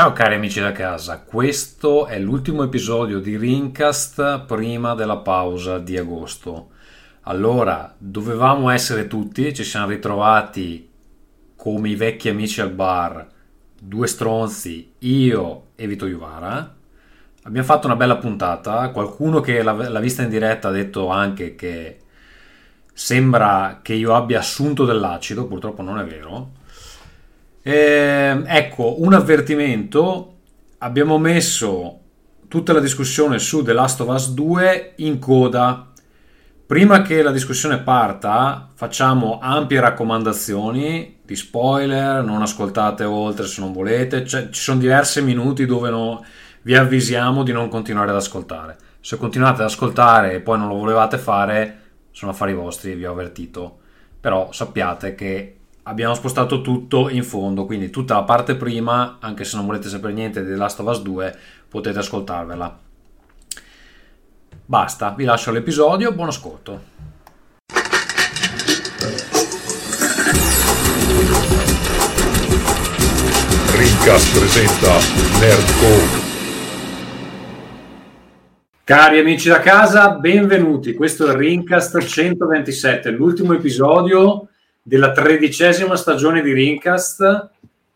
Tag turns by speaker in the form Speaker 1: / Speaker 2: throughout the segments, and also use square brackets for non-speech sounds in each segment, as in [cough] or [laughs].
Speaker 1: Ciao cari amici da casa, questo è l'ultimo episodio di Rincast prima della pausa di agosto. Allora, dovevamo essere tutti, ci siamo ritrovati come i vecchi amici al bar, due stronzi, io e Vito Iuvara. Abbiamo fatto una bella puntata, qualcuno che l'ha, vista in diretta ha detto anche che sembra che io abbia assunto dell'acido, purtroppo non è vero eh, ecco, un avvertimento, abbiamo messo tutta la discussione su The Last of Us 2 in coda. Prima che la discussione parta, facciamo ampie raccomandazioni di spoiler, non ascoltate oltre se non volete, cioè, ci sono diversi minuti dove no, vi avvisiamo di non continuare ad ascoltare. Se continuate ad ascoltare e poi non lo volevate fare, sono affari vostri, vi ho avvertito. Però sappiate che abbiamo spostato tutto in fondo, quindi tutta la parte prima, anche se non volete sapere niente di The Last of Us 2, potete ascoltarvela. Basta, vi lascio l'episodio, buon ascolto. Rincast presenta Nerdcore. Cari amici da casa, benvenuti. Questo è il Rincast 127, l'ultimo episodio della tredicesima stagione di Rincast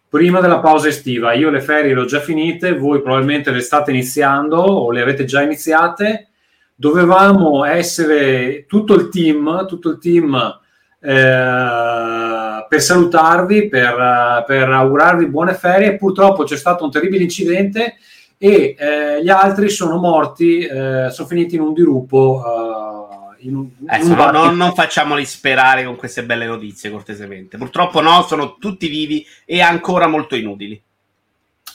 Speaker 1: prima della pausa estiva. Io le ferie le ho già finite, voi probabilmente le state iniziando o le avete già iniziate. Dovevamo essere tutto il team, tutto il team eh, per salutarvi, per, per, augurarvi buone ferie. Purtroppo c'è stato un terribile incidente e eh, gli altri sono morti, eh, sono finiti in un dirupo eh,
Speaker 2: in un, in un no, no, non facciamoli sperare con queste belle notizie, cortesemente. Purtroppo no, sono tutti vivi e ancora molto inutili.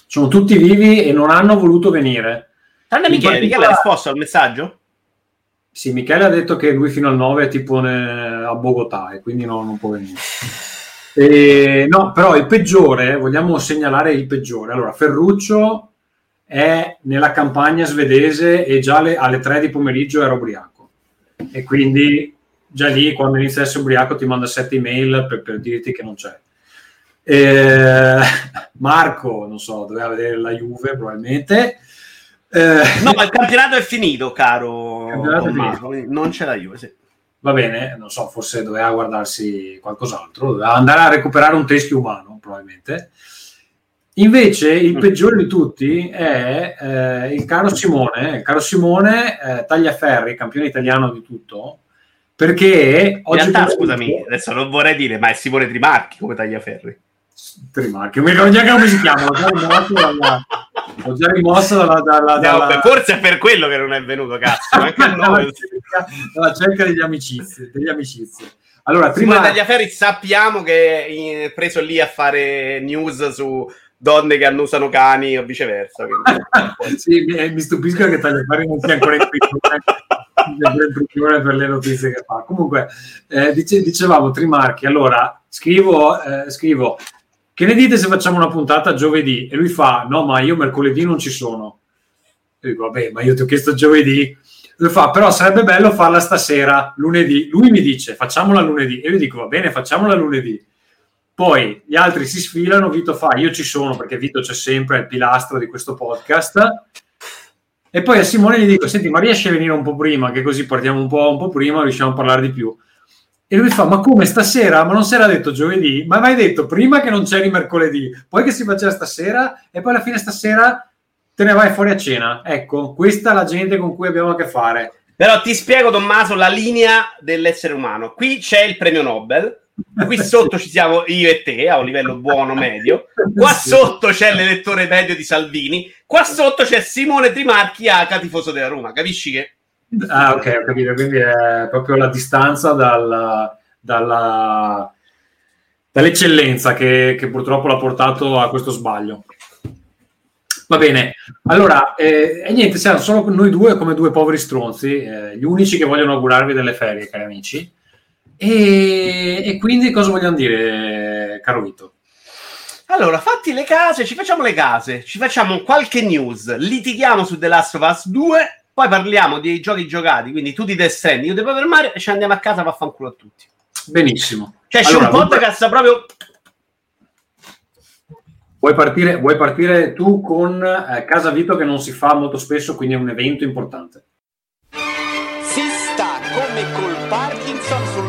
Speaker 1: Sono tutti vivi e non hanno voluto venire.
Speaker 2: Tranne Michele, Michele ha risposto al messaggio?
Speaker 1: Sì, Michele ha detto che lui fino al 9 è tipo ne... a Bogotà e quindi no, non può venire. E, no, però il peggiore, vogliamo segnalare il peggiore. Allora, Ferruccio è nella campagna svedese e già alle, alle 3 di pomeriggio era ubriaco e quindi già lì quando inizia a essere ubriaco ti manda sette email per, per dirti che non c'è. Eh, [laughs] Marco, non so, doveva vedere la Juve probabilmente.
Speaker 2: Eh, no, ma il campionato è finito, caro è Marco, non c'è la Juve, sì.
Speaker 1: Va bene, non so, forse doveva guardarsi qualcos'altro, doveva andare a recuperare un teschio umano, probabilmente. Invece il mm. peggiore di tutti è eh, il caro Simone, il caro Simone eh, Tagliaferri, campione italiano di tutto, perché
Speaker 2: oggi... In realtà, scusami, adesso non vorrei dire, ma è Simone Trimarchi come Tagliaferri.
Speaker 1: Trimarchi, mi ricordo neanche come si chiama, l'ho già rimosso dalla... L'ho già rimosso dalla, dalla, dalla...
Speaker 2: No, forse è per quello che non è venuto, cazzo. Anche [laughs]
Speaker 1: dalla, cerca, dalla cerca degli amicizie. Degli amicizie.
Speaker 2: Allora, Simone Tagliaferri sappiamo che è preso lì a fare news su donne che annusano cani o viceversa. [laughs]
Speaker 1: sì, mi, mi, stupisco che Tagliaferri non sia ancora in prigione per le notizie che fa. Comunque, eh, dice, dicevamo Trimarchi, allora scrivo, eh, scrivo, che ne dite se facciamo una puntata giovedì? E lui fa, no, ma io mercoledì non ci sono. E dico, vabbè, ma io ti ho chiesto giovedì. Lui fa, però sarebbe bello farla stasera, lunedì. Lui mi dice, facciamola lunedì. E io dico, va bene, facciamola lunedì. Poi gli altri si sfilano, Vito fa, io ci sono perché Vito c'è sempre, è il pilastro di questo podcast. E poi a Simone gli dico, senti, ma riesci a venire un po' prima, che così partiamo un po', un po prima, riusciamo a parlare di più. E lui fa, ma come stasera? Ma non si era detto giovedì? Ma mai detto prima che non c'eri mercoledì, poi che si faceva stasera e poi alla fine stasera te ne vai fuori a cena. Ecco, questa è la gente con cui abbiamo a che fare.
Speaker 2: Però ti spiego, Tommaso, la linea dell'essere umano. Qui c'è il premio Nobel, qui sotto ci siamo io e te a un livello buono medio. Qua sotto c'è l'elettore medio di Salvini. Qua sotto c'è Simone Trimarchi a tifoso della Roma. Capisci che?
Speaker 1: Ah ok ho capito. Quindi è proprio la distanza dalla, dalla, dall'eccellenza che, che, purtroppo l'ha portato a questo sbaglio. Va bene. Allora eh, e niente siamo solo noi due come due poveri stronzi eh, gli unici che vogliono augurarvi delle ferie cari amici e, e quindi cosa vogliamo dire, caro Vito?
Speaker 2: Allora, fatti le case, ci facciamo le case, ci facciamo qualche news, litighiamo su The Last of Us 2, poi parliamo dei giochi giocati, quindi tu di Death Stranding, io devo fermare e ci andiamo a casa a fanculo a tutti.
Speaker 1: Benissimo.
Speaker 2: Cioè, c'è allora, un podcast proprio
Speaker 1: Vuoi partire, vuoi partire tu con eh, Casa Vito che non si fa molto spesso, quindi è un evento importante.
Speaker 3: Si sta come col Parkinson sul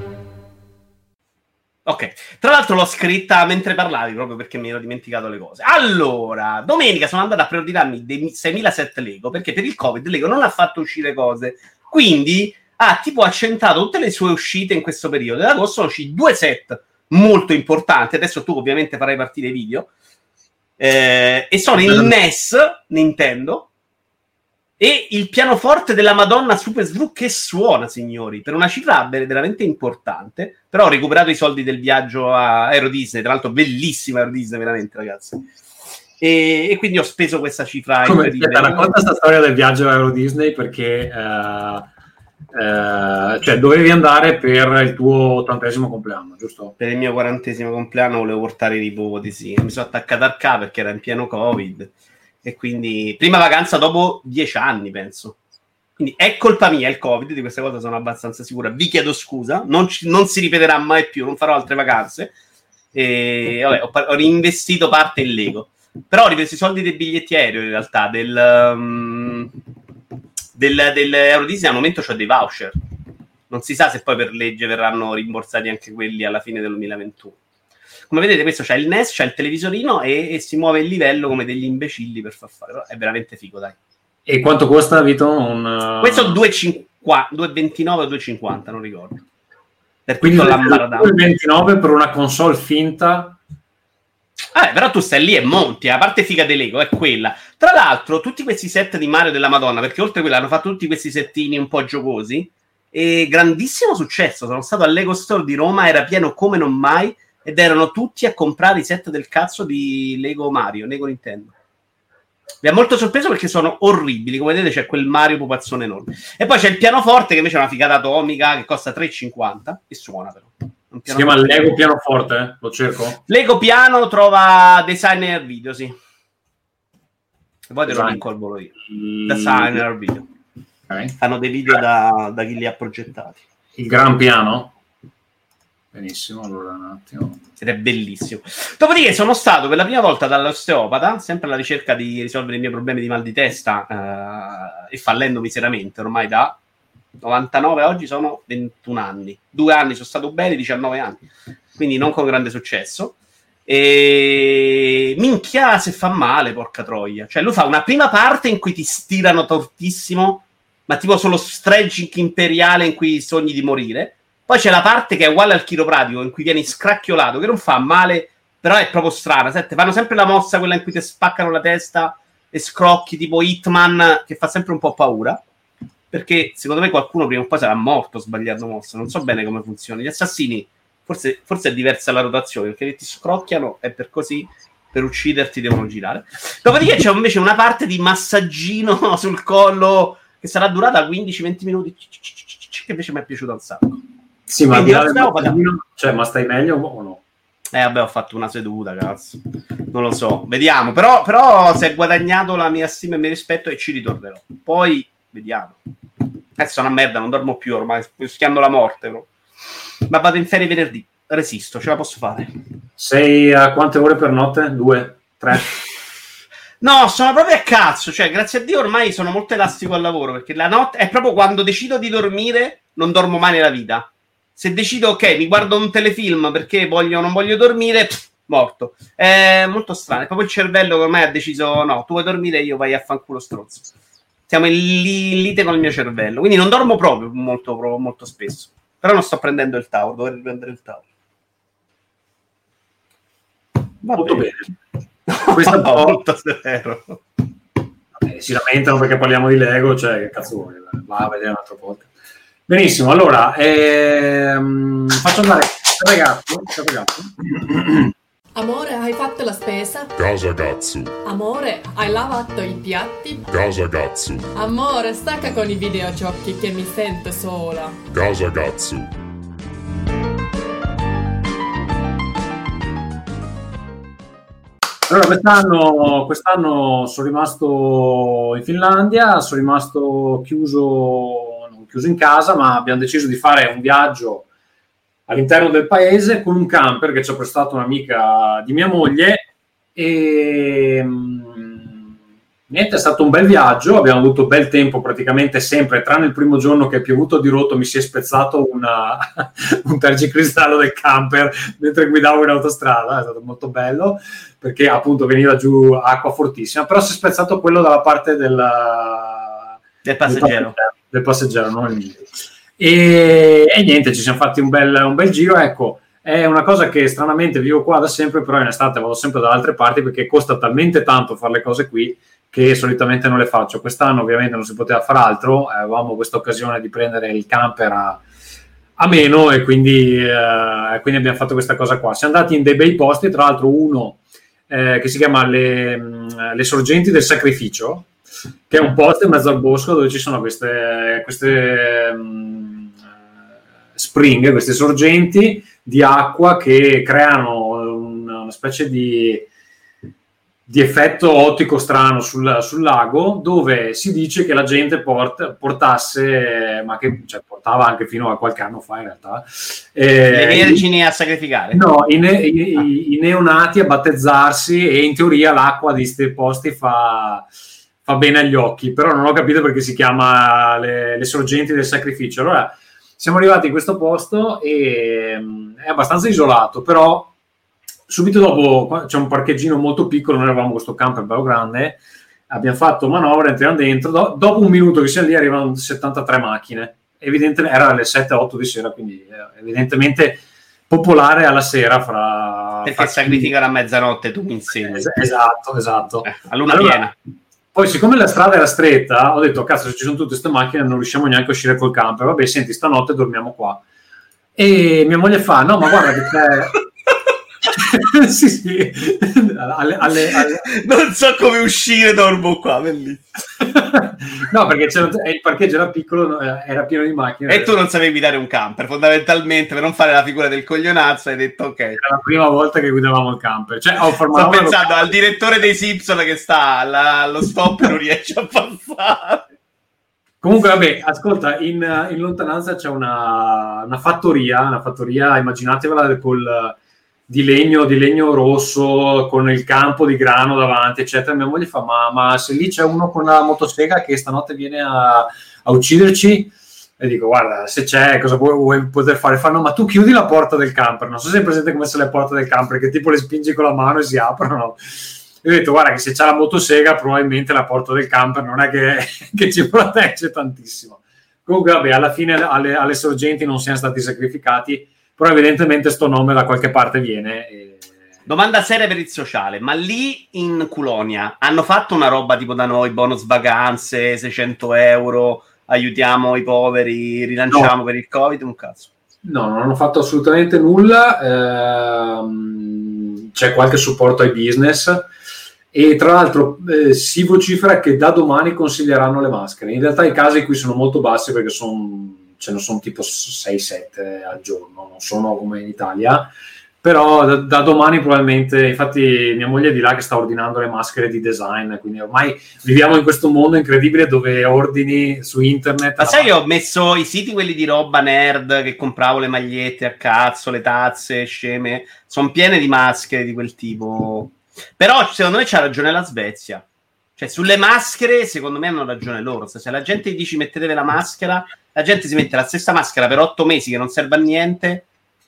Speaker 2: Ok, tra l'altro l'ho scritta mentre parlavi proprio perché mi ero dimenticato le cose. Allora, domenica sono andato a preordinarmi dei 6007 Lego perché per il Covid Lego non ha fatto uscire cose. Quindi ha tipo accentrato tutte le sue uscite in questo periodo. Ad agosto sono usciti due set molto importanti. Adesso tu ovviamente farai partire i video eh, e sono il NES Nintendo e il pianoforte della Madonna Super Svu che suona, signori, per una cifra veramente importante. Però ho recuperato i soldi del viaggio a Aero Disney, tra l'altro bellissima Aero Disney, veramente, ragazzi. E, e quindi ho speso questa cifra.
Speaker 1: Come, aspetta, racconta questa storia del viaggio a Aero Disney perché uh, eh, cioè dovevi andare per il tuo ottantesimo compleanno, giusto?
Speaker 2: Per il mio quarantesimo compleanno volevo portare i nipoti, sì. Mi sono attaccato al K perché era in pieno Covid e quindi prima vacanza dopo dieci anni, penso. Quindi è colpa mia il Covid, di questa cosa sono abbastanza sicura. Vi chiedo scusa, non, ci, non si ripeterà mai più, non farò altre vacanze. E, vabbè, ho, ho reinvestito parte in Lego. Però ho ripreso i soldi dei biglietti aereo in realtà, del... Um, del, del Disney al momento c'ho dei voucher. Non si sa se poi per legge verranno rimborsati anche quelli alla fine del 2021. Come vedete, questo c'è il NES, c'è il televisorino e, e si muove il livello come degli imbecilli per far fare. Però è veramente figo, dai.
Speaker 1: E quanto costa, Vito? Un...
Speaker 2: Questo 2,29 o 2,50, non ricordo.
Speaker 1: Per Quindi 2,29 per una console finta
Speaker 2: Vabbè, però tu stai lì e monti, la parte figa di Lego è quella. Tra l'altro, tutti questi set di Mario della Madonna, perché oltre a quello hanno fatto tutti questi settini un po' giocosi, e grandissimo successo. Sono stato al Lego Store di Roma, era pieno come non mai, ed erano tutti a comprare i set del cazzo di Lego Mario, Lego Nintendo. Mi ha molto sorpreso perché sono orribili. Come vedete, c'è quel Mario pupazzone enorme. E poi c'è il pianoforte che invece è una figata atomica che costa 3,50 e suona però.
Speaker 1: Si chiama Lego Pianoforte? Eh? Lo cerco?
Speaker 2: Lego Piano trova designer video, sì. E poi te lo volo io. Designer video. Okay. Fanno dei video da, da chi li ha progettati.
Speaker 1: Il gran piano? Benissimo, allora un attimo.
Speaker 2: Ed è bellissimo. Dopodiché sono stato per la prima volta dall'osteopata, sempre alla ricerca di risolvere i miei problemi di mal di testa eh, e fallendo miseramente ormai da 99 oggi sono 21 anni. Due anni sono stato bene, 19 anni. Quindi non con grande successo. E minchia se fa male, porca troia. Cioè, lui fa una prima parte in cui ti stirano tortissimo, ma tipo solo stretching imperiale in cui sogni di morire. Poi c'è la parte che è uguale al chiropratico, in cui vieni scracchiolato, che non fa male, però è proprio strana. Sette, fanno sempre la mossa, quella in cui ti spaccano la testa e scrocchi, tipo Hitman, che fa sempre un po' paura perché secondo me qualcuno prima o poi sarà morto sbagliando mossa. Non so bene come funziona. Gli assassini, forse, forse è diversa la rotazione, perché ti scrocchiano e per così per ucciderti devono girare. Dopodiché c'è invece una parte di massaggino [laughs] sul collo che sarà durata 15-20 minuti, che invece mi è piaciuto un sacco.
Speaker 1: Sì, ma, cioè, ma stai meglio o no?
Speaker 2: Eh, vabbè, ho fatto una seduta, cazzo. Non lo so, vediamo. Però, però si è guadagnato la mia stima e il mio rispetto e ci ritornerò. Poi, vediamo. Adesso è una merda, non dormo più ormai, rischiando la morte. Però. Ma vado in ferie venerdì, resisto, ce la posso fare.
Speaker 1: Sei a quante ore per notte? Due? Tre? [laughs]
Speaker 2: No, sono proprio a cazzo, cioè grazie a Dio ormai sono molto elastico al lavoro, perché la notte è proprio quando decido di dormire, non dormo mai nella vita. Se decido, ok, mi guardo un telefilm perché voglio, non voglio dormire, pff, morto. È molto strano, è proprio il cervello che ormai ha deciso, no, tu vuoi dormire, io vai a fanculo stronzo siamo in, lite con il mio cervello. Quindi non dormo proprio molto, molto spesso. Però non sto prendendo il tavolo, dovrei riprendere il tavolo.
Speaker 1: Va molto bene.
Speaker 2: bene. [laughs] È molto severo.
Speaker 1: Vabbè, si lamentano perché parliamo di Lego, cioè che cazzo vuoi? Va a vedere un altro podcast. Benissimo, allora ehm, faccio andare ragazzo, ragazzo
Speaker 4: Amore, hai fatto la spesa?
Speaker 5: Casa Gatsu.
Speaker 4: Amore, hai lavato i piatti?
Speaker 5: Casa Gatsu.
Speaker 4: Amore, stacca con i videogiochi che mi sento sola.
Speaker 5: Casa Gatsu.
Speaker 1: Allora, quest'anno, quest'anno sono rimasto in Finlandia, sono rimasto chiuso, chiuso in casa, ma abbiamo deciso di fare un viaggio all'interno del paese con un camper che ci ha prestato un'amica di mia moglie e mm, niente, è stato un bel viaggio, abbiamo avuto bel tempo praticamente sempre, tranne il primo giorno che è piovuto di rotto mi si è spezzato una, [laughs] un tergicristallo del camper mentre guidavo in autostrada, è stato molto bello perché appunto veniva giù acqua fortissima, però si è spezzato quello dalla parte della,
Speaker 2: del passeggero.
Speaker 1: Del passeggero, non il mio. E, e, niente, ci siamo fatti un bel, un bel giro. Ecco, è una cosa che stranamente vivo qua da sempre, però in estate vado sempre da altre parti perché costa talmente tanto fare le cose qui che solitamente non le faccio. Quest'anno ovviamente non si poteva fare altro, avevamo questa occasione di prendere il camper a, a meno e quindi, eh, quindi, abbiamo fatto questa cosa qua. Siamo andati in dei bei posti, tra l'altro uno eh, che si chiama le, le Sorgenti del Sacrificio, che è un posto in mezzo al bosco dove ci sono queste, queste um, spring, queste sorgenti di acqua che creano una, una specie di, di, effetto ottico strano sul, sul, lago dove si dice che la gente port, portasse, ma che cioè, portava anche fino a qualche anno fa in realtà,
Speaker 2: eh, le vergini a sacrificare?
Speaker 1: No, i, i, i, neonati a battezzarsi e in teoria l'acqua di questi posti fa fa bene agli occhi, però non ho capito perché si chiama le, le sorgenti del sacrificio. Allora, siamo arrivati in questo posto e um, è abbastanza isolato, però subito dopo c'è un parcheggino molto piccolo, noi avevamo questo camper bello grande, abbiamo fatto manovra, entriamo dentro, do, dopo un minuto che siamo lì arrivano 73 macchine, evidentemente era alle 7-8 di sera, quindi eh, evidentemente popolare alla sera fra...
Speaker 2: Perché sacrificano a mezzanotte tu mi insegni.
Speaker 1: esatto, esatto.
Speaker 2: Eh, a luna allora, piena.
Speaker 1: Poi, siccome la strada era stretta, ho detto: Cazzo, se ci sono tutte queste macchine, non riusciamo neanche a uscire col camper. Vabbè, senti, stanotte dormiamo qua. E mia moglie fa: No, ma guarda che c'è. [laughs] sì, sì.
Speaker 2: Alle, alle, alle... Non so come uscire, dormo qua, bellissimo. [laughs]
Speaker 1: no, perché il parcheggio era piccolo, eh, era pieno di macchine.
Speaker 2: E tu non sapevi guidare un camper, fondamentalmente, per non fare la figura del coglionazzo, hai detto ok.
Speaker 1: Era la prima volta che guidavamo il camper. Cioè,
Speaker 2: ho Sto pensando al direttore dei Simpson che sta allo stop e non riesce a passare.
Speaker 1: Comunque, vabbè, ascolta, in, in lontananza c'è una, una, fattoria, una fattoria, immaginatevela col di legno, di legno rosso con il campo di grano davanti, eccetera. Mia moglie fa: ma, ma se lì c'è uno con la motosega che stanotte viene a, a ucciderci, e dico: Guarda, se c'è, cosa vuoi, vuoi poter fare? Fanno: Ma tu chiudi la porta del camper. Non so se è presente come sono le porte del camper, che tipo le spingi con la mano e si aprono. E ho detto: Guarda, che se c'è la motosega, probabilmente la porta del camper non è che, [laughs] che ci protegge tantissimo. Comunque, vabbè, alla fine alle, alle sorgenti non siamo stati sacrificati però evidentemente sto nome da qualche parte viene. E...
Speaker 2: Domanda seria per il sociale, ma lì in Culonia hanno fatto una roba tipo da noi, bonus vacanze, 600 euro, aiutiamo i poveri, rilanciamo no. per il Covid, un cazzo.
Speaker 1: No, non hanno fatto assolutamente nulla, ehm, c'è qualche supporto ai business e tra l'altro eh, si vocifera che da domani consiglieranno le maschere. In realtà i casi qui sono molto bassi perché sono ce ne sono tipo 6-7 al giorno, non sono come in Italia, però da, da, domani probabilmente, infatti mia moglie è di là che sta ordinando le maschere di design, quindi ormai viviamo in questo mondo incredibile dove ordini su internet.
Speaker 2: Ma sai, io ho messo i siti quelli di roba nerd che compravo le magliette a cazzo, le tazze, sceme, sono piene di maschere di quel tipo. Però secondo me c'ha ragione la Svezia. Cioè, sulle maschere, secondo me hanno ragione loro. Se la gente dici mettetevi la maschera, la gente si mette la stessa maschera per otto mesi che non serve a niente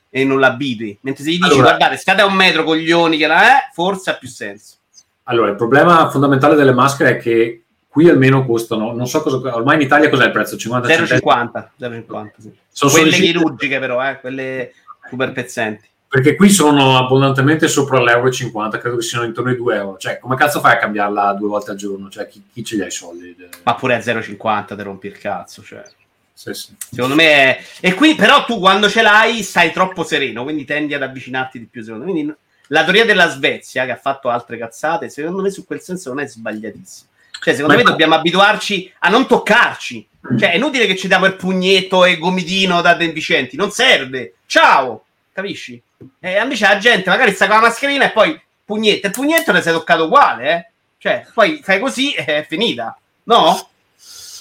Speaker 2: e non la abitui. Mentre se gli dici allora, guardate, state a un metro coglioni che la è, forse ha più senso.
Speaker 1: Allora, il problema fondamentale delle maschere è che qui almeno costano, non so cosa, ormai in Italia cos'è il prezzo? 50
Speaker 2: 0,50, 0,50 sì. Sono quelle chirurgiche però, eh, quelle super pezzenti.
Speaker 1: Perché qui sono abbondantemente sopra l'euro 50, credo che siano intorno ai 2 euro. Cioè, come cazzo fai a cambiarla due volte al giorno? Cioè, chi, chi ce li ha i soldi?
Speaker 2: Ma pure a 0,50 te rompi il cazzo, cioè. Sì, sì. Secondo me, è... e qui però tu quando ce l'hai stai troppo sereno, quindi tendi ad avvicinarti di più. Secondo me, quindi la teoria della Svezia, che ha fatto altre cazzate, secondo me su quel senso non è sbagliatissimo. Cioè, secondo
Speaker 1: Ma-
Speaker 2: me dobbiamo abituarci a non toccarci. Cioè, è inutile che ci diamo il pugnetto e gomitino da deficienti, non serve. Ciao, capisci? E invece la gente magari sta con la mascherina e poi pugnetto, il pugnetto ne sei toccato uguale, eh? Cioè, poi fai così e è finita. No?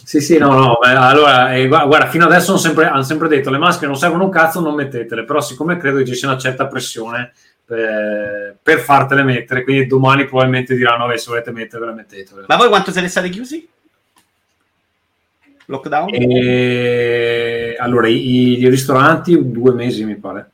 Speaker 1: Sì, sì, no, no. beh, allora, eh, gua- guarda, fino adesso hanno sempre, hanno sempre detto le maschere non servono un cazzo, non mettetele. Però, siccome credo che ci sia una certa pressione eh, per fartele mettere, quindi domani probabilmente diranno: Vabbè, se volete mettervele, mettetele.
Speaker 2: Ma voi quanto siete stati chiusi? Lockdown?
Speaker 1: E... Allora, i, i ristoranti, due mesi mi pare.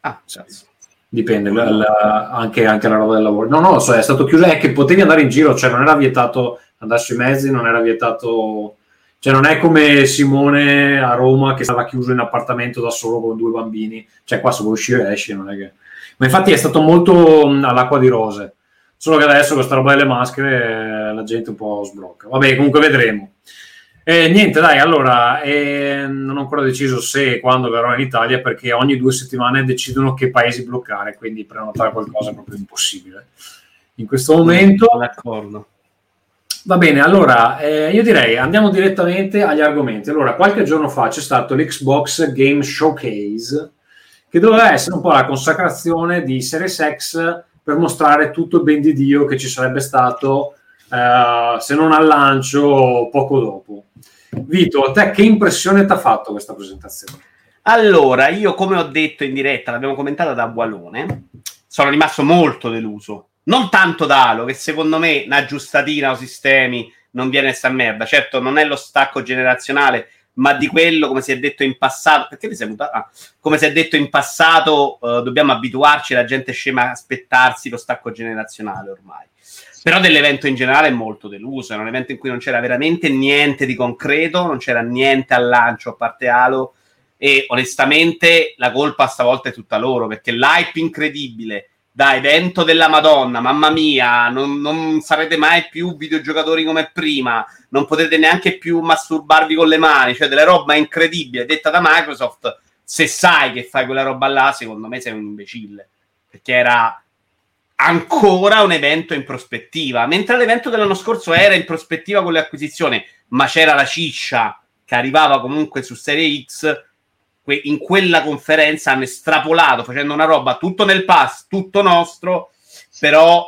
Speaker 2: Ah, cazzo.
Speaker 1: Dipende, la- la- anche, anche la roba del lavoro. No, no, so, è stato chiuso, è che potevi andare in giro, cioè non era vietato andare sui mezzi, non era vietato... Cioè non è come Simone a Roma che stava chiuso in appartamento da solo con due bambini. Cioè qua se vuoi uscire esci, non è che... Ma infatti è stato molto all'acqua di rose. Solo che adesso questa roba delle maschere eh, la gente un po' sblocca. Vabbè, comunque vedremo. E niente, dai, allora, eh, non ho ancora deciso se e quando verrò in Italia perché ogni due settimane decidono che paesi bloccare, quindi prenotare qualcosa è proprio impossibile. In questo momento
Speaker 2: D'accordo.
Speaker 1: Va bene, allora eh, io direi andiamo direttamente agli argomenti. Allora, qualche giorno fa c'è stato l'Xbox Game Showcase che doveva essere un po' la consacrazione di Series X per mostrare tutto il ben di Dio che ci sarebbe stato eh, se non al lancio poco dopo. Vito, a te che impressione ti ha fatto questa presentazione?
Speaker 2: Allora, io come ho detto in diretta, l'abbiamo commentata da Gualone, sono rimasto molto deluso. Non tanto da Halo, che secondo me una aggiustatina o sistemi non viene sta merda. Certo, non è lo stacco generazionale, ma di quello, come si è detto in passato, perché ti sei mutato? Ah, come si è detto in passato, eh, dobbiamo abituarci, la gente scema a aspettarsi lo stacco generazionale ormai. Però dell'evento in generale è molto deluso, era un evento in cui non c'era veramente niente di concreto, non c'era niente al lancio a parte Halo e onestamente la colpa stavolta è tutta loro perché l'hype incredibile da evento della Madonna, mamma mia, non, non sarete mai più videogiocatori come prima, non potete neanche più masturbarvi con le mani, cioè delle roba incredibile detta da Microsoft. Se sai che fai quella roba là, secondo me sei un imbecille perché era ancora un evento in prospettiva, mentre l'evento dell'anno scorso era in prospettiva con le acquisizioni, ma c'era la ciccia che arrivava comunque su Serie X. que- In quella conferenza hanno estrapolato facendo una roba tutto nel pass, tutto nostro, però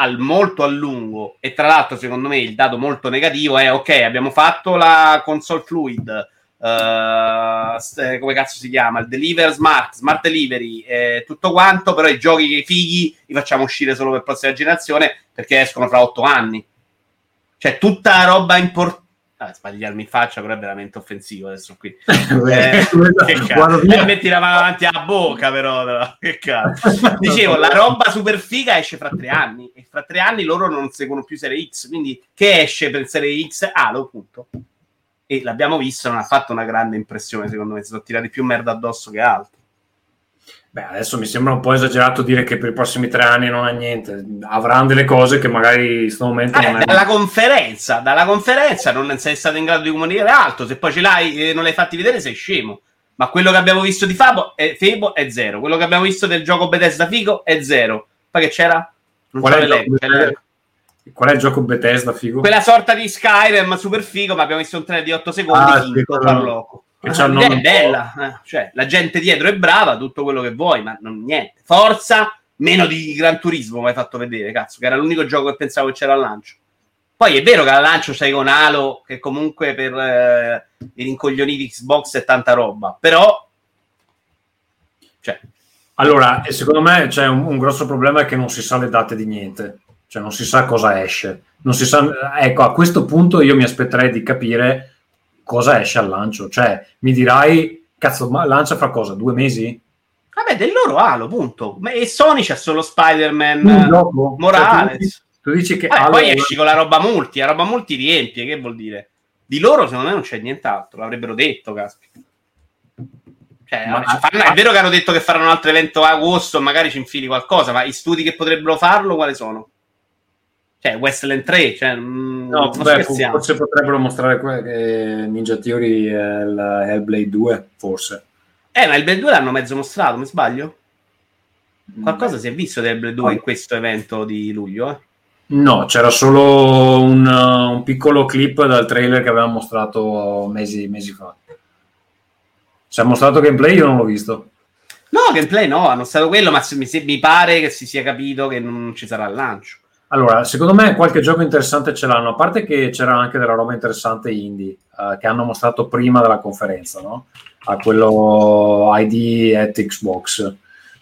Speaker 2: al molto a lungo. E tra l'altro, secondo me, il dato molto negativo è: ok, abbiamo fatto la console fluid. st- come cazzo si chiama? Il deliver smart, smart delivery, eh, tutto quanto. Però i giochi fighi li facciamo uscire solo per prossima generazione perché escono fra otto anni. Cioè, tutta roba importante. Ah, sbagliarmi in faccia, però è veramente offensivo adesso qui. [laughs] Eh, che cazzo.
Speaker 1: via.
Speaker 2: Eh, metti la mano davanti alla bocca, però. no, Che cazzo. [laughs] Dicevo, la roba super figa esce fra tre anni. E fra tre anni loro non seguono più Serie X. Quindi, che esce per Serie X? Halo, punto. E l'abbiamo visto, non ha fatto una grande impressione, secondo me. Si sono tirati più merda addosso che altro.
Speaker 1: Beh, adesso mi sembra un po' esagerato dire che per i prossimi tre anni non ha niente. Avranno delle cose che magari in questo momento non
Speaker 2: Eh,
Speaker 1: è.
Speaker 2: dalla conferenza, dalla conferenza non sei stato in grado di comunicare altro. Se poi ce l'hai e non l'hai fatti vedere, sei scemo. Ma quello che abbiamo visto di Fabo è, Febo è zero. Quello che abbiamo visto del gioco Bethesda Figo è zero. Poi che c'era? Non
Speaker 1: Qual è, il
Speaker 2: l'elenco.
Speaker 1: Bethesda? Qual è il gioco Bethesda, figo?
Speaker 2: Quella sorta di Skyrim super figo, ma abbiamo visto un trailer di 8 secondi.
Speaker 1: Ah, sì, quello-. Che
Speaker 2: L'idea
Speaker 1: nome
Speaker 2: è bella, eh, cioè la gente dietro è brava, tutto quello che vuoi, ma non niente. Forza, meno di Gran Turismo mi hai fatto vedere, cazzo, che era l'unico gioco che pensavo che c'era al lancio. Poi è vero che al lancio c'hai con Halo, che comunque per eh, i rincoglioniti Xbox è tanta roba, però... Cioè,
Speaker 1: Allora, secondo me c'è un, un grosso problema è che non si sa le date di niente, cioè non si sa cosa esce. Non si sa, ecco, a questo punto io mi aspetterei di capire cosa esce al lancio. Cioè, mi dirai, cazzo, ma lancia fra cosa? Due mesi?
Speaker 2: vabbè, del loro Halo, punto. Ma- E Sony c'ha solo Spider-Man
Speaker 1: Un
Speaker 2: eh? Morales.
Speaker 1: Cioè, tu, dici, tu dici che
Speaker 2: Eh,
Speaker 1: Halo-
Speaker 2: poi esci con la roba multi, la roba multi riempie, che vuol dire? Di loro secondo me non c'è nient'altro, l'avrebbero detto, caspita. Cioè,
Speaker 1: Ma-
Speaker 2: fanno- è vero che hanno detto che faranno un altro evento a agosto, magari ci infili qualcosa, ma i studi che potrebbero farlo quali sono? Cioè, Westland 3, cioè, mm,
Speaker 1: No, beh, forse potrebbero mostrare que- che Ninja Theory è il Hellblade 2, forse.
Speaker 2: Eh, ma il Bell 2 l'hanno mezzo mostrato, mi sbaglio? Qualcosa si è visto del Blade 2 in questo evento di luglio? Eh?
Speaker 1: No, c'era solo un, uh, un piccolo clip dal trailer che avevamo mostrato mesi, mesi fa. Si è mostrato gameplay, io non l'ho visto.
Speaker 2: No, gameplay no, hanno stato quello, ma mi, mi pare che si sia capito che non ci sarà il lancio.
Speaker 1: Allora, secondo me qualche gioco interessante ce l'hanno, a parte che c'era anche della roba interessante indie eh, che hanno mostrato prima della conferenza, no? A quello ID at Xbox.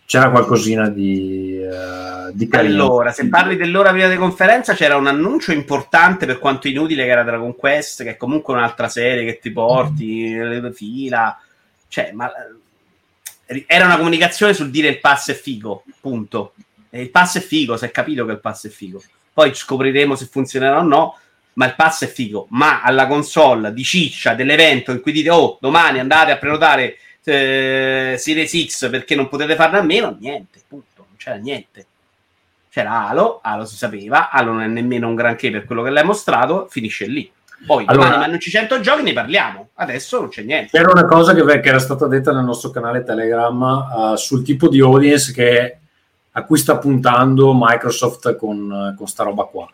Speaker 1: C'era qualcosina di, eh, di carino.
Speaker 2: Allora, se parli dell'ora prima di conferenza, c'era un annuncio importante per quanto inutile che era Dragon Quest, che è comunque un'altra serie che ti porti, le fila. Cioè, ma eh, era una comunicazione sul dire il pass è figo, punto. E il pass è figo, si è capito che il pass è figo. Poi scopriremo se funzionerà o no, ma il pass è figo. Ma alla console di ciccia dell'evento in cui dite, oh, domani andate a prenotare eh, Series X perché non potete farne a meno, niente, punto. Non c'era niente. C'era Halo, Halo si sapeva, Halo non è nemmeno un granché per quello che l'hai mostrato, finisce lì. Poi
Speaker 1: Allora-
Speaker 2: domani annunci 100 giochi, ne parliamo. Adesso non c'è niente.
Speaker 1: C'era una cosa che, che era stata detta nel nostro canale Telegram eh, sul tipo di audience che, a cui sta puntando Microsoft con, con sta roba qua.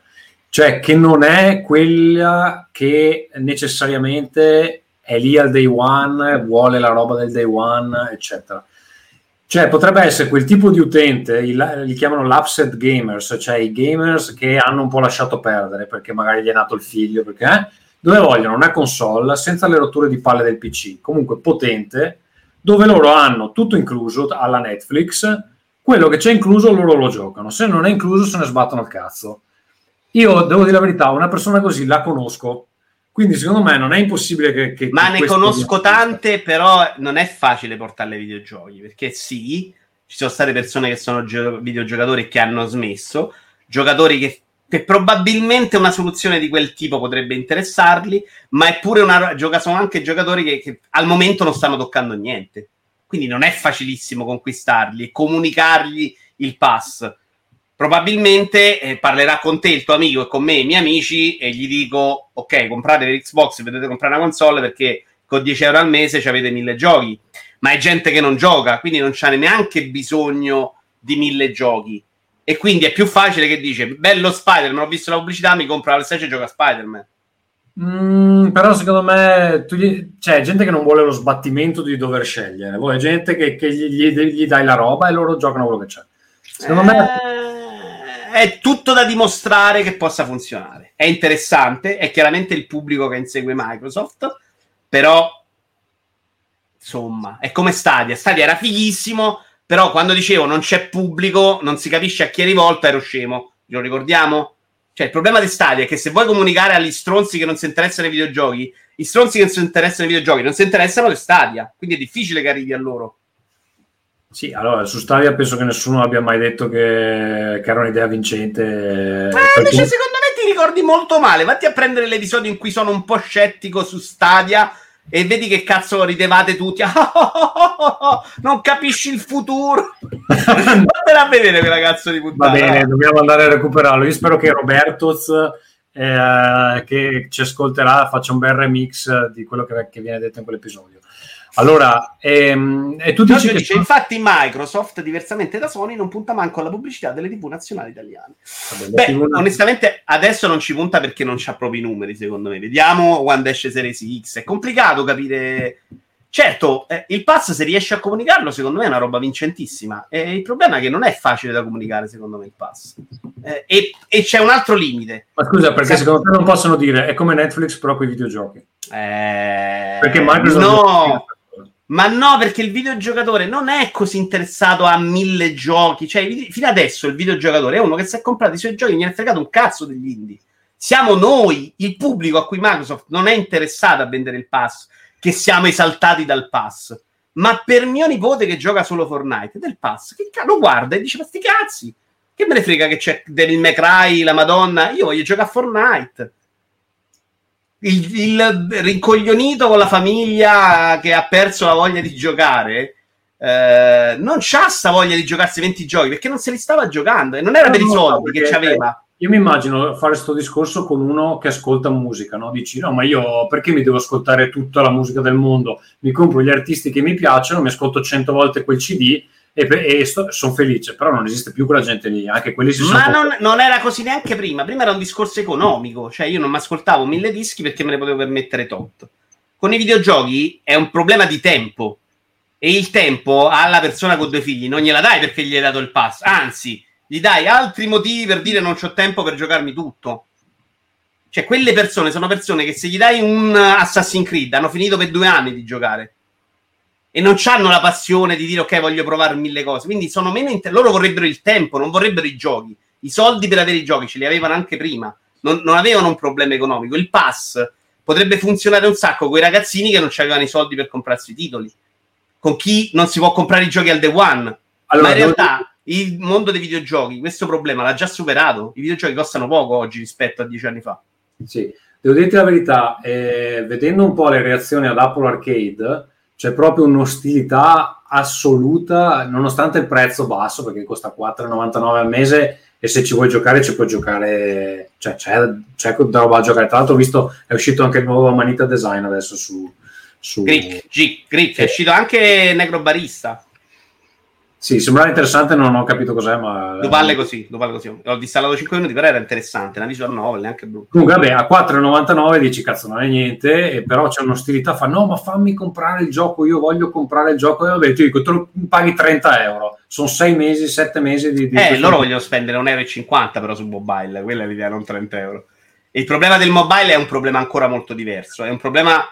Speaker 1: Cioè che non è quella che necessariamente è lì al day one, vuole la roba del day one, eccetera. Cioè potrebbe essere quel tipo di utente, li chiamano l'upset gamers, cioè i gamers che hanno un po' lasciato perdere perché magari gli è nato il figlio, perché eh, dove vogliono una console senza le rotture di palle del PC, comunque potente, dove loro hanno tutto incluso alla Netflix, quello che c'è incluso loro lo giocano, se non è incluso se ne sbattono il cazzo. Io devo dire la verità, una persona così la conosco, quindi secondo me non è impossibile che... che-
Speaker 2: Ma
Speaker 1: che
Speaker 2: ne conosco tante, però non è facile portarle ai videogiochi, perché sì, ci sono state persone che sono gio- videogiocatori che hanno smesso, giocatori che, che probabilmente una soluzione di quel tipo potrebbe interessarli, ma è pure una sono anche giocatori che, che al momento non stanno toccando niente. Quindi non è facilissimo conquistarli e comunicargli il pass. Probabilmente eh, parlerà con te il tuo amico e con me i miei amici e gli dico ok comprate l'Xbox e vedete comprare una console perché con 10 euro al mese ci avete mille giochi. Ma è gente che non gioca quindi non c'ha neanche bisogno di mille giochi. E quindi è più facile che dice bello Spider-Man ho visto la pubblicità mi compro la PlayStation e gioca Spider-Man
Speaker 1: Mm, però secondo me gli- c'è gente che non vuole lo sbattimento di dover scegliere, vuole gente che, che gli, gli- dai la roba e loro giocano quello che c'è. Secondo me
Speaker 2: Eh, è tutto da dimostrare che possa funzionare. È interessante, è chiaramente il pubblico che insegue Microsoft, però insomma, è come Stadia. Stadia era fighissimo, però quando dicevo non c'è pubblico, non si capisce a chi è rivolto, ero scemo. Lo ricordiamo? Cioè, il problema di Stadia è che se vuoi comunicare agli stronzi che non si interessano ai videogiochi, i stronzi che non si interessano ai videogiochi non si interessano alle Stadia, quindi è difficile che arrivi a loro.
Speaker 1: sì, allora su Stadia penso che nessuno abbia mai detto che, che era un'idea vincente.
Speaker 2: Eh,
Speaker 1: perché-
Speaker 2: invece secondo me ti ricordi molto male. Vatti a prendere l'episodio in cui sono un po' scettico su Stadia e vedi che cazzo ridevate tutti. [laughs] non capisci il futuro. [laughs] Vattela a vedere quella cazzo di
Speaker 1: Va
Speaker 2: puntata.
Speaker 1: bene, dobbiamo andare a recuperarlo. Io spero che Robertoz, eh, che ci ascolterà, faccia un bel remix di quello che, che viene detto in quell'episodio. Allora, ehm, e tu dici che
Speaker 2: dice, infatti Microsoft, diversamente da Sony, non punta manco alla pubblicità delle TV nazionali italiane.
Speaker 1: Vabbè,
Speaker 2: Beh,
Speaker 1: TV
Speaker 2: onestamente adesso non ci punta perché non c'ha proprio i numeri, secondo me. Vediamo quando esce Series X. È complicato capire. Certo, eh, il pass se riesce a comunicarlo, secondo me è una roba vincentissima. Eh, il problema è che non è facile da comunicare, secondo me, il pass. Eh, e, e c'è un altro limite.
Speaker 1: Ma scusa, perché secondo te non possono dire è come Netflix però con i videogiochi?
Speaker 2: Eh,
Speaker 1: Perché Microsoft
Speaker 2: no, ma no, perché il videogiocatore non è così interessato a mille giochi. Cioè, fino adesso il videogiocatore è uno che si è comprato i suoi giochi e gli è fregato un cazzo degli indie. Siamo noi, il pubblico a cui Microsoft non è interessato a vendere il pass, che siamo esaltati dal pass. Ma per mio nipote che gioca solo Fortnite, del pass, che cazzo lo guarda e dice: Ma sti cazzi, che me ne frega che c'è Devil May Cry, la Madonna, io voglio giocare a Fortnite il, il rincoglionito con la famiglia che ha perso la voglia di giocare eh, non c'ha sta voglia di giocarsi 20 giochi perché non se li stava giocando e non era
Speaker 1: No,
Speaker 2: per i soldi che c'aveva.
Speaker 1: Io mi immagino fare questo discorso con uno che ascolta musica, no? Dici, no, ma io perché mi devo ascoltare tutta la musica del mondo? Mi compro gli artisti che mi piacciono, mi ascolto 100 volte quel CD, e, e sono felice, però non esiste più quella gente lì, anche quelli si sono...
Speaker 2: Ma non, non, era così neanche prima, prima era un discorso economico, cioè io non mi ascoltavo mille dischi perché me ne potevo permettere tot. Con i videogiochi è un problema di tempo e il tempo alla persona con due figli non gliela dai perché gli hai dato il pass, anzi gli dai altri motivi per dire non ho tempo per giocarmi tutto. Cioè, quelle persone sono persone che se gli dai un Assassin's Creed hanno finito per due anni di giocare e non hanno la passione di dire ok, voglio provare mille cose. Quindi sono meno inter- loro vorrebbero il tempo, non vorrebbero i giochi. I soldi per avere i giochi ce li avevano anche prima, non, non avevano un problema economico. Il pass potrebbe funzionare un sacco con i ragazzini che non avevano i soldi per comprarsi i titoli, con chi non si può comprare i giochi al day one. Allora, Ma in realtà il mondo dei videogiochi questo problema l'ha già superato. I videogiochi costano poco oggi rispetto a dieci anni fa.
Speaker 1: Sì, devo dirti la verità, eh, vedendo un po' le reazioni ad Apple Arcade, c'è proprio un'ostilità assoluta, nonostante il prezzo basso, perché costa 4,99 al mese e se ci vuoi giocare ci puoi giocare, cioè c'è, c'è da roba da giocare. Tra l'altro ho visto, è uscito anche il nuovo Manita Design adesso su... su...
Speaker 2: Grick, G, Grick, è uscito anche Negro Barista.
Speaker 1: Sì, sembrava interessante, non ho capito cos'è, ma...
Speaker 2: Lo parle così, lo parle così. Ho distallato 5 minuti, però era interessante, una visual novel, neanche brutto.
Speaker 1: Comunque, vabbè, a 4,99 dici, cazzo, non è niente, e però c'è un'ostilità, fa, no, ma fammi comprare il gioco, io voglio comprare il gioco, e vabbè, ti dico, te lo paghi 30 euro. Sono 6 mesi, 7 mesi di... di
Speaker 2: eh, loro vogliono spendere 1,50 euro però su mobile, quella è l'idea, non 30 euro. Il problema del mobile è un problema ancora molto diverso, è un problema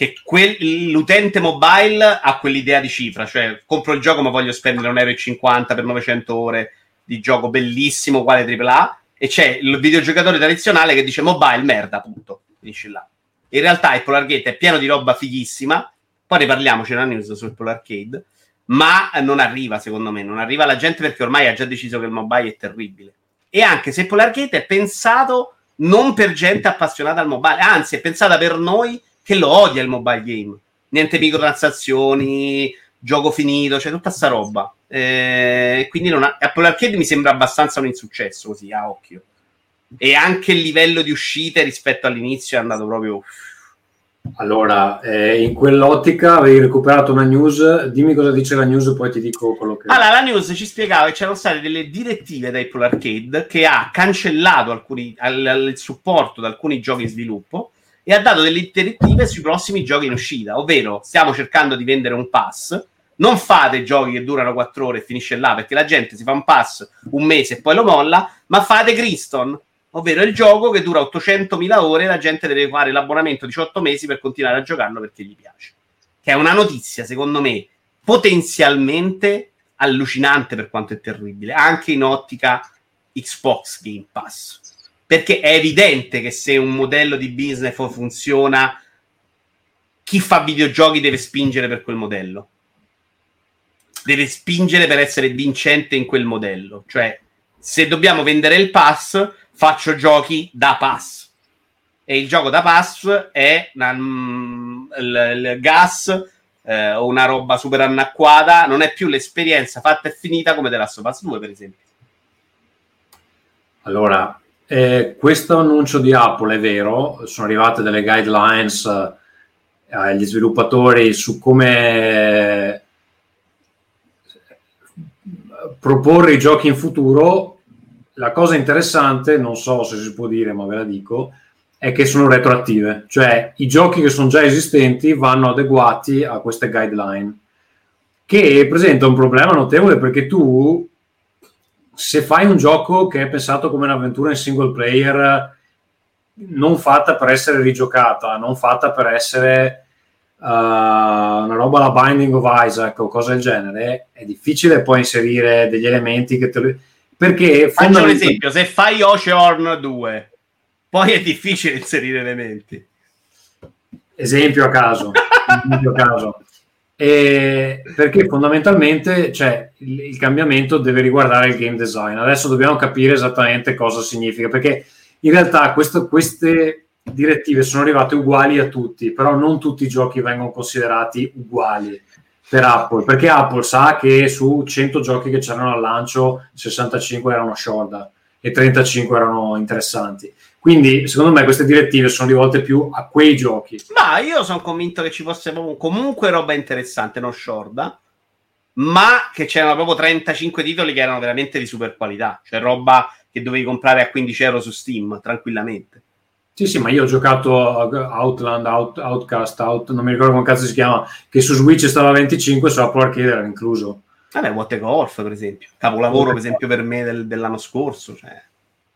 Speaker 2: che quel, l'utente mobile ha quell'idea di cifra, cioè compro il gioco ma voglio spendere 1,50 euro per 900 ore di gioco bellissimo, uguale AAA, e c'è il videogiocatore tradizionale che dice mobile merda, punto, finisci là. In realtà il Polar Gate è pieno di roba fighissima, poi ne parliamo, c'è una news sul Polar Arcade, ma non arriva secondo me, non arriva la gente perché ormai ha già deciso che il mobile è terribile. E anche se Polar Gate è pensato non per gente appassionata al mobile, anzi è pensata per noi che lo odia il mobile game. Niente microtransazioni, gioco finito, cioè tutta sta roba. Eh, quindi non ha, Apple Arcade mi sembra abbastanza un insuccesso così a occhio. E anche il livello di uscite rispetto all'inizio è andato proprio.
Speaker 1: Allora, eh, in quell'ottica avevi recuperato una news, dimmi cosa dice la news, poi ti dico quello che.
Speaker 2: Allora, la news ci spiegava che c'erano state delle direttive da Apple Arcade che ha cancellato alcuni, al, il supporto da alcuni giochi in sviluppo e ha dato delle direttive sui prossimi giochi in uscita, ovvero stiamo cercando di vendere un pass. Non fate giochi che durano 4 ore e finisce là, perché la gente si fa un pass un mese e poi lo molla, ma fate Griston, ovvero il gioco che dura 800.000 ore e la gente deve fare l'abbonamento 18 mesi per continuare a giocarlo perché gli piace. Che è una notizia, secondo me, potenzialmente allucinante per quanto è terribile, anche in ottica Xbox Game Pass perché è evidente che se un modello di business funziona, chi fa videogiochi deve spingere per quel modello. Deve spingere per essere vincente in quel modello. Cioè, se dobbiamo vendere il pass, faccio giochi da pass. E il gioco da pass è una, mm, il, il, gas eh, una roba super anacquata, non è più l'esperienza fatta e finita come The Last of Us 2, per esempio.
Speaker 1: Allora, eh, questo annuncio di Apple è vero, sono arrivate delle guidelines eh, agli sviluppatori su come eh, proporre i giochi in futuro. La cosa interessante, non so se si può dire, ma ve la dico, è che sono retroattive, cioè i giochi che sono già esistenti vanno adeguati a queste guideline, che presenta un problema notevole perché tu se fai un gioco che è pensato come un'avventura in single player, non fatta per essere rigiocata, non fatta per essere uh, una roba alla Binding of Isaac o cose del genere, è difficile poi inserire degli elementi che te perché
Speaker 2: faccio un esempio se fai Ocean 2 poi è difficile [laughs] inserire elementi
Speaker 1: esempio a caso, [laughs] esempio a caso. E perché fondamentalmente cioè, il, il, cambiamento deve riguardare il game design. Adesso dobbiamo capire esattamente cosa significa, perché in realtà questo, queste direttive sono arrivate uguali a tutti, però non tutti i giochi vengono considerati uguali per Apple, perché Apple sa che su 100 giochi che c'erano al lancio 65 erano short e 35 erano interessanti. Quindi, secondo me, queste direttive sono rivolte più a quei giochi.
Speaker 2: Ma io sono convinto che ci fosse comunque roba interessante, non shorda. ma che c'erano proprio 35 titoli che erano veramente di super qualità, cioè roba che dovevi comprare a 15 euro su Steam tranquillamente.
Speaker 1: Sì, sì, ma io ho giocato a Outland, Out, Outcast, Out, non mi ricordo come cazzo si chiama, che su Switch stava a 25, su Apple Arcade era incluso.
Speaker 2: Vabbè, What Golf, per esempio. Capolavoro, per esempio, per me del- dell'anno scorso. Cioè.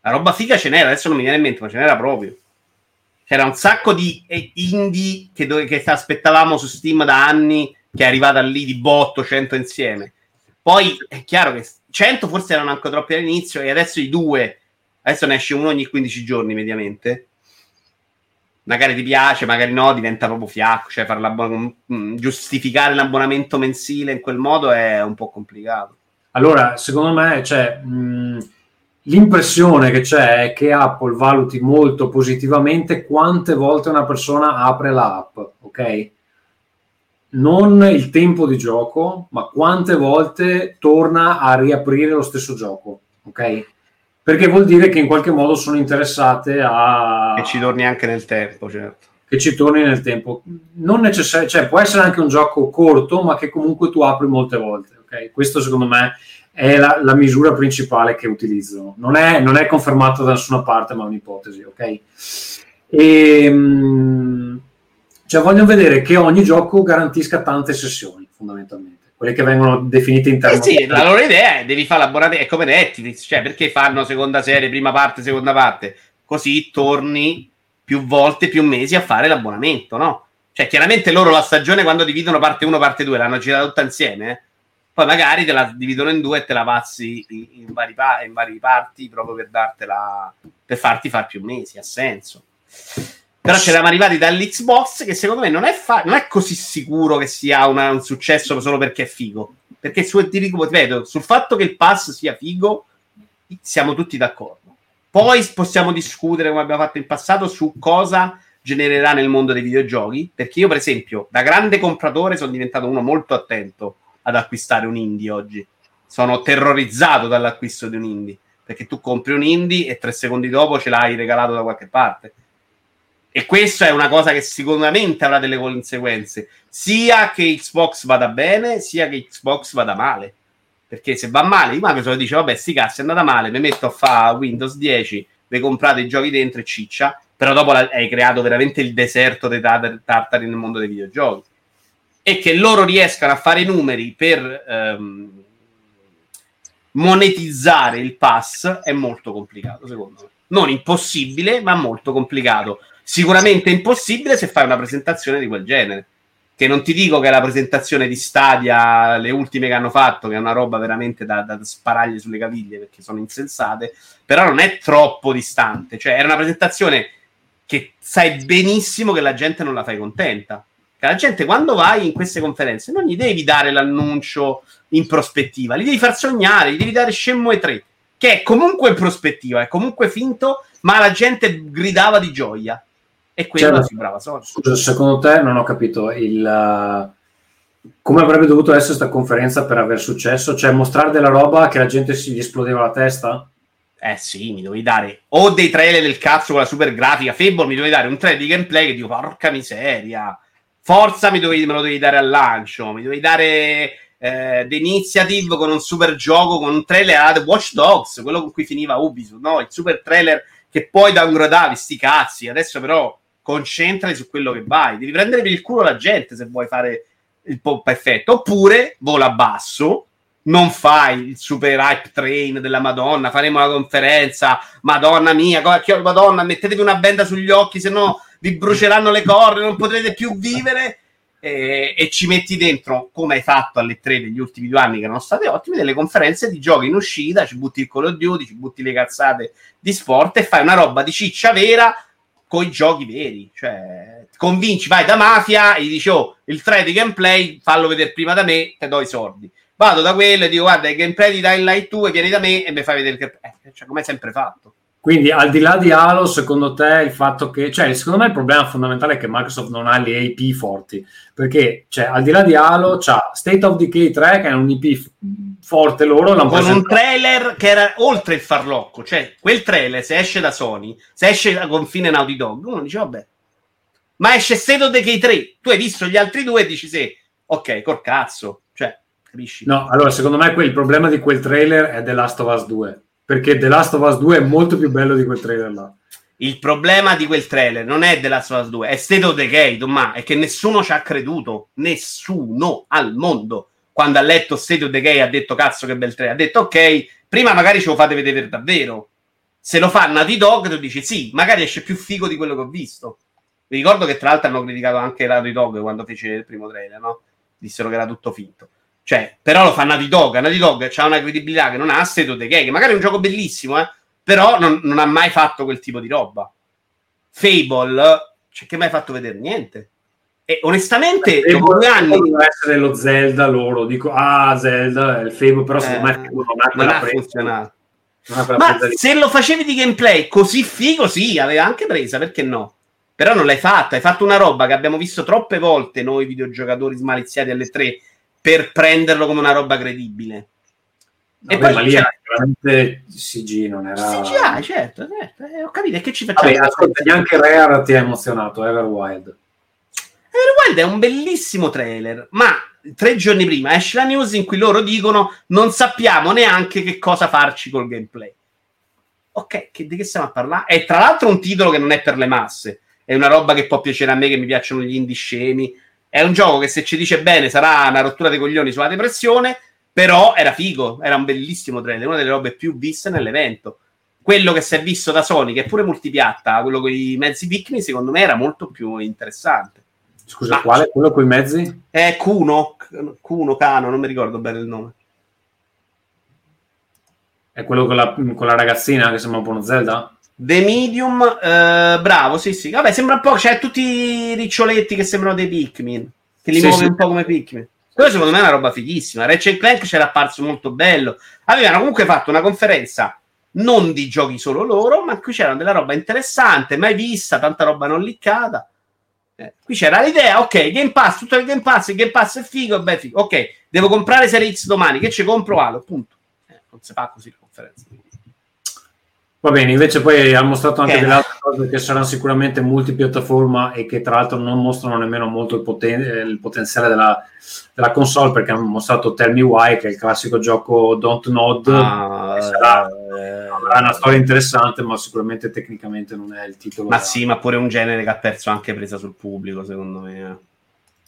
Speaker 2: La roba figa ce n'era, adesso non mi viene in mente, ma ce n'era proprio. C'era un sacco di eh, indie che, dove- che aspettavamo su Steam da anni, che è arrivata lì di botto, 100 insieme. Poi è chiaro che 100 forse erano anche troppi all'inizio e adesso i due, adesso ne esce uno ogni 15 giorni mediamente. Magari ti piace, magari no, diventa proprio fiacco, cioè l'abbon- mm, giustificare l'abbonamento mensile in quel modo è un po' complicato.
Speaker 1: Allora, secondo me, cioè, mh, l'impressione che c'è è che Apple valuti molto positivamente quante volte una persona apre l'app, ok? Non il tempo di gioco, ma quante volte torna a riaprire lo stesso gioco, ok? Perché vuol dire che in qualche modo sono interessate a...
Speaker 2: E ci torni anche nel tempo, certo.
Speaker 1: che ci torni nel tempo. Non necessario, cioè può essere anche un gioco corto, ma che comunque tu apri molte volte. ok? Questo secondo me è la, la misura principale che utilizzano. Non è, non è confermato da nessuna parte, ma è un'ipotesi, ok? E, mm, cioè voglio vedere che ogni gioco garantisca tante sessioni, fondamentalmente. Quelle che vengono definite in
Speaker 2: Eh
Speaker 1: termini
Speaker 2: sì, la loro idea è devi fare l'abbonamento, è come Netflix, cioè perché fanno seconda serie, prima parte, seconda parte? Così torni più volte, più mesi a fare l'abbonamento, no? Cioè chiaramente loro la stagione quando dividono parte 1, parte 2 l'hanno girata tutta insieme, eh? Poi magari te la dividono in due e te la passi in, in vari, pa- in vari parti proprio per dartela, per farti fare più mesi, ha senso. Però ci eravamo arrivati dall'Xbox che secondo me non è, fa- non è così sicuro che sia una- un successo solo perché è figo. Perché su, ti ripeto, sul fatto che il pass sia figo siamo tutti d'accordo. Poi possiamo discutere, come abbiamo fatto in passato, su cosa genererà nel mondo dei videogiochi. Perché io, per esempio, da grande compratore sono diventato uno molto attento ad acquistare un indie oggi. Sono terrorizzato dall'acquisto di un indie. Perché tu compri un indie e tre secondi dopo ce l'hai regalato da qualche parte. E questa è una cosa che sicuramente avrà delle conseguenze, sia che Xbox vada bene, sia che Xbox vada male. Perché se va male, Microsoft dice: Vabbè, sti cazzi è andata male, mi metto a fare Windows 10, vi comprate i giochi dentro e ciccia. Però dopo hai creato veramente il deserto dei tar- tartari nel mondo dei videogiochi. E che loro riescano a fare i numeri per ehm, monetizzare il pass è molto complicato, secondo me. Non impossibile, ma molto complicato. Sicuramente impossibile se fai una presentazione di quel genere. Che non ti dico che è la presentazione di Stadia, le ultime che hanno fatto, che è una roba veramente da, da sparargli sulle caviglie perché sono insensate, però non è troppo distante. Cioè, era una presentazione che sai benissimo che la gente non la fai contenta. Che la gente quando vai in queste conferenze non gli devi dare l'annuncio in prospettiva, li devi far sognare, gli devi dare Shenmue 3, che è comunque in prospettiva, è comunque finto, ma la gente gridava di gioia. E quello
Speaker 1: Certo.
Speaker 2: si brava.
Speaker 1: Scusa, secondo te non ho capito il uh, come avrebbe dovuto essere questa conferenza per aver successo? Cioè mostrare della roba che la gente si gli esplodeva la testa?
Speaker 2: Eh sì, mi dovevi dare o dei trailer del cazzo con la super grafica, Fable mi dovevi dare un trailer di gameplay che dico porca miseria. Forza mi dovevi, me lo dovevi dare al lancio, mi dovevi dare eh, Initiative con un super gioco, con un trailer a The Watch Dogs, quello con cui finiva Ubisoft, no? Il super trailer che poi downgradavi, sti cazzi. Adesso però concentrati su quello che vai. Devi prendere per il culo la gente se vuoi fare il po' perfetto. Oppure vola basso, non fai il super hype train della Madonna, faremo la conferenza, Madonna mia, Madonna, mettetevi una benda sugli occhi, se no vi bruceranno le corna, non potrete più vivere. E, e ci metti dentro, come hai fatto alle tre degli ultimi due anni che erano state ottime, delle conferenze di giochi in uscita, ci butti il Call of Duty, ci butti le cazzate di sport e fai una roba di ciccia vera con i giochi veri. Cioè, convinci, vai da mafia e gli dici, oh, il 3 di gameplay, fallo vedere prima da me, te do i soldi. Vado da quello e dico, guarda, il gameplay di Dying Light 2 vieni da me e mi fai vedere che... Eh, cioè, come è sempre fatto.
Speaker 1: Quindi al di là di Halo, secondo te il fatto che, cioè secondo me il problema fondamentale è che Microsoft non ha le IP forti, perché cioè, al di là di Halo c'ha State of Decay 3 che è un IP forte loro,
Speaker 2: Con un
Speaker 1: presentato-
Speaker 2: trailer che era oltre il farlocco, cioè quel trailer se esce da Sony, se esce da confine Naughty Dog, uno dice vabbè, ma esce State of Decay 3, tu hai visto gli altri due e dici sì, ok, col cazzo, cioè capisci?
Speaker 1: No, allora secondo me quel, il problema di quel trailer è The Last of Us 2, perché The Last of Us 2 è molto più bello di quel trailer là.
Speaker 2: Il problema di quel trailer non è della Last of Us 2, è State of Decay, ma è che nessuno ci ha creduto, nessuno al mondo. Quando ha letto State of Decay ha detto cazzo che bel trailer, ha detto ok, prima magari ce lo fate vedere per davvero. Se lo fa Naughty Dog tu dici sì, magari esce più figo di quello che ho visto. Vi ricordo che tra l'altro hanno criticato anche Naughty Dog quando fece il primo trailer, no? Dissero che era tutto finto. Cioè, però lo fa Naughty Dog, Naughty Dog ha una credibilità che non ha State of Decay, che magari è un gioco bellissimo, eh? però non, non, ha mai fatto quel tipo di roba. Fable, cioè, che mai fatto vedere niente. E onestamente,
Speaker 1: Fable,
Speaker 2: dopo due anni.
Speaker 1: Deve essere lo Zelda loro. Dico, ah, Zelda, il Fable, però secondo
Speaker 2: Eh,
Speaker 1: me non ha,
Speaker 2: non ha funzionato.
Speaker 1: Non
Speaker 2: Ma se lo facevi di gameplay così figo, sì, aveva anche presa, perché no? Però non l'hai fatta, hai fatto una roba che abbiamo visto troppe volte noi videogiocatori smaliziati alle tre per prenderlo come una roba credibile. E
Speaker 1: Vabbè,
Speaker 2: poi
Speaker 1: ma lì veramente CG, non era...
Speaker 2: CGI, certo, certo, eh, ho capito, e che ci facciamo?
Speaker 1: Vabbè, ascolta, neanche Rare ti ha emozionato, Everwild.
Speaker 2: Everwild è un bellissimo trailer, ma tre giorni prima esce la news in cui loro dicono non sappiamo neanche che cosa farci col gameplay. Ok, che, di che stiamo a parlare? È tra l'altro un titolo che non è per le masse, è una roba che può piacere a me, che mi piacciono gli indie scemi. È un gioco che se ci dice bene sarà una rottura dei coglioni sulla depressione, però era figo, era un bellissimo trailer, una delle robe più viste nell'evento. Quello che si è visto da Sony, che è pure multipiatta, quello con i mezzi piccoli, secondo me era molto più interessante.
Speaker 1: Scusa,
Speaker 2: Ma-
Speaker 1: quale? Quello con i mezzi?
Speaker 2: È Kuno, Kuno, Cano, non mi ricordo bene il nome.
Speaker 1: È quello con la, con la ragazzina che sembra un po' uno Zelda?
Speaker 2: The Medium, eh, bravo, sì, sì. Vabbè, sembra un po', c'è tutti i riccioletti che sembrano dei Pikmin, che li
Speaker 1: Sì,
Speaker 2: muove
Speaker 1: sì.
Speaker 2: un po' come Pikmin. Quello secondo me è una roba fighissima. Ratchet Clank c'era apparso molto bello. Avevano comunque fatto una conferenza non di giochi solo loro, ma cui c'era della roba interessante, mai vista, tanta roba non liccata. Eh, qui c'era l'idea, ok, Game Pass, tutto il Game Pass, il Game Pass è figo, beh, figo. Ok, devo comprare Serie X domani, che ci compro Halo, punto. Eh, non si fa così la conferenza.
Speaker 1: Va bene, invece poi ha mostrato anche
Speaker 2: Eh.
Speaker 1: delle altre cose che saranno sicuramente multipiattaforma e che tra l'altro non mostrano nemmeno molto il, poten- eh, il potenziale della, della console perché hanno mostrato Tell Me Why che è il classico gioco Don't Nod
Speaker 2: Ah,
Speaker 1: che sarà-
Speaker 2: eh,
Speaker 1: avrà una storia interessante ma sicuramente tecnicamente non è il titolo
Speaker 2: Ma
Speaker 1: da-
Speaker 2: sì, ma pure un genere che ha perso anche presa sul pubblico, secondo me.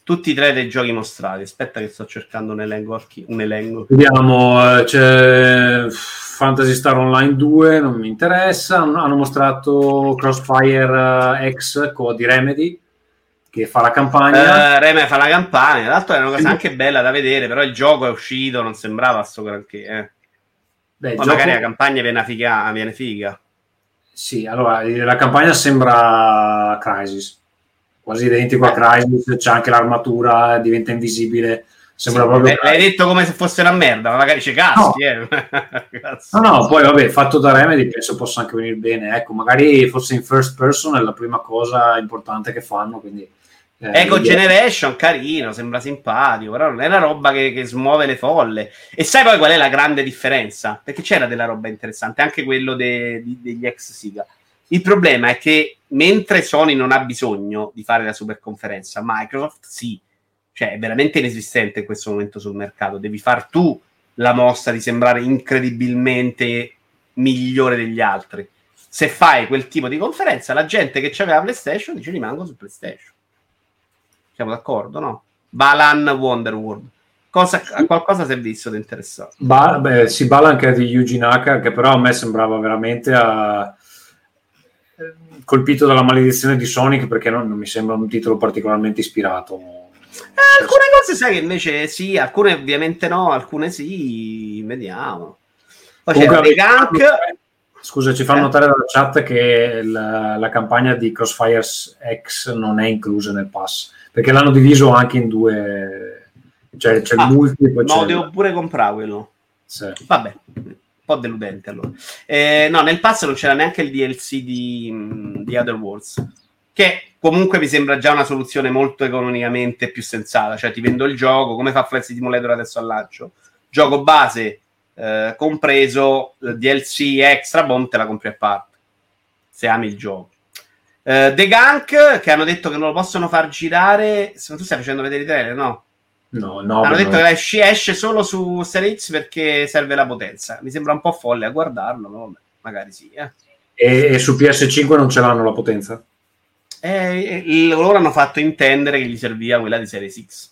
Speaker 2: Tutti e tre dei giochi mostrati. Aspetta che sto cercando un elenco. archi- Un elenco.
Speaker 1: Vediamo, eh, c'è Fantasy Star Online 2, non mi interessa. Hanno mostrato Crossfire eh, X di Remedy che fa la campagna.
Speaker 2: Eh, Reme fa la campagna. Tra l'altro è una cosa anche bella da vedere, però il gioco è uscito, non sembrava sto granché. Eh.
Speaker 1: Beh, gioco-
Speaker 2: magari la campagna viene figa. Viene figa.
Speaker 1: Sì, allora la campagna sembra Crisis, quasi identico a Crisis, c'è anche l'armatura, diventa invisibile, sembra
Speaker 2: Sì,
Speaker 1: proprio...
Speaker 2: l'hai- detto come se fosse una merda, ma magari c'è caschi. Eh. Cazzo. [laughs]
Speaker 1: No, no, poi vabbè, fatto da Remedy penso possa anche venire bene, ecco, magari fosse in first person è la prima cosa importante che fanno, quindi... eh,
Speaker 2: Eco Generation, carino, sembra simpatico, però non è una roba che, che smuove le folle. E sai poi qual è la grande differenza? Perché c'era della roba interessante, anche quello de- di- degli ex Siga. Il problema è che mentre Sony non ha bisogno di fare la super conferenza, Microsoft sì, cioè è veramente inesistente in questo momento sul mercato. Devi far tu la mossa di sembrare incredibilmente migliore degli altri. Se fai quel tipo di conferenza, la gente che c'aveva PlayStation dice rimango su PlayStation. Siamo d'accordo, no? Balan Wonderworld. Cosa, a qualcosa si è visto di interessante.
Speaker 1: Ba- beh, si balla anche di Yuji Naka, che però a me sembrava veramente a- colpito dalla maledizione di Sonic perché non, non mi sembra un titolo particolarmente ispirato.
Speaker 2: Eh, alcune cose sai che invece sì, alcune ovviamente no, alcune sì, vediamo. Poi c'è
Speaker 1: Comunque,
Speaker 2: The Gunk.
Speaker 1: Scusa, ci fanno
Speaker 2: Eh?
Speaker 1: notare dalla chat che la, la campagna di Crossfire X non è inclusa nel pass perché l'hanno diviso anche in due, cioè c'è
Speaker 2: Ah,
Speaker 1: il multi e poi
Speaker 2: No,
Speaker 1: c'è
Speaker 2: devo pure comprare quello.
Speaker 1: sì.
Speaker 2: Vabbè, po' deludente allora. Eh, no, nel pass non c'era neanche il DLC di, mh, di Other Worlds, che comunque mi sembra già una soluzione molto economicamente più sensata. Cioè, ti vendo il gioco, come fa Flight Simulator adesso al lancio? Gioco base, eh, compreso il DLC extra bomb, te la compri a parte, se ami il gioco. Eh, The Gunk, che hanno detto che non lo possono far girare. Se tu stai facendo vedere i trailer, no?
Speaker 1: No, no,
Speaker 2: Hanno detto che esce, esce solo su Serie X perché serve la potenza. Mi sembra un po' folle a guardarlo, ma vabbè, magari sì. Eh.
Speaker 1: E, e su PS5 non ce l'hanno la potenza?
Speaker 2: Eh, eh, loro hanno fatto intendere che gli serviva quella di Serie X.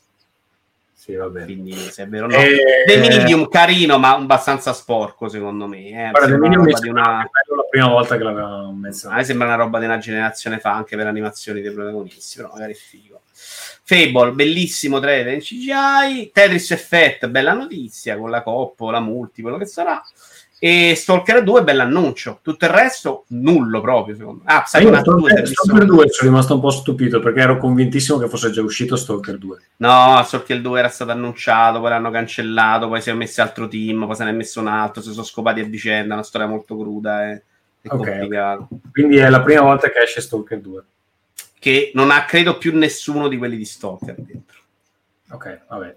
Speaker 1: Sì, va bene.
Speaker 2: Quindi, se è vero no.
Speaker 1: Eh,
Speaker 2: The Medium carino, ma abbastanza sporco, secondo me. Eh.
Speaker 1: Guarda,
Speaker 2: Sembra una roba di una...
Speaker 1: la prima volta che l'avevamo
Speaker 2: A
Speaker 1: menzionato.
Speaker 2: me sembra una roba di una generazione fa anche per animazioni dei protagonisti, però magari è figo. Fable, bellissimo trailer in CGI. Tetris Effect, bella notizia con la coppa, la multi, quello che sarà. E Stalker 2, bell'annuncio. Tutto il resto, nullo proprio, secondo me. Ah,
Speaker 1: Io
Speaker 2: Psychonauts 2,
Speaker 1: Stalker,
Speaker 2: si è visto-
Speaker 1: Stalker 2 sono rimasto un po' stupito perché ero convintissimo che fosse già uscito Stalker 2.
Speaker 2: No, Stalker 2 era stato annunciato, poi l'hanno cancellato, poi si è messo altro team, poi se ne è messo un altro, si sono scopati a vicenda, una storia molto cruda e è
Speaker 1: Ok,
Speaker 2: complicata.
Speaker 1: Quindi è la prima volta che esce Stalker 2.
Speaker 2: Che non ha, credo, più nessuno di quelli di Stalker dentro.
Speaker 1: Ok, vabbè.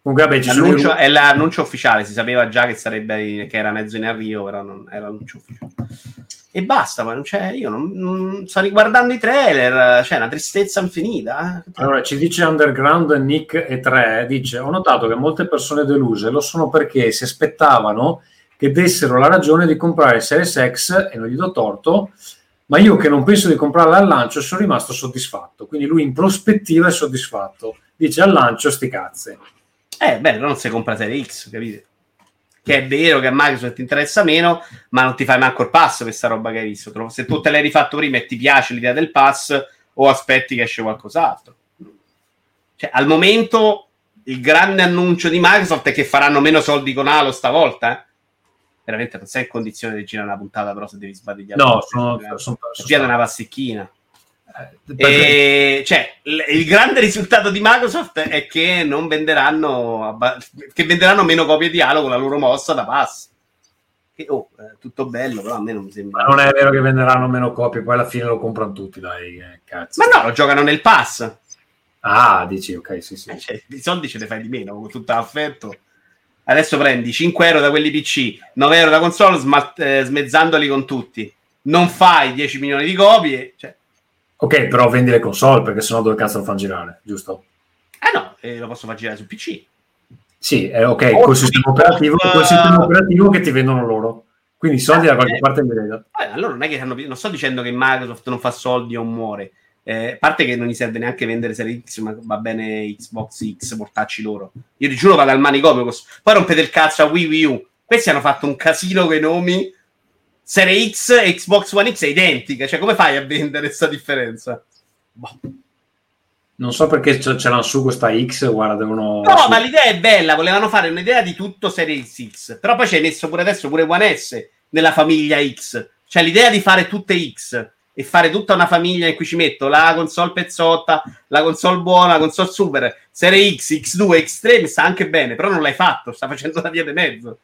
Speaker 1: Comunque, vabbè, ci sono
Speaker 2: L'annuncio,
Speaker 1: i-
Speaker 2: è l'annuncio ufficiale, si sapeva già che sarebbe che era mezzo in arrivo, però non era l'annuncio ufficiale. E basta, poi non c'è. Io non, non- sto riguardando i trailer, c'è una tristezza infinita. eh.
Speaker 1: Allora, ci dice Underground Nick e 3, dice, ho notato che molte persone deluse lo sono perché si aspettavano che dessero la ragione di comprare Series X, e non gli do torto, ma io che non penso di comprarla al lancio sono rimasto soddisfatto. Quindi lui in prospettiva è soddisfatto. Dice al lancio sti cazzi.
Speaker 2: Eh, però non si compra Serie X, capite? Che è vero che a Microsoft ti interessa meno, ma non ti fai manco il pass questa roba che hai visto. Se tu te l'hai rifatto prima e ti piace l'idea del pass, o aspetti che esce qualcos'altro. Cioè, al momento, il grande annuncio di Microsoft è che faranno meno soldi con Halo stavolta, eh? Veramente non sei in condizione di girare una puntata, però se devi sbadigliare.
Speaker 1: No, sono... sono,
Speaker 2: una pasticchina.
Speaker 1: perché-
Speaker 2: E, cioè, il grande risultato di Microsoft è che non venderanno che venderanno meno copie di Halo con la loro mossa da pass. Che, oh, è tutto bello, però a me non mi sembra.
Speaker 1: Ma non è vero che venderanno meno copie, poi alla fine lo comprano tutti, dai, eh, cazzo.
Speaker 2: Ma no, lo giocano nel pass.
Speaker 1: Ah, dici, ok, sì, sì.
Speaker 2: Eh, Cioè, i soldi ce ne fai di meno con tutto l'affetto. Adesso prendi 5 euro da quelli PC, 9 euro da console, smalt- eh, smezzandoli con tutti. Non fai 10 milioni di copie. Cioè,
Speaker 1: Ok, però vendi le console, perché sennò dove cazzo lo fanno girare, giusto?
Speaker 2: eh no, eh, lo posso far girare su PC.
Speaker 1: Sì, eh, ok,
Speaker 2: Oh,
Speaker 1: col sistema, operativo,
Speaker 2: eh,
Speaker 1: col sistema operativo che ti vendono loro. Quindi i soldi da qualche
Speaker 2: eh.
Speaker 1: parte li vedo.
Speaker 2: Eh, allora non è che hanno, non sto dicendo che Microsoft non fa soldi o muore. Eh, a parte che non gli serve neanche vendere Serie X, ma va bene Xbox X, portacci loro. Io ti giuro vado al manicomio. Poi rompete il cazzo a Wii Wii U. Questi hanno fatto un casino con i nomi. Serie X e Xbox One X è identica. Cioè, come fai a vendere questa differenza? Boh.
Speaker 1: Non so perché ce, ce l'hanno su questa X, guarda, devono...
Speaker 2: No,
Speaker 1: su-
Speaker 2: ma l'idea è bella. Volevano fare un'idea di tutto Serie X. Però poi ci hai messo pure adesso pure One S nella famiglia X. Cioè, l'idea di fare tutte X e fare tutta una famiglia in cui ci metto la console pezzotta, la console buona, la console super, Serie X, X2, X3, mi sta anche bene, però non l'hai fatto, sta facendo la via di mezzo.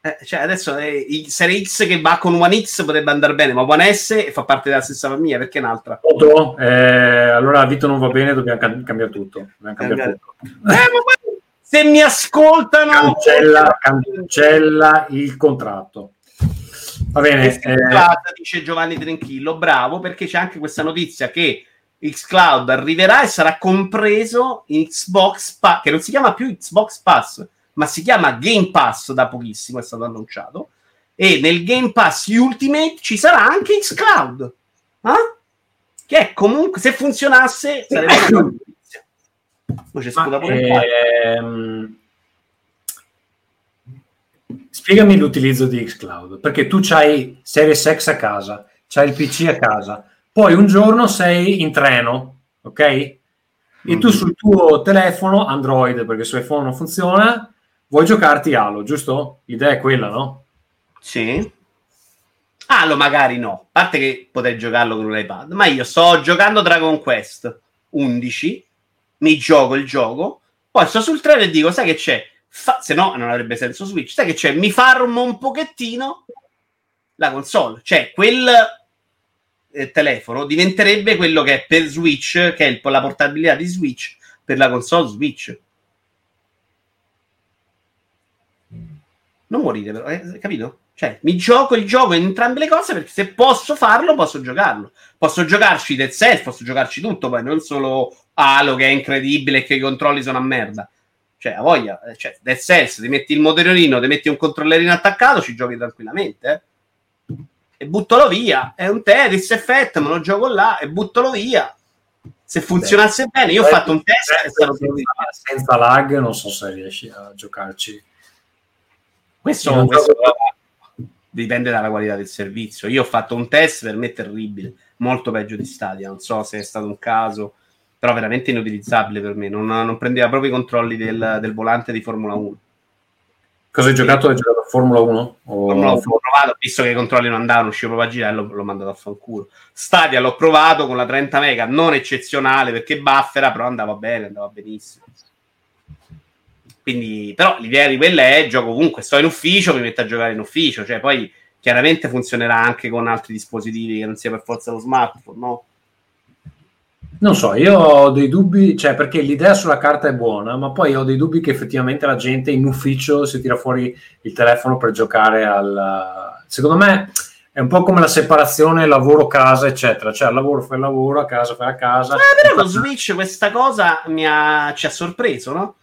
Speaker 2: Eh, cioè, adesso eh, il Serie X che va con One X potrebbe andare bene, ma One S fa parte della stessa famiglia, perché è un'altra?
Speaker 1: Foto? Eh, allora Vito non va bene, dobbiamo cam- cambiare tutto. Dobbiamo cambiare tutto.
Speaker 2: Eh, ma se mi ascoltano...
Speaker 1: Cancella, cancella il contratto. Va bene.
Speaker 2: Questa
Speaker 1: eh,
Speaker 2: dice Giovanni Trenchillo, bravo, perché c'è anche questa notizia che Xcloud arriverà e sarà compreso in Xbox Pass, che non si chiama più Xbox Pass, ma si chiama Game Pass da pochissimo, è stato annunciato. E nel Game Pass Ultimate ci sarà anche Xcloud. Eh? Che è comunque, se funzionasse, sarebbe una [coughs] notizia. Poi c'è
Speaker 1: ma,
Speaker 2: scusa pure qua.
Speaker 1: ehm, spiegami l'utilizzo di xCloud, perché tu c'hai Series X a casa, c'hai il PC a casa, poi un giorno sei in treno, ok? E tu
Speaker 2: Mhm.
Speaker 1: sul tuo telefono Android, perché su iPhone non funziona, vuoi giocarti Halo, giusto? L'idea è quella, no?
Speaker 2: Sì. Halo magari no, a parte che potrei giocarlo con un iPad, ma io sto giocando Dragon Quest 11, mi gioco il gioco, poi sto sul treno e dico, sai che c'è? Fa- se no non avrebbe senso Switch, sai che c'è? Mi farmo un pochettino la console, cioè quel eh, telefono diventerebbe quello che è per Switch, che è il- la portabilità di Switch per la console Switch. Non morire, però, eh, capito? Cioè, mi gioco il gioco in entrambe le cose perché se posso farlo, posso giocarlo. Posso giocarci Dead Cells, posso giocarci tutto, poi non solo Halo che è incredibile e che i controlli sono a merda. Cioè, a voglia, eh, cioè, Dead Cells, ti metti il motorino, ti metti un controllerino attaccato, ci giochi tranquillamente. Eh? E buttalo via. È un Tetris effetto, me lo gioco là e buttalo via. Se funzionasse Beh, bene, io ho fatto un test
Speaker 1: senza, senza lag, non so se riesci a giocarci.
Speaker 2: Questo, questo dipende dalla qualità del servizio. Io ho fatto un test per me terribile, molto peggio di Stadia. Non so se è stato un caso però veramente inutilizzabile per me. Non, non prendeva proprio i controlli del, del, volante di Formula 1.
Speaker 1: Cosa hai giocato? Hai giocato a Formula 1?
Speaker 2: O... Formula 1 ho provato, visto che i controlli non andavano, uscivo proprio a girare, l'ho, l'ho mandato a fanculo. Stadia l'ho provato con la 30 mega, non eccezionale perché buffera, però andava bene, andava benissimo. Quindi, però l'idea di quella è gioco comunque, sto in ufficio, mi metto a giocare in ufficio, cioè poi chiaramente funzionerà anche con altri dispositivi che non sia per forza lo smartphone, no?
Speaker 1: Non so, io ho dei dubbi, cioè perché l'idea sulla carta è buona, ma poi ho dei dubbi che effettivamente la gente in ufficio si tira fuori il telefono per giocare al... Secondo me è un po' come la separazione lavoro-casa, eccetera. Cioè al lavoro fai il lavoro, a casa fai a casa.
Speaker 2: Ma però lo Switch questa cosa mi ha... ci ha sorpreso, no?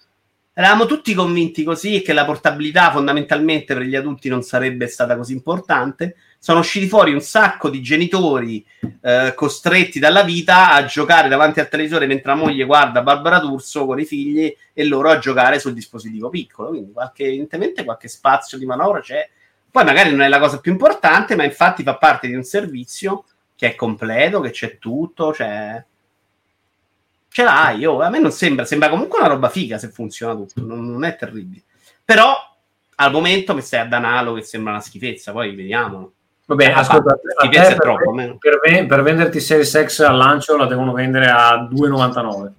Speaker 2: Eravamo tutti convinti così che la portabilità fondamentalmente per gli adulti non sarebbe stata così importante sono usciti fuori un sacco di genitori eh, costretti dalla vita a giocare davanti al televisore mentre la moglie guarda Barbara D'Urso con i figli e loro a giocare sul dispositivo piccolo. Quindi qualche, evidentemente qualche spazio di manovra c'è. Poi magari non è la cosa più importante, ma infatti fa parte di un servizio che è completo, che c'è tutto, c'è... Ce l'hai, oh, a me non sembra, sembra comunque una roba figa se funziona tutto, non, non è terribile. Però al momento mi stai a Danalo che sembra una schifezza, poi vediamo.
Speaker 1: Vabbè, eh, ascolta, a te, per, troppo, per, per, venderti Series X al lancio la devono vendere a 2,99.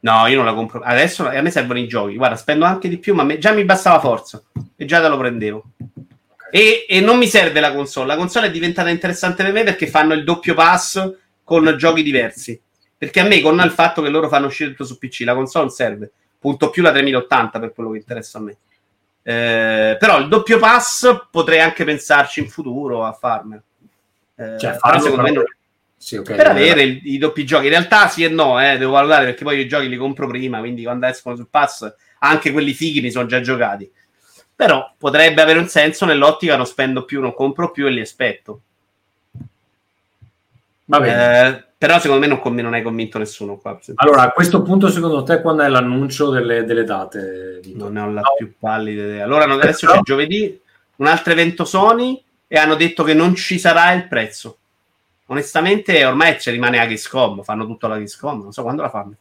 Speaker 2: No, io non la compro. Adesso a me servono i giochi. Guarda, spendo anche di più, ma me, già mi bastava forza e già te lo prendevo. E, e, non mi serve la console. La console è diventata interessante per me perché fanno il doppio pass con giochi diversi. Perché a me, con il fatto che loro fanno uscire tutto su PC, la console non serve. Punto più la 3080 per quello che interessa a me. Eh, però il doppio pass potrei anche pensarci in futuro a farmelo. Eh, cioè, farlo secondo me non... sì, okay, per avere il, i doppi giochi. In realtà sì e no, eh, devo valutare perché poi i giochi li compro prima, quindi quando escono sul pass anche quelli fighi mi sono già giocati. Però potrebbe avere un senso nell'ottica non spendo più, non compro più e li aspetto. Va bene. Eh, però secondo me non, non, hai convinto nessuno qua.
Speaker 1: Allora, a questo punto, secondo te, quando è l'annuncio delle, delle date?
Speaker 2: Non ne ho la no. più pallida idea. Allora, adesso c'è giovedì un altro evento Sony e hanno detto che non ci sarà il prezzo. Onestamente, ormai ci rimane a Gamescom, fanno tutto la Gamescom, non so quando la fanno.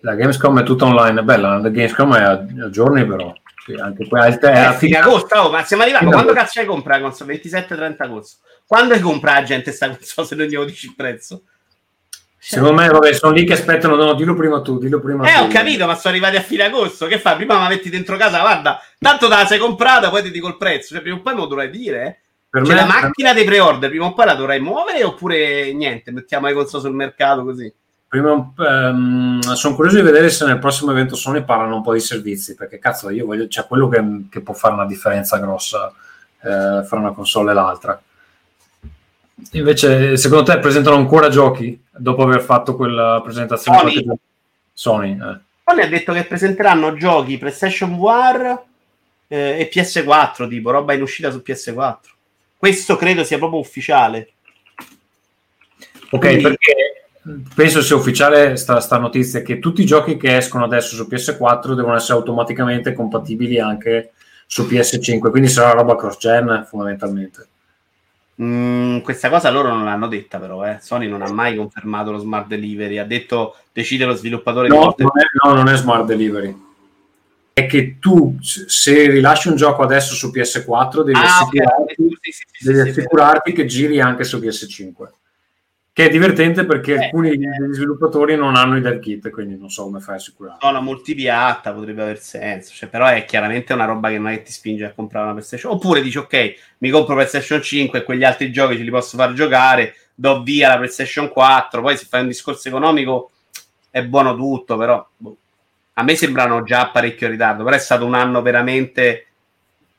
Speaker 1: La Gamescom è tutta online, è bella, la Gamescom è a, giorni però. Sì, anche qua è,
Speaker 2: a fine agosto, oh, ma stiamo arrivando. Quando cazzo hai comprato la console? 27-30 agosto. Quando hai comprato la gente sta console se non gli dici il prezzo?
Speaker 1: Secondo me, vabbè, sono lì che aspettano. No, dillo prima tu, dillo prima
Speaker 2: eh,
Speaker 1: tu.
Speaker 2: ho capito, ma sono arrivati a fine agosto. Che fai? Prima la metti dentro casa, guarda, tanto te la sei comprata, poi ti dico il prezzo. Cioè, prima o poi me lo dovrai dire. Eh. Per cioè, me, la macchina dei pre-order, prima o poi la dovrai muovere oppure niente, mettiamo le console sul mercato così.
Speaker 1: Prima, um, sono curioso di vedere se nel prossimo evento Sony parlano un po' di servizi, perché cazzo, io voglio, c'è quello che, che può fare una differenza grossa eh, fra una console e l'altra. Invece, secondo te presentano ancora giochi dopo aver fatto quella presentazione?
Speaker 2: Sony,
Speaker 1: Sony, eh.
Speaker 2: Sony ha detto che presenteranno giochi PlayStation VR eh, e PS4, tipo roba in uscita su PS4. Questo credo sia proprio ufficiale.
Speaker 1: Ok, Quindi... perché penso sia ufficiale sta, sta, notizia che tutti i giochi che escono adesso su PS4 devono essere automaticamente compatibili anche su PS5, quindi sarà roba cross-gen fondamentalmente.
Speaker 2: Mm, questa cosa loro non l'hanno detta, però. Eh. Sony non ha mai confermato lo smart delivery. Ha detto decide lo sviluppatore.
Speaker 1: No, non è, no, non è smart delivery. È che tu, se rilasci un gioco adesso su PS4, devi ah, assicurarti, okay. sì, sì, sì, devi assicurarti che giri anche su PS5 che è divertente perché eh, alcuni eh, sviluppatori non hanno i dev kit, quindi non so come fai a assicurare.
Speaker 2: No, la multipiatta potrebbe aver senso, cioè, però è chiaramente una roba che non è che ti spinge a comprare una PlayStation. Oppure dici, ok, mi compro PlayStation 5 e quegli altri giochi ce li posso far giocare, do via la PlayStation 4, poi se fai un discorso economico è buono tutto, però boh. a me sembrano già parecchio in ritardo, però è stato un anno veramente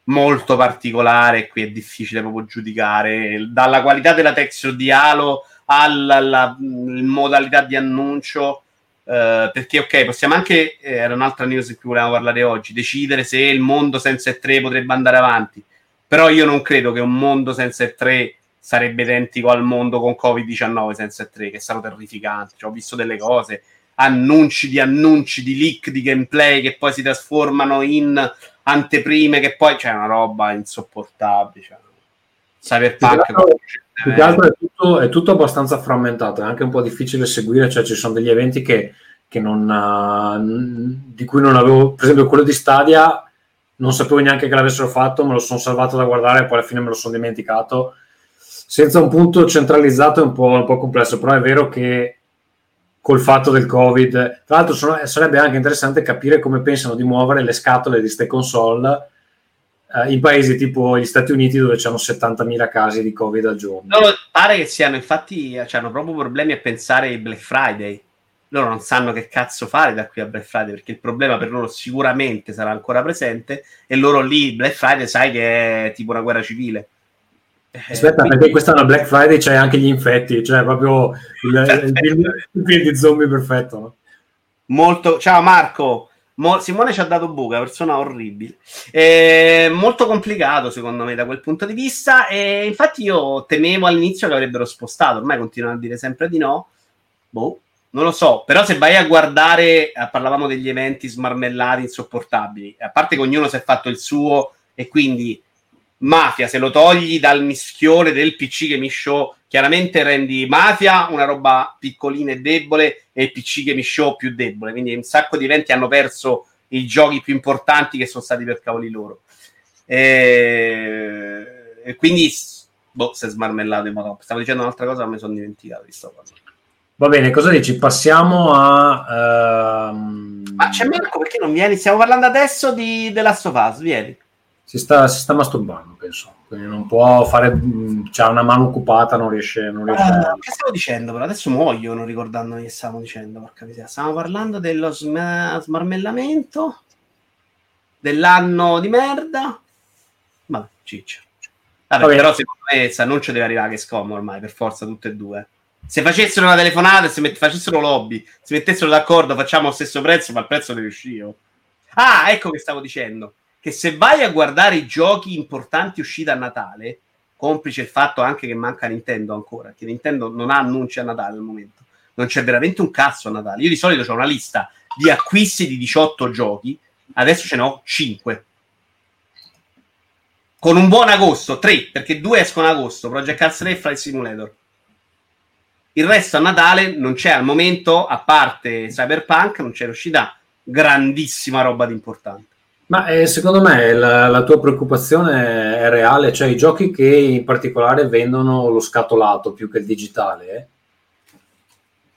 Speaker 2: molto particolare, qui è difficile proprio giudicare, dalla qualità della texture di Halo alla, alla modalità di annuncio eh, perché ok, possiamo anche, eh, era un'altra news di cui volevamo parlare oggi, decidere se il mondo senza E3 potrebbe andare avanti, però io non credo che un mondo senza E3 sarebbe identico al mondo con Covid-19 senza E3, che sono terrificanti, cioè, ho visto delle cose, annunci di annunci, di leak, di gameplay che poi si trasformano in anteprime, che poi c'è una roba insopportabile. Cioè. Cyberpunk.
Speaker 1: Che altro- più che altro è tutto, è tutto abbastanza frammentato, è anche un po' difficile seguire, cioè ci sono degli eventi che, che non, ah, di cui non avevo, per esempio quello di Stadia, non sapevo neanche che l'avessero fatto, me lo sono salvato da guardare e poi alla fine me lo sono dimenticato. Senza un punto centralizzato è un po', un po' complesso, però è vero che col fatto del Covid, tra l'altro sono- sarebbe anche interessante capire come pensano di muovere le scatole di ste console eh, in paesi tipo gli Stati Uniti dove c'hanno 70.000 casi di Covid al giorno.
Speaker 2: Loro pare che siano, infatti, eh, hanno proprio problemi a pensare ai Black Friday. Loro non sanno che cazzo fare da qui a Black Friday perché il problema per loro sicuramente sarà ancora presente e loro lì Black Friday sai che è tipo una guerra civile. Eh,
Speaker 1: Aspetta,
Speaker 2: quindi-
Speaker 1: perché quest'anno a Black Friday c'è anche gli infetti, cioè proprio il, il, film, il film di zombie perfetto. no?
Speaker 2: molto ciao Marco Mo- Simone ci ha dato buca persona orribile. Eh, molto complicato secondo me da quel punto di vista. E infatti io temevo all'inizio che avrebbero spostato. Ormai continuano a dire sempre di no. Boh non lo so, però se vai a guardare, eh, parlavamo degli eventi smarmellati, insopportabili, a parte che ognuno si è fatto il suo e quindi Mafia, se lo togli dal mischione del PC che mi show, chiaramente rendi Mafia una roba piccolina e debole e il PC che mi show più debole. Quindi un sacco di eventi hanno perso i giochi più importanti che sono stati per cavoli loro. E, e quindi, boh, si è smarmellato in modo. Stavo dicendo un'altra cosa, ma mi sono dimenticato di sto cosa.
Speaker 1: Va bene, cosa dici? Passiamo a... ehm,
Speaker 2: Ma c'è Marco, perché non vieni? Stiamo parlando adesso di The Last of Us, vieni.
Speaker 1: Si, sta, si sta masturbando, penso. Quindi non può fare... mh, C'ha una mano occupata, non riesce... Non riesce
Speaker 2: Ah, che stavo dicendo? Però adesso muoio non ricordandomi che stavamo dicendo. Porca miseria. Stavamo parlando dello sma- smarmellamento dell'anno di merda. Vabbè, ciccia. Vabbè,
Speaker 1: Vabbè.
Speaker 2: però secondo me questo annuncio deve arrivare che scomo ormai, per forza, tutte e due. Se facessero una telefonata, se met- facessero lobby, si mettessero d'accordo, facciamo lo stesso prezzo, ma il prezzo deve uscire. Ah, ecco che stavo dicendo. Che se vai a guardare i giochi importanti usciti a Natale, complice il fatto anche che manca Nintendo ancora, che Nintendo non ha annunci a Natale al momento. Non c'è veramente un cazzo a Natale. Io di solito ho una lista di acquisti di 18 giochi, adesso ce ne ho 5. Con un buon agosto, 3, perché 2 escono ad agosto, Project Cars 3 e Flight Simulator. Il resto a Natale non c'è al momento, a parte Cyberpunk, non c'è uscita grandissima roba di importante.
Speaker 1: Ma eh, secondo me la, la tua preoccupazione è reale, cioè i giochi che in particolare vendono lo scatolato più che il digitale. eh.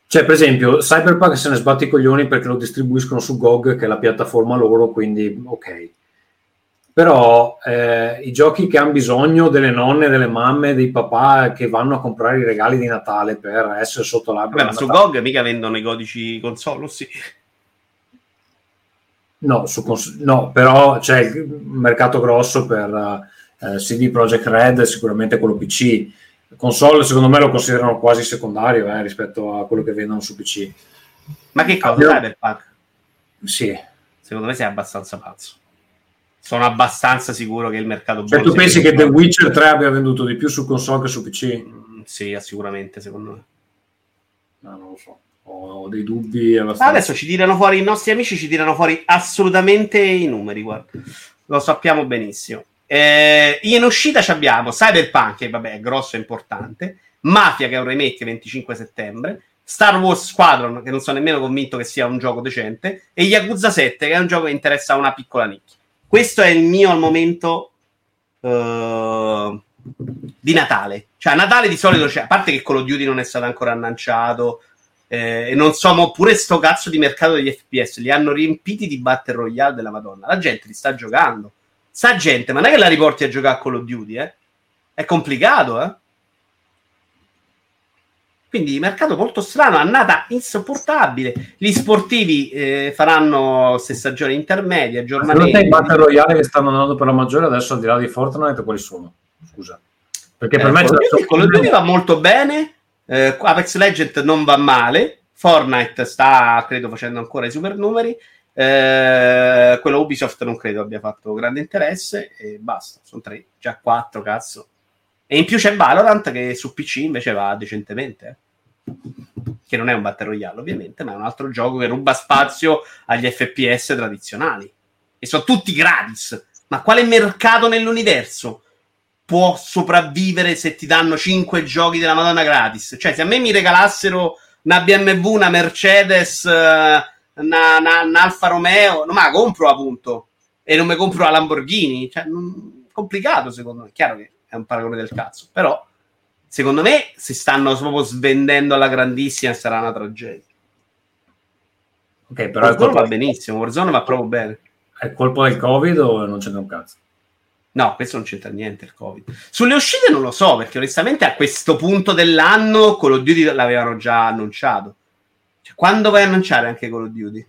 Speaker 1: Cioè, per esempio, Cyberpunk se ne sbatte i coglioni perché lo distribuiscono su GOG, che è la piattaforma loro, quindi ok. Però eh, i giochi che hanno bisogno delle nonne, delle mamme, dei papà che vanno a comprare i regali di Natale per essere sotto l'albero.
Speaker 2: Vabbè, ma su GOG mica vendono i codici console, sì.
Speaker 1: No, su cons- no, però c'è il mercato grosso per eh, CD Projekt Red, sicuramente quello PC. Console, secondo me, lo considerano quasi secondario eh, rispetto a quello che vendono su PC.
Speaker 2: Ma che cosa,
Speaker 1: Io-
Speaker 2: Cyberpunk?
Speaker 1: Sì.
Speaker 2: Secondo me sei abbastanza pazzo. Sono abbastanza sicuro che il mercato
Speaker 1: Cioè, tu pensi che The. Witcher 3 abbia venduto di più su console che su PC?
Speaker 2: Mm, Sì, sicuramente, secondo me.
Speaker 1: No, non lo so. Ho dei dubbi abbastanza.
Speaker 2: Adesso ci tirano fuori, i nostri amici ci tirano fuori assolutamente i numeri, guarda. Lo sappiamo benissimo. Eh, in uscita ci abbiamo Cyberpunk, che vabbè è grosso e importante, Mafia, che è un remake 25 settembre, Star Wars Squadron, che non sono nemmeno convinto che sia un gioco decente, e Yakuza 7, che è un gioco che interessa a una piccola nicchia. Questo è il mio al momento eh, di Natale. Cioè, a Natale di solito c'è, a parte che Call of Duty non è stato ancora annunciato, eh, e non so, mo pure sto cazzo di mercato degli FPS li hanno riempiti di Battle Royale della Madonna. La gente li sta giocando. Sta gente, ma non è che la riporti a giocare a Call of Duty, eh? È complicato, eh? Quindi mercato molto strano, annata insopportabile. Gli sportivi eh, faranno se stagioni intermedie,
Speaker 1: Secondo te i Battle Royale che stanno andando per la maggiore adesso, al di là di Fortnite, quali sono? Scusa. Perché per
Speaker 2: Eh,
Speaker 1: me c'è
Speaker 2: Call of Duty- va molto bene, eh, Apex Legend non va male, Fortnite sta, credo, facendo ancora i supernumeri. Eh, quello Ubisoft non credo abbia fatto grande interesse e basta, sono tre, già quattro, cazzo. E in più c'è Valorant che su PC invece va decentemente. eh. Che non è un Battle Royale, ovviamente, ma è un altro gioco che ruba spazio agli FPS tradizionali. E sono tutti gratis. Ma quale mercato nell'universo può sopravvivere se ti danno 5 giochi della Madonna gratis? Cioè, se a me mi regalassero una BMW, una Mercedes, eh, una, una- una Alfa Romeo, non me la compro appunto. E non mi compro la Lamborghini. Cioè, non- complicato secondo me. Chiaro che è un paragone del cazzo, però secondo me si stanno proprio svendendo alla grandissima sarà una tragedia.
Speaker 1: Ok, però
Speaker 2: Warzone va benissimo, Warzone va proprio bene.
Speaker 1: è colpa del Covid o non c'entra un cazzo?
Speaker 2: No, questo non c'entra niente il Covid. Sulle uscite non lo so, perché onestamente a questo punto dell'anno Call of Duty l'avevano già annunciato. Cioè, quando vai a annunciare anche Call of Duty?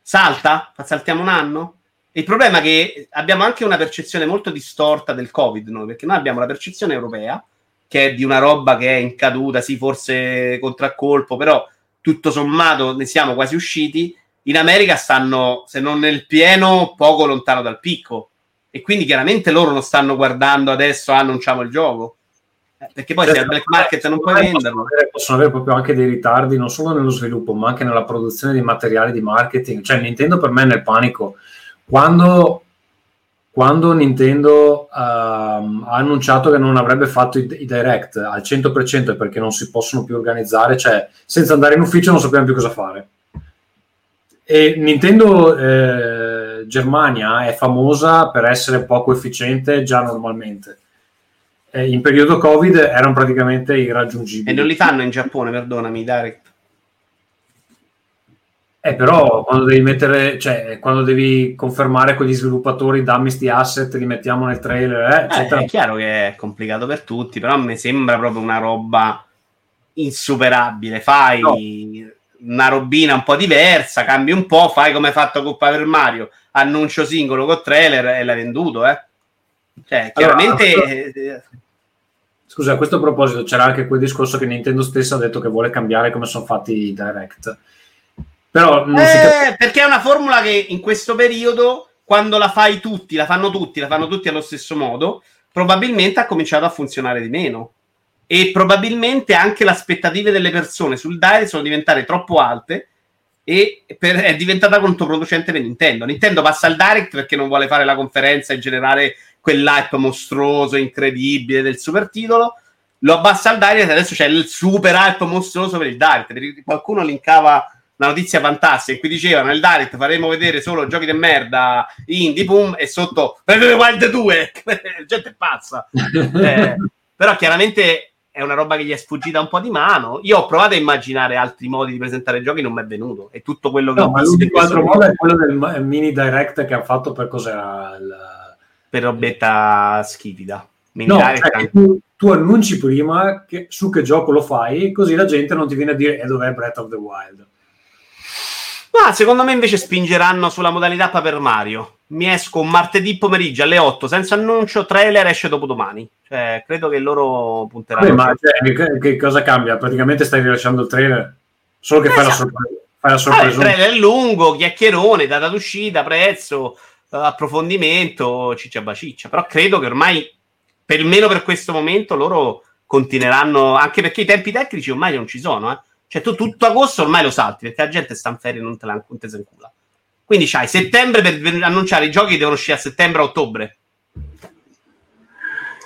Speaker 2: Salta? Saltiamo un anno? Il problema è che abbiamo anche una percezione molto distorta del Covid, noi, perché noi abbiamo la percezione europea, che è di una roba che è in caduta, sì, forse contraccolpo, però tutto sommato ne siamo quasi usciti. In America stanno, se non nel pieno, poco lontano dal picco. E quindi chiaramente loro non stanno guardando adesso, ah, annunciamo il gioco. Eh, perché poi se
Speaker 1: Certo,
Speaker 2: al black market non puoi venderlo.
Speaker 1: Possono avere, possono avere proprio anche dei ritardi, non solo nello sviluppo, ma anche nella produzione di materiali di marketing. Cioè, Nintendo per me è nel panico. Quando, quando Nintendo ehm, ha annunciato che non avrebbe fatto i, i direct al 100% è perché non si possono più organizzare, cioè senza andare in ufficio non sappiamo più cosa fare. E Nintendo eh, Germania è famosa per essere poco efficiente già normalmente. Eh, in periodo Covid erano praticamente irraggiungibili.
Speaker 2: E non li fanno in Giappone, perdonami, Direct.
Speaker 1: Eh, però quando devi mettere, cioè, quando devi confermare quegli sviluppatori, dammi sti asset, li mettiamo nel trailer, eh,
Speaker 2: Eh,
Speaker 1: eccetera.
Speaker 2: è chiaro che è complicato per tutti, però mi sembra proprio una roba insuperabile. Fai
Speaker 1: No.
Speaker 2: Una robina un po' diversa, cambi un po', fai come hai fatto con Paper Mario, annuncio singolo con trailer e l'hai venduto, eh. Cioè,
Speaker 1: Allora,
Speaker 2: chiaramente... eh,
Speaker 1: Scusa, a questo proposito c'era anche quel discorso che Nintendo stessa ha detto che vuole cambiare come sono fatti i direct. Però non si capisce.
Speaker 2: Eh, perché è una formula che in questo periodo, quando la fai tutti, la fanno tutti, la fanno tutti allo stesso modo, probabilmente ha cominciato a funzionare di meno. E probabilmente anche le aspettative delle persone sul Direct sono diventate troppo alte e per- è diventata controproducente per Nintendo. Nintendo passa al Direct perché non vuole fare la conferenza e generare quell'hype mostruoso, incredibile del super titolo. Lo abbassa al Direct e adesso c'è il super hype mostruoso per il Direct. Qualcuno linkava una notizia fantastica in cui diceva nel Direct faremo vedere solo giochi di merda indie boom e sotto the Wild 2 [laughs] la gente è pazza Eh, però chiaramente è una roba che gli è sfuggita un po' di mano io ho provato a immaginare altri modi di presentare giochi non mi è venuto e tutto quello che
Speaker 1: No,
Speaker 2: ho
Speaker 1: ma
Speaker 2: visto
Speaker 1: l'unico altro modo è quello del mini direct che ha fatto per cos'era il...
Speaker 2: per robetta schifida Mini
Speaker 1: No, cioè tu, tu annunci prima che- su che gioco lo fai, così la gente non ti viene a dire e dov'è Breath of the Wild.
Speaker 2: Ma secondo me invece spingeranno sulla modalità Paper Mario. Mi esco un martedì pomeriggio alle 8 senza annuncio, trailer esce dopodomani. Cioè, credo che loro punteranno.
Speaker 1: Vabbè, ma cioè, che, cosa cambia? Praticamente stai rilasciando il trailer, solo che fai la
Speaker 2: Esatto.
Speaker 1: sorpresa. Fai la
Speaker 2: il
Speaker 1: sorpresa.
Speaker 2: trailer è lungo, chiacchierone, data d'uscita, prezzo, eh, approfondimento, ciccia baciccia. Però credo che ormai, perlomeno per questo momento, loro continueranno, anche perché i tempi tecnici ormai non ci sono. Eh. Cioè, tu tutto agosto ormai lo salti, perché la gente sta in ferie e non te la non te se incula. Quindi c'hai settembre per annunciare i giochi che devono uscire a settembre a ottobre.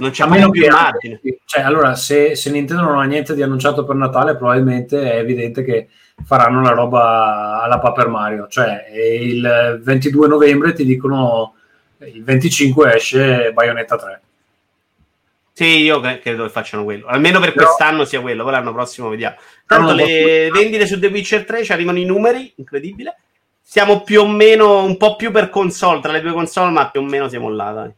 Speaker 2: Non c'è
Speaker 1: meno
Speaker 2: più margine.
Speaker 1: cioè, allora, se, se Nintendo non ha niente di annunciato per Natale, probabilmente è evidente che faranno la roba alla Paper Mario. Cioè, il 22 novembre ti dicono il 25 esce Bayonetta 3.
Speaker 2: Sì, io cre- credo che facciano quello. Almeno per
Speaker 1: Però-
Speaker 2: quest'anno sia quello, poi l'anno prossimo vediamo. Tanto le
Speaker 1: posso-
Speaker 2: vendite su The Witcher 3 ci arrivano i numeri, incredibile. Siamo più o meno un po' più per console, tra le due console, ma più o meno siamo là, dai.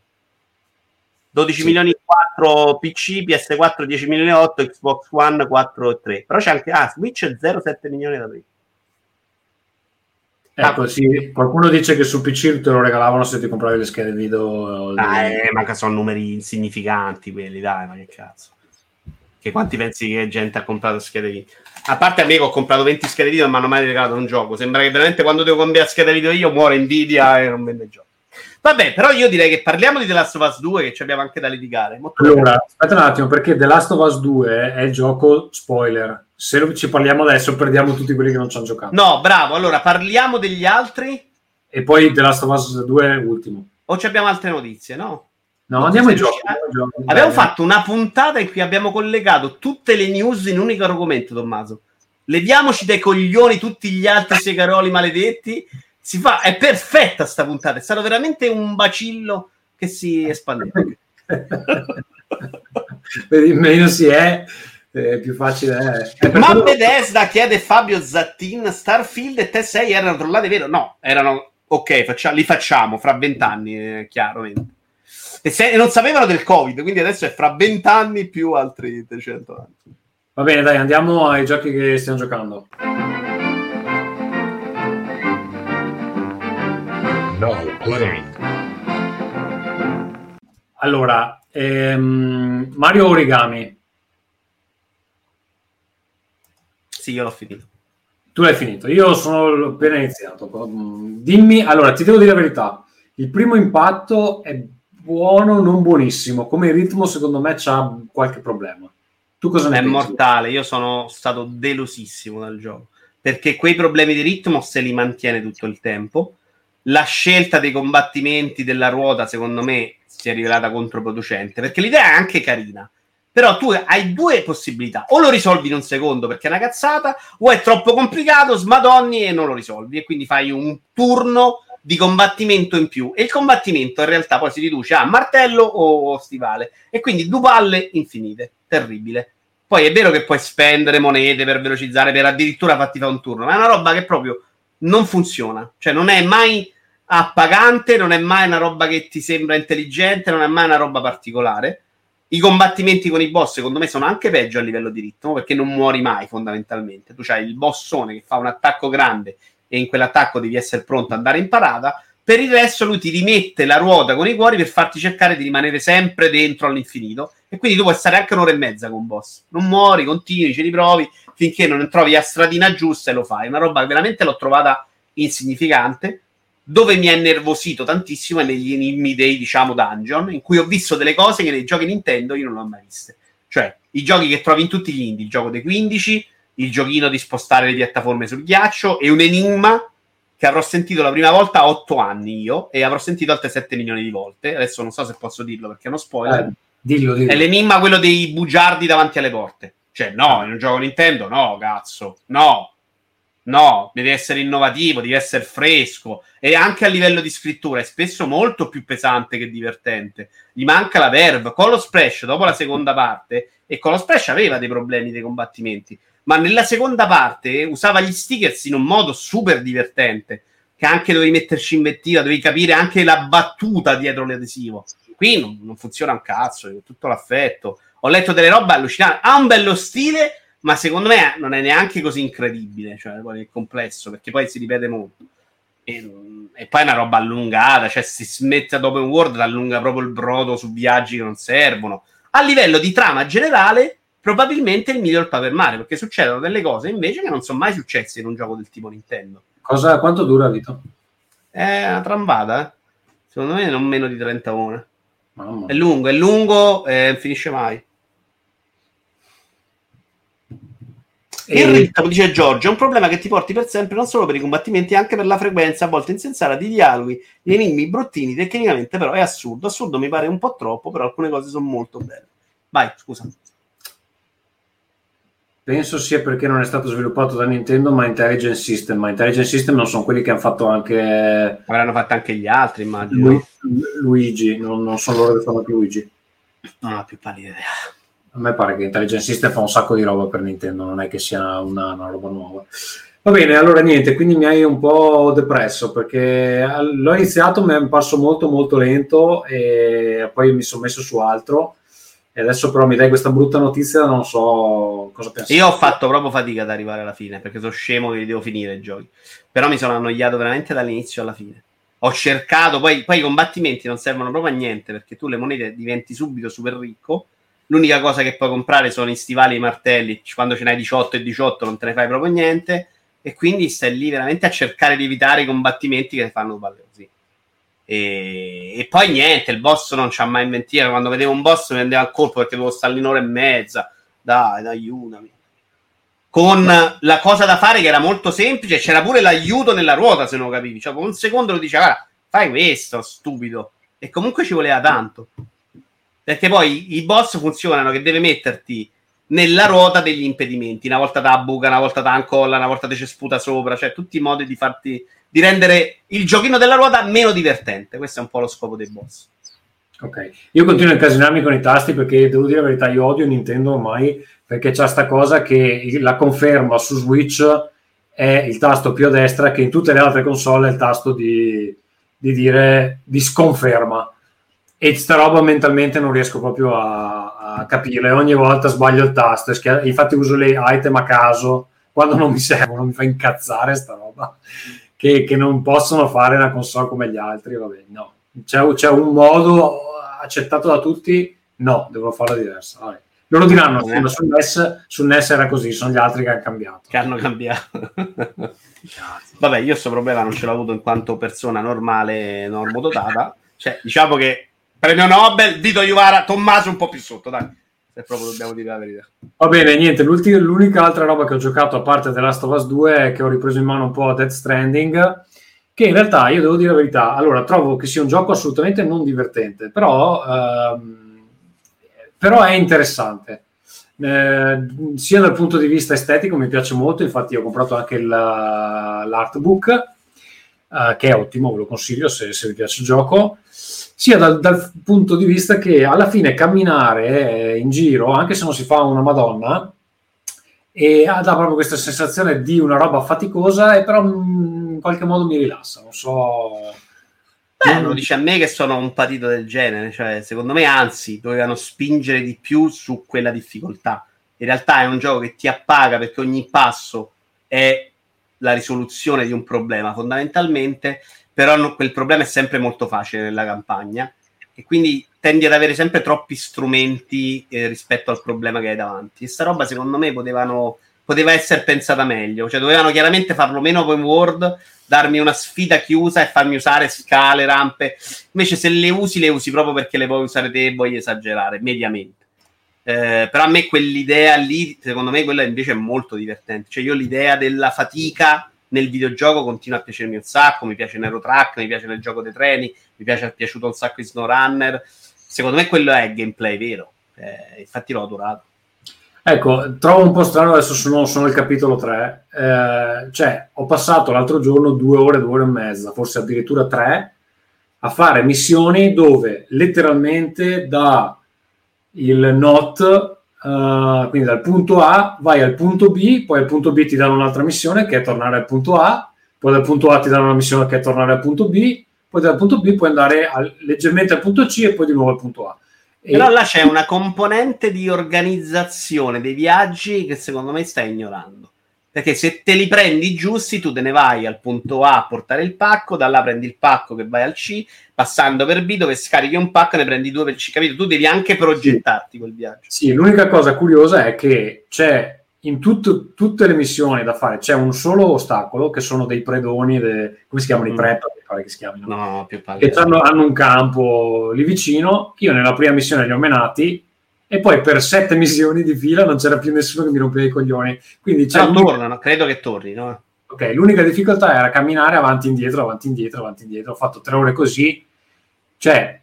Speaker 2: 12
Speaker 1: Sì.
Speaker 2: milioni e 4 PC, PS4 10 milioni e 8, Xbox One 4 e 3. Però c'è anche ah, Switch 0,7 milioni da aprire.
Speaker 1: Ecco, sì, qualcuno dice che su PC te lo regalavano se ti compravi le schede video.
Speaker 2: Ah, eh, ma che sono numeri insignificanti quelli, dai, ma che cazzo. Che quanti pensi che gente ha comprato schede video? A parte a me che ho comprato 20 schede video e non mi hanno mai regalato un gioco. Sembra che veramente quando devo cambiare scheda video io muore Nvidia e non vende gioco. Vabbè, però io direi che parliamo di The Last of Us 2 che ci abbiamo anche da litigare. Molto
Speaker 1: Allora, aspetta un attimo, perché The Last of Us 2 è il gioco spoiler. Se ci parliamo adesso, perdiamo tutti quelli che non ci hanno giocato.
Speaker 2: No, bravo. Allora, parliamo degli altri
Speaker 1: E poi The Last of Us 2 è ultimo.
Speaker 2: o ci abbiamo altre notizie, no?
Speaker 1: No,
Speaker 2: Non
Speaker 1: andiamo ai giochi.
Speaker 2: Abbiamo fatto una puntata in cui abbiamo collegato tutte le news in un unico argomento, Tommaso. Leviamoci dai coglioni tutti gli altri segaroli maledetti. Si fa, è perfetta sta puntata. È stato veramente un bacillo che si espandeva. [laughs]
Speaker 1: Vedi, meno si è, eh, più facile è. È per
Speaker 2: Ma
Speaker 1: quello-
Speaker 2: Bethesda chiede Fabio Zattin, Starfield e T6 erano trollate, vero? No, erano ok, faccia- li facciamo fra vent'anni, eh, chiaramente. E, se- e non sapevano del Covid, quindi adesso è fra vent'anni più altri 300 anni.
Speaker 1: Va bene, dai, andiamo ai giochi che stiamo giocando.
Speaker 5: Play.
Speaker 1: Allora, ehm, Mario Origami,
Speaker 2: Sì, io l'ho finito.
Speaker 1: tu l'hai finito, io sono appena iniziato. Mm, Dimmi, allora, ti devo dire la verità, il primo impatto è buono, non buonissimo, come ritmo secondo me c'ha qualche problema. Tu cosa ne
Speaker 2: È
Speaker 1: pensi?
Speaker 2: mortale, io sono stato delusissimo dal gioco, perché quei problemi di ritmo se li mantiene tutto il tempo. La scelta dei combattimenti della ruota, secondo me, si è rivelata controproducente, perché l'idea è anche carina. Però tu hai due possibilità, o lo risolvi in un secondo perché è una cazzata, o è troppo complicato, smadonni e non lo risolvi, e quindi fai un turno di combattimento in più. E il combattimento in realtà poi si riduce a martello o stivale, e quindi due palle infinite. Terribile. Poi è vero che puoi spendere monete per velocizzare, per addirittura farti fare un turno, ma è una roba che proprio non funziona. Cioè, non è mai appagante, non è mai una roba che ti sembra intelligente, non è mai una roba particolare. I combattimenti con i boss, secondo me, sono anche peggio a livello di ritmo, perché non muori mai fondamentalmente. Tu c'hai il bossone che fa un attacco grande e in quell'attacco devi essere pronto ad andare in parata. Per il resto, lui ti rimette la ruota con i cuori per farti cercare di rimanere sempre dentro all'infinito. E quindi tu puoi stare anche un'ora e mezza con un boss. Non muori, continui, ci riprovi finché non trovi la stradina giusta e lo fai. Una roba veramente l'ho trovata insignificante. Dove mi ha innervosito tantissimo è negli enigmi dei, diciamo, dungeon, in cui ho visto delle cose che nei giochi Nintendo io non ho mai viste. Cioè, i giochi che trovi in tutti gli indie, il gioco dei 15, il giochino di spostare le piattaforme sul ghiaccio e un enigma che avrò sentito la prima volta a 8 anni io e avrò sentito altre 7 milioni di volte. Adesso non so se posso dirlo perché è uno spoiler.
Speaker 1: Eh, dillo, dillo.
Speaker 2: È l'enigma quello dei bugiardi davanti alle porte. Cioè, no, in un gioco Nintendo, no, cazzo, no. No, deve essere innovativo, deve essere fresco e anche a livello di scrittura è spesso molto più pesante che divertente. Gli manca la verve. Con lo splash, dopo la seconda parte, e con lo splash aveva dei problemi dei combattimenti, ma nella seconda parte usava gli stickers in un modo super divertente, che anche dovevi metterci invettiva, dovevi capire anche la battuta dietro l'adesivo. Qui non, non funziona un cazzo, con tutto l'affetto. Ho letto delle robe allucinanti. Ha un bello stile, ma secondo me non è neanche così incredibile, cioè è complesso, perché poi si ripete molto. E, e poi è una roba allungata, cioè si smette ad open world, allunga proprio il brodo su viaggi che non servono. A livello di trama generale, probabilmente il miglior Paper Mario, perché succedono delle cose invece che non sono mai successe in un gioco del tipo Nintendo.
Speaker 1: Cosa, quanto dura, Vito?
Speaker 2: È una trambata, eh? Secondo me non meno di 30 ore. È lungo, è lungo e non finisce mai. Il ritmo, dice Giorgio, è un problema che ti porti per sempre non solo per i combattimenti, anche per la frequenza, a volte insensata, di dialoghi, di enigmi bruttini, tecnicamente però è assurdo. Assurdo mi pare un po' troppo, però alcune cose sono molto belle. Vai, scusa.
Speaker 1: Penso sia perché non è stato sviluppato da Nintendo, ma Intelligent System. Ma Intelligent System non sono quelli che hanno fatto anche
Speaker 2: Avranno fatto anche gli altri, immagino.
Speaker 1: Lu- Luigi, non, non sono loro che fanno anche Luigi.
Speaker 2: Non ho più pallida idea.
Speaker 1: A me pare che Intelligent System fa un sacco di roba per Nintendo, non è che sia una, una roba nuova. Va bene, allora niente, quindi mi hai un po' depresso perché l'ho iniziato, mi è parso molto molto lento e poi mi sono messo su altro e adesso però mi dai questa brutta notizia, non so cosa pensare.
Speaker 2: Io ho fatto proprio fatica ad arrivare alla fine perché sono scemo che devo finire i giochi. Però mi sono annoiato veramente dall'inizio alla fine. Ho cercato, poi, poi i combattimenti non servono proprio a niente perché tu le monete diventi subito super ricco L'unica cosa che puoi comprare sono i stivali e i martelli. Quando ce n'hai 18 e 18 non te ne fai proprio niente. E quindi stai lì veramente a cercare di evitare i combattimenti che fanno palle così. E, e poi niente, il boss non c'ha mai mentito. Quando vedevo un boss mi prendeva al colpo perché dovevo stare lì un'ora e mezza. Dai, aiutami. Con la cosa da fare che era molto semplice, c'era pure l'aiuto nella ruota, se non capivi. Cioè, un secondo lo dice, guarda, fai questo, stupido. E comunque ci voleva tanto. Perché poi i boss funzionano che deve metterti nella ruota degli impedimenti. Una volta da buca, una volta da incolla, una volta ci sputa sopra, cioè tutti i modi di farti di rendere il giochino della ruota meno divertente. Questo è un po' lo scopo dei boss.
Speaker 1: Ok, io continuo a incasinarmi con i tasti perché devo dire la verità, io odio Nintendo ormai perché c'è sta cosa che la conferma su Switch è il tasto più a destra che in tutte le altre console è il tasto di, di dire di sconferma e sta roba mentalmente non riesco proprio a, a capire ogni volta sbaglio il tasto. Infatti uso le item a caso quando non mi servono mi fa incazzare sta roba. Che, che non possono fare una console come gli altri vabbè no. C'è, c'è un modo accettato da tutti? No devo farla diversa vabbè. loro diranno eh. sul, NES, sul NES era così sono gli altri che hanno cambiato.
Speaker 2: Che hanno cambiato. Vabbè io questo problema non ce l'ho avuto in quanto persona normale normodotata cioè diciamo che premio Nobel, Vito Iuvara, Tommaso un po' più sotto, dai. Se proprio dobbiamo dire la verità.
Speaker 1: Va bene, niente, l'unica altra roba che ho giocato a parte The Last of Us 2 è che ho ripreso in mano un po' Death Stranding, che in realtà, io devo dire la verità, allora trovo che sia un gioco assolutamente non divertente, però, ehm, però è interessante. Eh, sia dal punto di vista estetico mi piace molto, infatti ho comprato anche il, l'artbook, eh, che è ottimo, ve lo consiglio se, se vi piace il gioco sia dal, dal, punto di vista che alla fine camminare in giro, anche se non si fa una Madonna, e dà proprio questa sensazione di una roba faticosa, e però mm, in qualche modo mi rilassa. Non so.
Speaker 2: Beh, lo dice a me che sono un patito del genere, cioè secondo me anzi dovevano spingere di più su quella difficoltà. In realtà è un gioco che ti appaga perché ogni passo è la risoluzione di un problema fondamentalmente però no, quel problema è sempre molto facile nella campagna e quindi tendi ad avere sempre troppi strumenti eh, rispetto al problema che hai davanti. E sta roba secondo me potevano, poteva essere pensata meglio, cioè dovevano chiaramente farlo meno open world, darmi una sfida chiusa e farmi usare scale, rampe. Invece se le usi, le usi proprio perché le vuoi usare te e vuoi esagerare, mediamente. Eh, però a me quell'idea lì, secondo me quella invece è molto divertente. Cioè io l'idea della fatica nel videogioco continua a piacermi un sacco, mi piace Nero Track, mi piace nel gioco dei treni, mi piace, è piaciuto un sacco in SnowRunner. Secondo me quello è gameplay vero, eh, infatti l'ho adorato.
Speaker 1: Ecco, trovo un po' strano, adesso sono, sono il capitolo 3, eh, cioè ho passato l'altro giorno due ore, due ore e mezza, forse addirittura tre, a fare missioni dove letteralmente da il not Uh, quindi dal punto A vai al punto B, poi al punto B ti danno un'altra missione che è tornare al punto A, poi dal punto A ti danno una missione che è tornare al punto B, poi dal punto B puoi andare al, leggermente al punto C e poi di nuovo al punto A.
Speaker 2: E... Però là c'è una componente di organizzazione dei viaggi che secondo me stai ignorando. Perché se te li prendi giusti, tu te ne vai al punto A a portare il pacco, da là prendi il pacco che vai al C, passando per B dove scarichi un pacco e ne prendi due per C, capito? Tu devi anche progettarti sì. quel viaggio.
Speaker 1: Sì, l'unica cosa curiosa è che c'è in tutto, tutte le missioni da fare c'è un solo ostacolo che sono dei predoni, de, come si chiamano mm. i prep? Che si chiamino.
Speaker 2: No, più
Speaker 1: che hanno, hanno un campo lì vicino. Io nella prima missione li ho menati e poi per sette [laughs] missioni di fila non c'era più nessuno che mi rompeva i coglioni. Quindi
Speaker 2: c'è no, tornano, credo che tornino.
Speaker 1: Ok, l'unica difficoltà era camminare avanti e indietro, avanti e indietro, avanti e indietro. Ho fatto tre ore così. Cioè,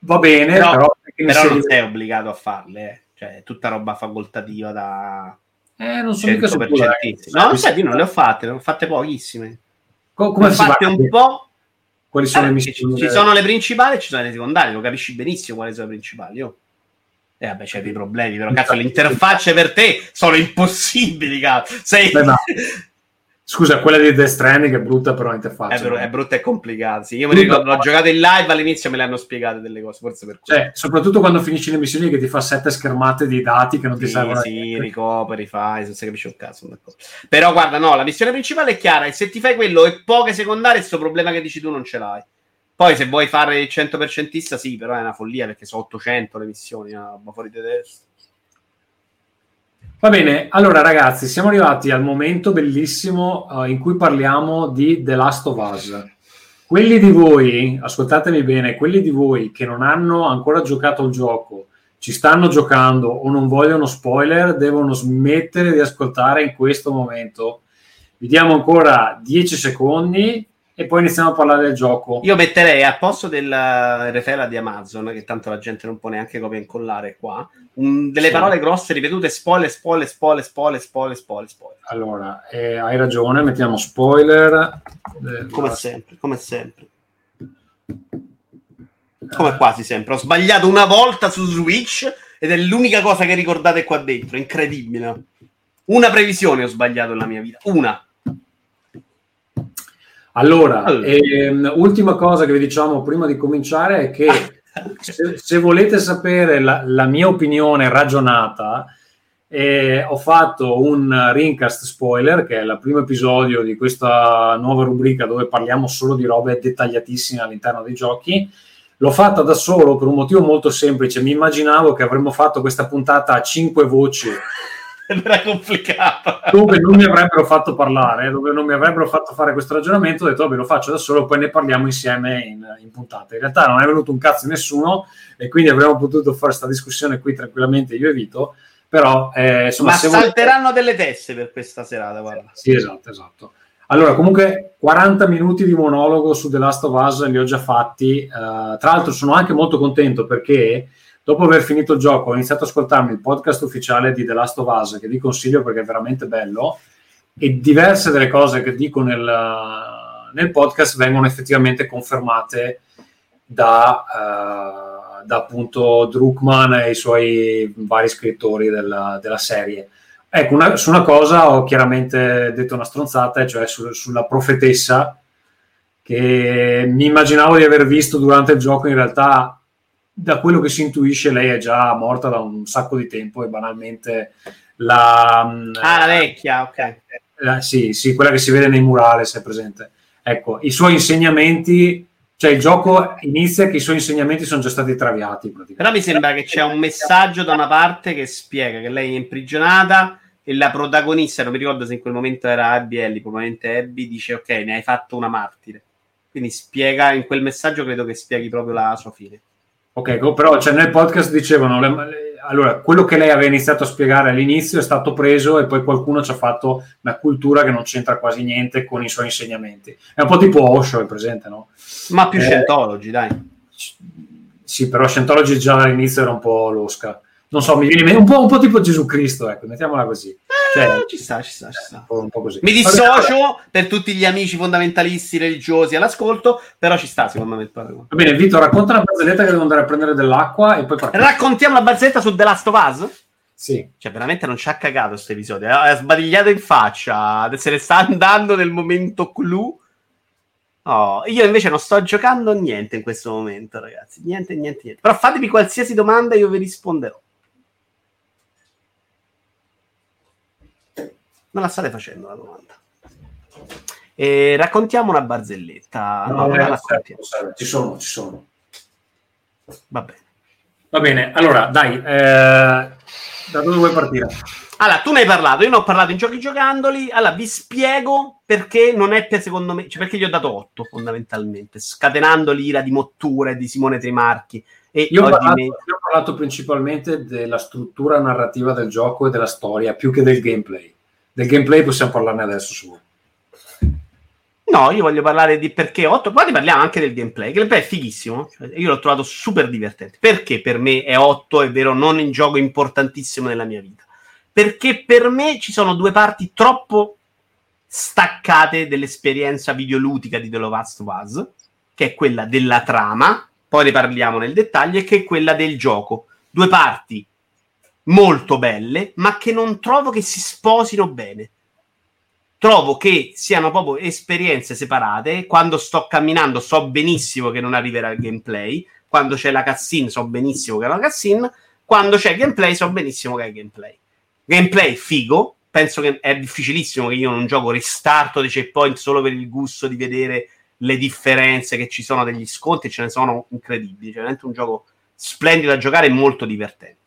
Speaker 1: va bene, però, però,
Speaker 2: però non sei obbligato a farle. Eh. Cioè, è tutta roba facoltativa da...
Speaker 1: Eh, non so mica se
Speaker 2: No, non sai, non le ho fatte, ne ho fatte pochissime.
Speaker 1: Co- come
Speaker 2: si fatte un po'...
Speaker 1: Quali sono eh, le missioni?
Speaker 2: Ci, ci sono le principali e ci sono le secondarie, lo capisci benissimo quali sono le principali. Io eh, vabbè, c'è dei problemi, però cazzo, le interfacce per te sono impossibili, cazzo. Sei... Beh, ma...
Speaker 1: Scusa, quella di Death Stranding è brutta, però l'interfaccia.
Speaker 2: È, br- è brutta e complicata. Sì. Io mi ricordo, l'ho giocato in live all'inizio, me le hanno spiegate delle cose, forse per
Speaker 1: quello. Cioè, soprattutto quando finisci le missioni che ti fa sette schermate di dati che non ti
Speaker 2: sì,
Speaker 1: servono.
Speaker 2: Sì, ricoperi, fai, non si capisce un cazzo. Però guarda, no, la missione principale è chiara e se ti fai quello e poche secondarie, questo problema che dici tu non ce l'hai. Poi se vuoi fare il 100%ista, sì, però è una follia perché sono 800 le missioni, roba fuori di testa.
Speaker 1: Va bene, allora ragazzi, siamo arrivati al momento bellissimo eh, in cui parliamo di The Last of Us. Quelli di voi, ascoltatemi bene, quelli di voi che non hanno ancora giocato il gioco, ci stanno giocando o non vogliono spoiler, devono smettere di ascoltare in questo momento. Vi diamo ancora 10 secondi e poi iniziamo a parlare del gioco.
Speaker 2: Io metterei a posto del referral di Amazon, che tanto la gente non può neanche copia e incollare qua, un- delle
Speaker 1: Sì.
Speaker 2: parole grosse ripetute, spoiler, spoiler, spoiler, spoiler, spoiler, spoiler, spoiler.
Speaker 1: Allora, eh, hai ragione, mettiamo spoiler. Eh,
Speaker 2: Come sempre, come sempre. Come quasi sempre. Ho sbagliato una volta su Switch ed è l'unica cosa che ricordate qua dentro. Incredibile. Una previsione ho sbagliato nella mia vita. Una.
Speaker 1: Allora,
Speaker 2: Allora.
Speaker 1: ehm, ultima cosa che vi diciamo prima di cominciare è che [laughs] se, se volete sapere la, la mia opinione ragionata, eh, ho fatto un Rincast spoiler, che è il primo episodio di questa nuova rubrica dove parliamo solo di robe dettagliatissime all'interno dei giochi. L'ho fatta da solo per un motivo molto semplice. Mi immaginavo che avremmo fatto questa puntata a cinque voci
Speaker 2: Era complicata.
Speaker 1: dove non mi avrebbero fatto parlare, dove non mi avrebbero fatto fare questo ragionamento, ho detto vabbè lo faccio da solo, poi ne parliamo insieme in, in puntata. In realtà non è venuto un cazzo nessuno e quindi avremmo potuto fare questa discussione qui tranquillamente io e Vito, però eh, insomma...
Speaker 2: Ma
Speaker 1: se volete-
Speaker 2: salteranno delle teste per questa serata, guarda.
Speaker 1: Sì, esatto, esatto. Allora, comunque 40 minuti di monologo su The Last of Us li ho già fatti. eh, tra l'altro sono anche molto contento perché dopo aver finito il gioco ho iniziato ad ascoltarmi il podcast ufficiale di The Last of Us che vi consiglio perché è veramente bello e diverse delle cose che dico nel, nel podcast vengono effettivamente confermate da, eh, da appunto Druckmann e i suoi vari scrittori della, della serie. Ecco, una- su una cosa ho chiaramente detto una stronzata, cioè su- sulla profetessa, che mi immaginavo di aver visto durante il gioco, in realtà da quello che si intuisce lei è già morta da un sacco di tempo e banalmente la...
Speaker 2: Ah, la vecchia, ok.
Speaker 1: la- sì, sì, quella che si vede nei murales, è presente. Ecco, i suoi insegnamenti, cioè il gioco inizia che i suoi insegnamenti sono già stati traviati.
Speaker 2: Però mi sembra che c'è un messaggio da una parte che spiega che lei è imprigionata e la protagonista, non mi ricordo se in quel momento era Abby Ellie, probabilmente Abby, dice ok, ne hai fatto una martire. Quindi spiega, in quel messaggio credo che spieghi proprio la sua fine.
Speaker 1: Ok, però cioè, nel podcast dicevano, le- le- allora, quello che lei aveva iniziato a spiegare all'inizio è stato preso e poi qualcuno ci ha fatto una cultura che non c'entra quasi niente con i suoi insegnamenti. È un po' tipo Osho, è presente, no?
Speaker 2: Ma più
Speaker 1: Eh,
Speaker 2: Scientology, dai.
Speaker 1: Sì, però Scientology già all'inizio era un po' losca. Non so, mi viene in mente- un po', un po' tipo Gesù Cristo, ecco, mettiamola così. Cioè,
Speaker 2: Eh, ci sta, ci sta, ci sta.
Speaker 1: un po', così.
Speaker 2: Mi dissocio per tutti gli amici fondamentalisti religiosi all'ascolto, però ci sta secondo me il paragone.
Speaker 1: Va bene, Vito, racconta una barzelletta che devo andare a prendere dell'acqua e poi partiamo.
Speaker 2: Raccontiamo la barzelletta su The Last of Us?
Speaker 1: Sì.
Speaker 2: Cioè, veramente non ci ha cagato questo episodio. È sbadigliato in faccia. Se ne sta andando nel momento clou. Oh, io invece non sto giocando niente in questo momento, ragazzi. Niente, niente, niente. Però fatemi qualsiasi domanda e io vi risponderò. Non la state facendo la domanda. E raccontiamo una barzelletta. No, non la
Speaker 1: serve, ci sono, ci sono.
Speaker 2: Va bene.
Speaker 1: Va bene, allora, dai, eh, da dove vuoi partire?
Speaker 2: Allora, tu ne hai parlato, io ne ho parlato in giochi giocandoli. Allora, vi spiego perché non è per secondo me, cioè perché gli ho dato 8 fondamentalmente, scatenando l'ira di Mottura e di Simone Trimarchi. E
Speaker 1: Io ho, parlato,
Speaker 2: me-
Speaker 1: io ho parlato principalmente della struttura narrativa del gioco e della storia, più che del gameplay. Del gameplay possiamo parlarne adesso su.
Speaker 2: No, io voglio parlare di perché 8, poi parliamo anche del gameplay. Il gameplay è fighissimo, io l'ho trovato super divertente. Perché per me è 8, è vero, non un gioco importantissimo nella mia vita? Perché per me ci sono due parti troppo staccate dell'esperienza videoludica di The Last of Us, che è quella della trama, poi ne parliamo nel dettaglio, e che è quella del gioco. Due parti molto belle, ma che non trovo che si sposino bene. Trovo che siano proprio esperienze separate. Quando sto camminando so benissimo che non arriverà il gameplay. Quando c'è la cutscene so benissimo che è una cutscene. Quando c'è il gameplay so benissimo che è il gameplay. Gameplay figo. Penso che è difficilissimo che io non gioco restarto dei checkpoint solo per il gusto di vedere le differenze che ci sono degli sconti, ce ne sono incredibili. Cioè, veramente un gioco splendido da giocare e molto divertente.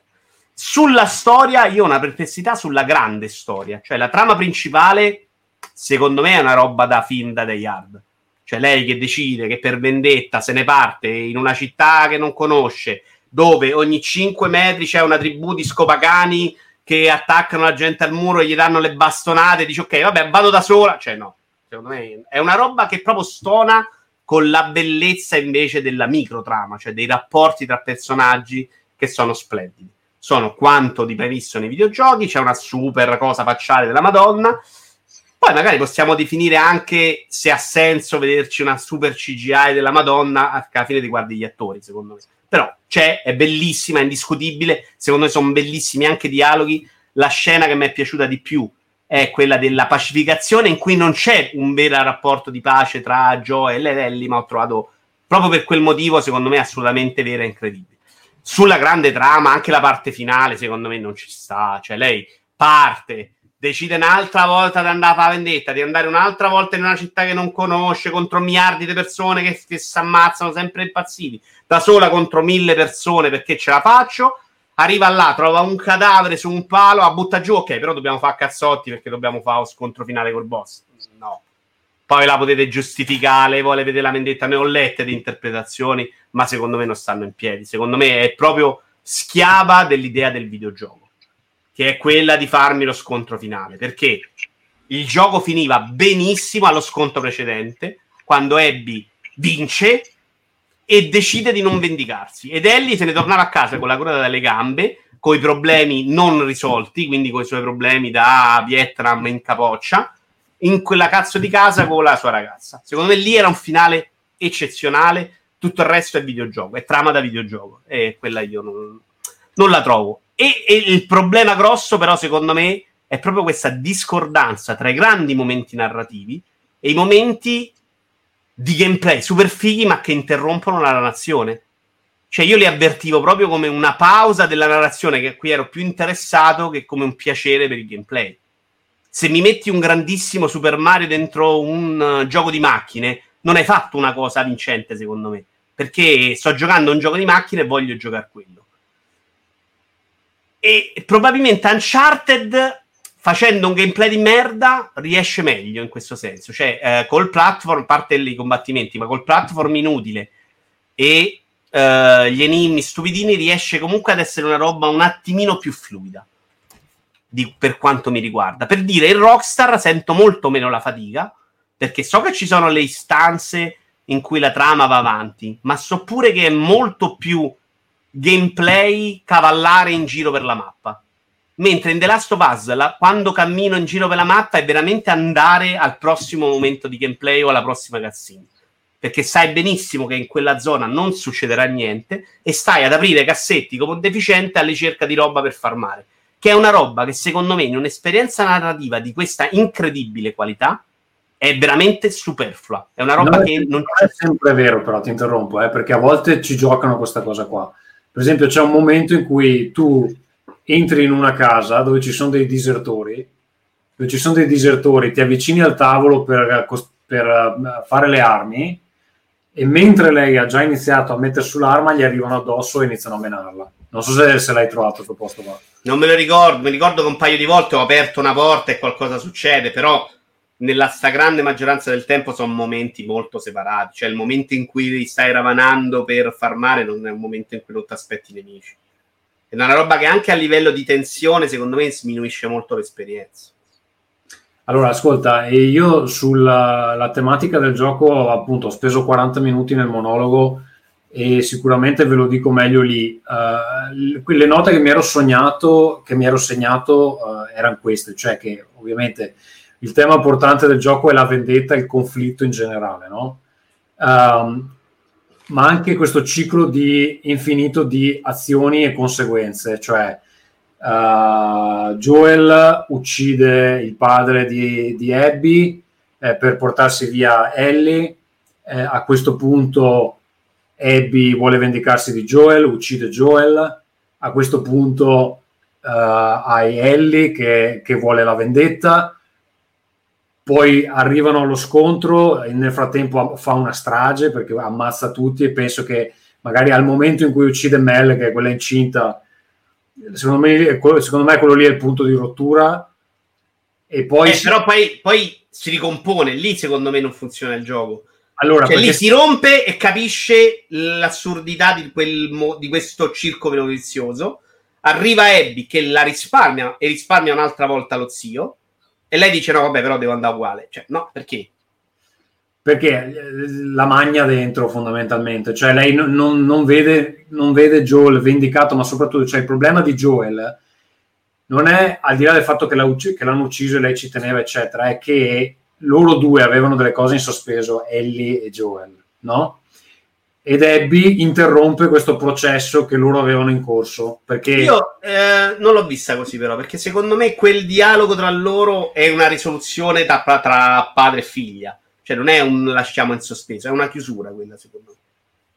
Speaker 2: Sulla storia, io ho una perplessità sulla grande storia, cioè la trama principale, secondo me, è una roba da film da The Hard. Cioè, lei che decide che per vendetta se ne parte in una città che non conosce, dove ogni 5 metri c'è una tribù di scopacani che attaccano la gente al muro e gli danno le bastonate, dice ok, vabbè, vado da sola. Cioè, no, secondo me è una roba che proprio stona con la bellezza invece della microtrama, cioè dei rapporti tra personaggi che sono splendidi sono quanto di previsto nei videogiochi, c'è una super cosa facciale della Madonna. Poi magari possiamo definire anche se ha senso vederci una super CGI della Madonna, alla fine riguardi gli attori, secondo me. Però c'è, è bellissima, è indiscutibile, secondo me sono bellissimi anche i dialoghi. La scena che mi è piaciuta di più è quella della pacificazione, in cui non c'è un vero rapporto di pace tra Joe e Ellie, ma ho trovato proprio per quel motivo, secondo me, assolutamente vera e incredibile sulla grande trama, anche la parte finale, secondo me non ci sta. Cioè, lei parte, decide un'altra volta di andare a fare vendetta, di andare un'altra volta in una città che non conosce, contro miliardi di persone che, che si ammazzano sempre impazziti, da sola contro mille persone perché ce la faccio. Arriva là, trova un cadavere su un palo, la butta giù, ok, però dobbiamo fare cazzotti perché dobbiamo fare lo scontro finale col boss. No. Poi la potete giustificare, vuole vedere la vendetta, ne ho lette di interpretazioni, ma secondo me non stanno in piedi. Secondo me è proprio schiava dell'idea del videogioco, che è quella di farmi lo scontro finale, perché il gioco finiva benissimo allo scontro precedente, quando Abby vince e decide di non vendicarsi. Ed Ellie se ne tornava a casa con la coda dalle gambe, con i problemi non risolti, quindi con i suoi problemi da Vietnam in capoccia, in quella cazzo di casa con la sua ragazza. Secondo me lì era un finale eccezionale, tutto il resto è videogioco, è trama da videogioco e quella io non, non la trovo. E, e, il problema grosso però secondo me è proprio questa discordanza tra i grandi momenti narrativi e i momenti di gameplay super fighi ma che interrompono la narrazione. Cioè io li avvertivo proprio come una pausa della narrazione che qui ero più interessato che come un piacere per il gameplay se mi metti un grandissimo Super Mario dentro un uh, gioco di macchine, non hai fatto una cosa vincente, secondo me. Perché sto giocando un gioco di macchine e voglio giocare quello. E probabilmente Uncharted, facendo un gameplay di merda, riesce meglio in questo senso. Cioè, eh, col platform, parte i combattimenti, ma col platform inutile e eh, gli enigmi stupidini, riesce comunque ad essere una roba un attimino più fluida di, per quanto mi riguarda. Per dire, il Rockstar sento molto meno la fatica, perché so che ci sono le istanze in cui la trama va avanti, ma so pure che è molto più gameplay cavallare in giro per la mappa. Mentre in The Last of Us, la, quando cammino in giro per la mappa, è veramente andare al prossimo momento di gameplay o alla prossima cutscene. Perché sai benissimo che in quella zona non succederà niente e stai ad aprire cassetti come un deficiente alla ricerca di roba per farmare che è una roba che secondo me in un'esperienza narrativa di questa incredibile qualità è veramente superflua. È una roba
Speaker 1: no,
Speaker 2: che non
Speaker 1: è sempre vero, però ti interrompo, eh, perché a volte ci giocano questa cosa qua. Per esempio, c'è un momento in cui tu entri in una casa dove ci sono dei disertori, dove ci sono dei disertori, ti avvicini al tavolo per, per eh, fare le armi e mentre lei ha già iniziato a mettere sull'arma gli arrivano addosso e iniziano a menarla. Non so se, se l'hai trovato questo posto qua.
Speaker 2: Non me lo ricordo, mi ricordo che un paio di volte ho aperto una porta e qualcosa succede, però nella stragrande maggioranza del tempo sono momenti molto separati. Cioè il momento in cui stai ravanando per farmare non è un momento in cui non ti aspetti i nemici. È una roba che anche a livello di tensione, secondo me, sminuisce molto l'esperienza.
Speaker 1: Allora, ascolta, io sulla tematica del gioco, appunto, ho speso 40 minuti nel monologo e sicuramente ve lo dico meglio lì. Uh, le note che mi ero sognato, che mi ero segnato, uh, erano queste, cioè che ovviamente il tema portante del gioco è la vendetta, il conflitto in generale, no? Um, ma anche questo ciclo di infinito di azioni e conseguenze, cioè uh, Joel uccide il padre di, di Abby eh, per portarsi via Ellie, eh, a questo punto Abby vuole vendicarsi di Joel, uccide Joel. A questo punto uh, hai Ellie che, che, vuole la vendetta. poi arrivano allo scontro e nel frattempo fa una strage perché ammazza tutti e penso che magari al momento in cui uccide Mel, che è quella incinta, secondo me, secondo me quello lì è il punto di rottura. E poi
Speaker 2: Eh, però poi, poi si ricompone, lì secondo me non funziona il gioco.
Speaker 1: allora,
Speaker 2: Cioè, lì
Speaker 1: perché-
Speaker 2: si rompe e capisce l'assurdità di, quel di questo circo vizioso. Arriva Abby che la risparmia e risparmia un'altra volta lo zio. E lei dice: No, vabbè, però devo andare uguale. Cioè, no, perché?
Speaker 1: Perché eh, la magna dentro fondamentalmente, cioè lei non, non- vede, non vede Joel vendicato, ma soprattutto cioè, il problema di Joel non è al di là del fatto che, l'ha ucc- che l'hanno ucciso e lei ci teneva, eccetera, è che loro due avevano delle cose in sospeso, Ellie e Joel, no? Ed Abby interrompe questo processo che loro avevano in corso perché
Speaker 2: Io eh, non l'ho vista così, però, perché secondo me quel dialogo tra loro è una risoluzione tra, tra padre e figlia. Cioè, non è un lasciamo in sospeso, è una chiusura quella, secondo me.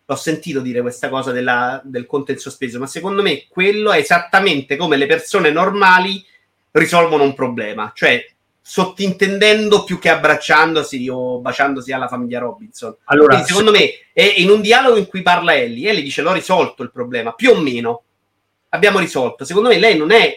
Speaker 2: L'ho sentito dire questa cosa della- del conto in sospeso, ma secondo me quello è esattamente come le persone normali risolvono un problema, cioè sottintendendo più che abbracciandosi o baciandosi alla famiglia Robinson.
Speaker 1: allora
Speaker 2: Quindi, secondo me, è in un dialogo in cui parla Ellie, Ellie dice: L'ho risolto il problema, più o meno abbiamo risolto. Secondo me, lei non è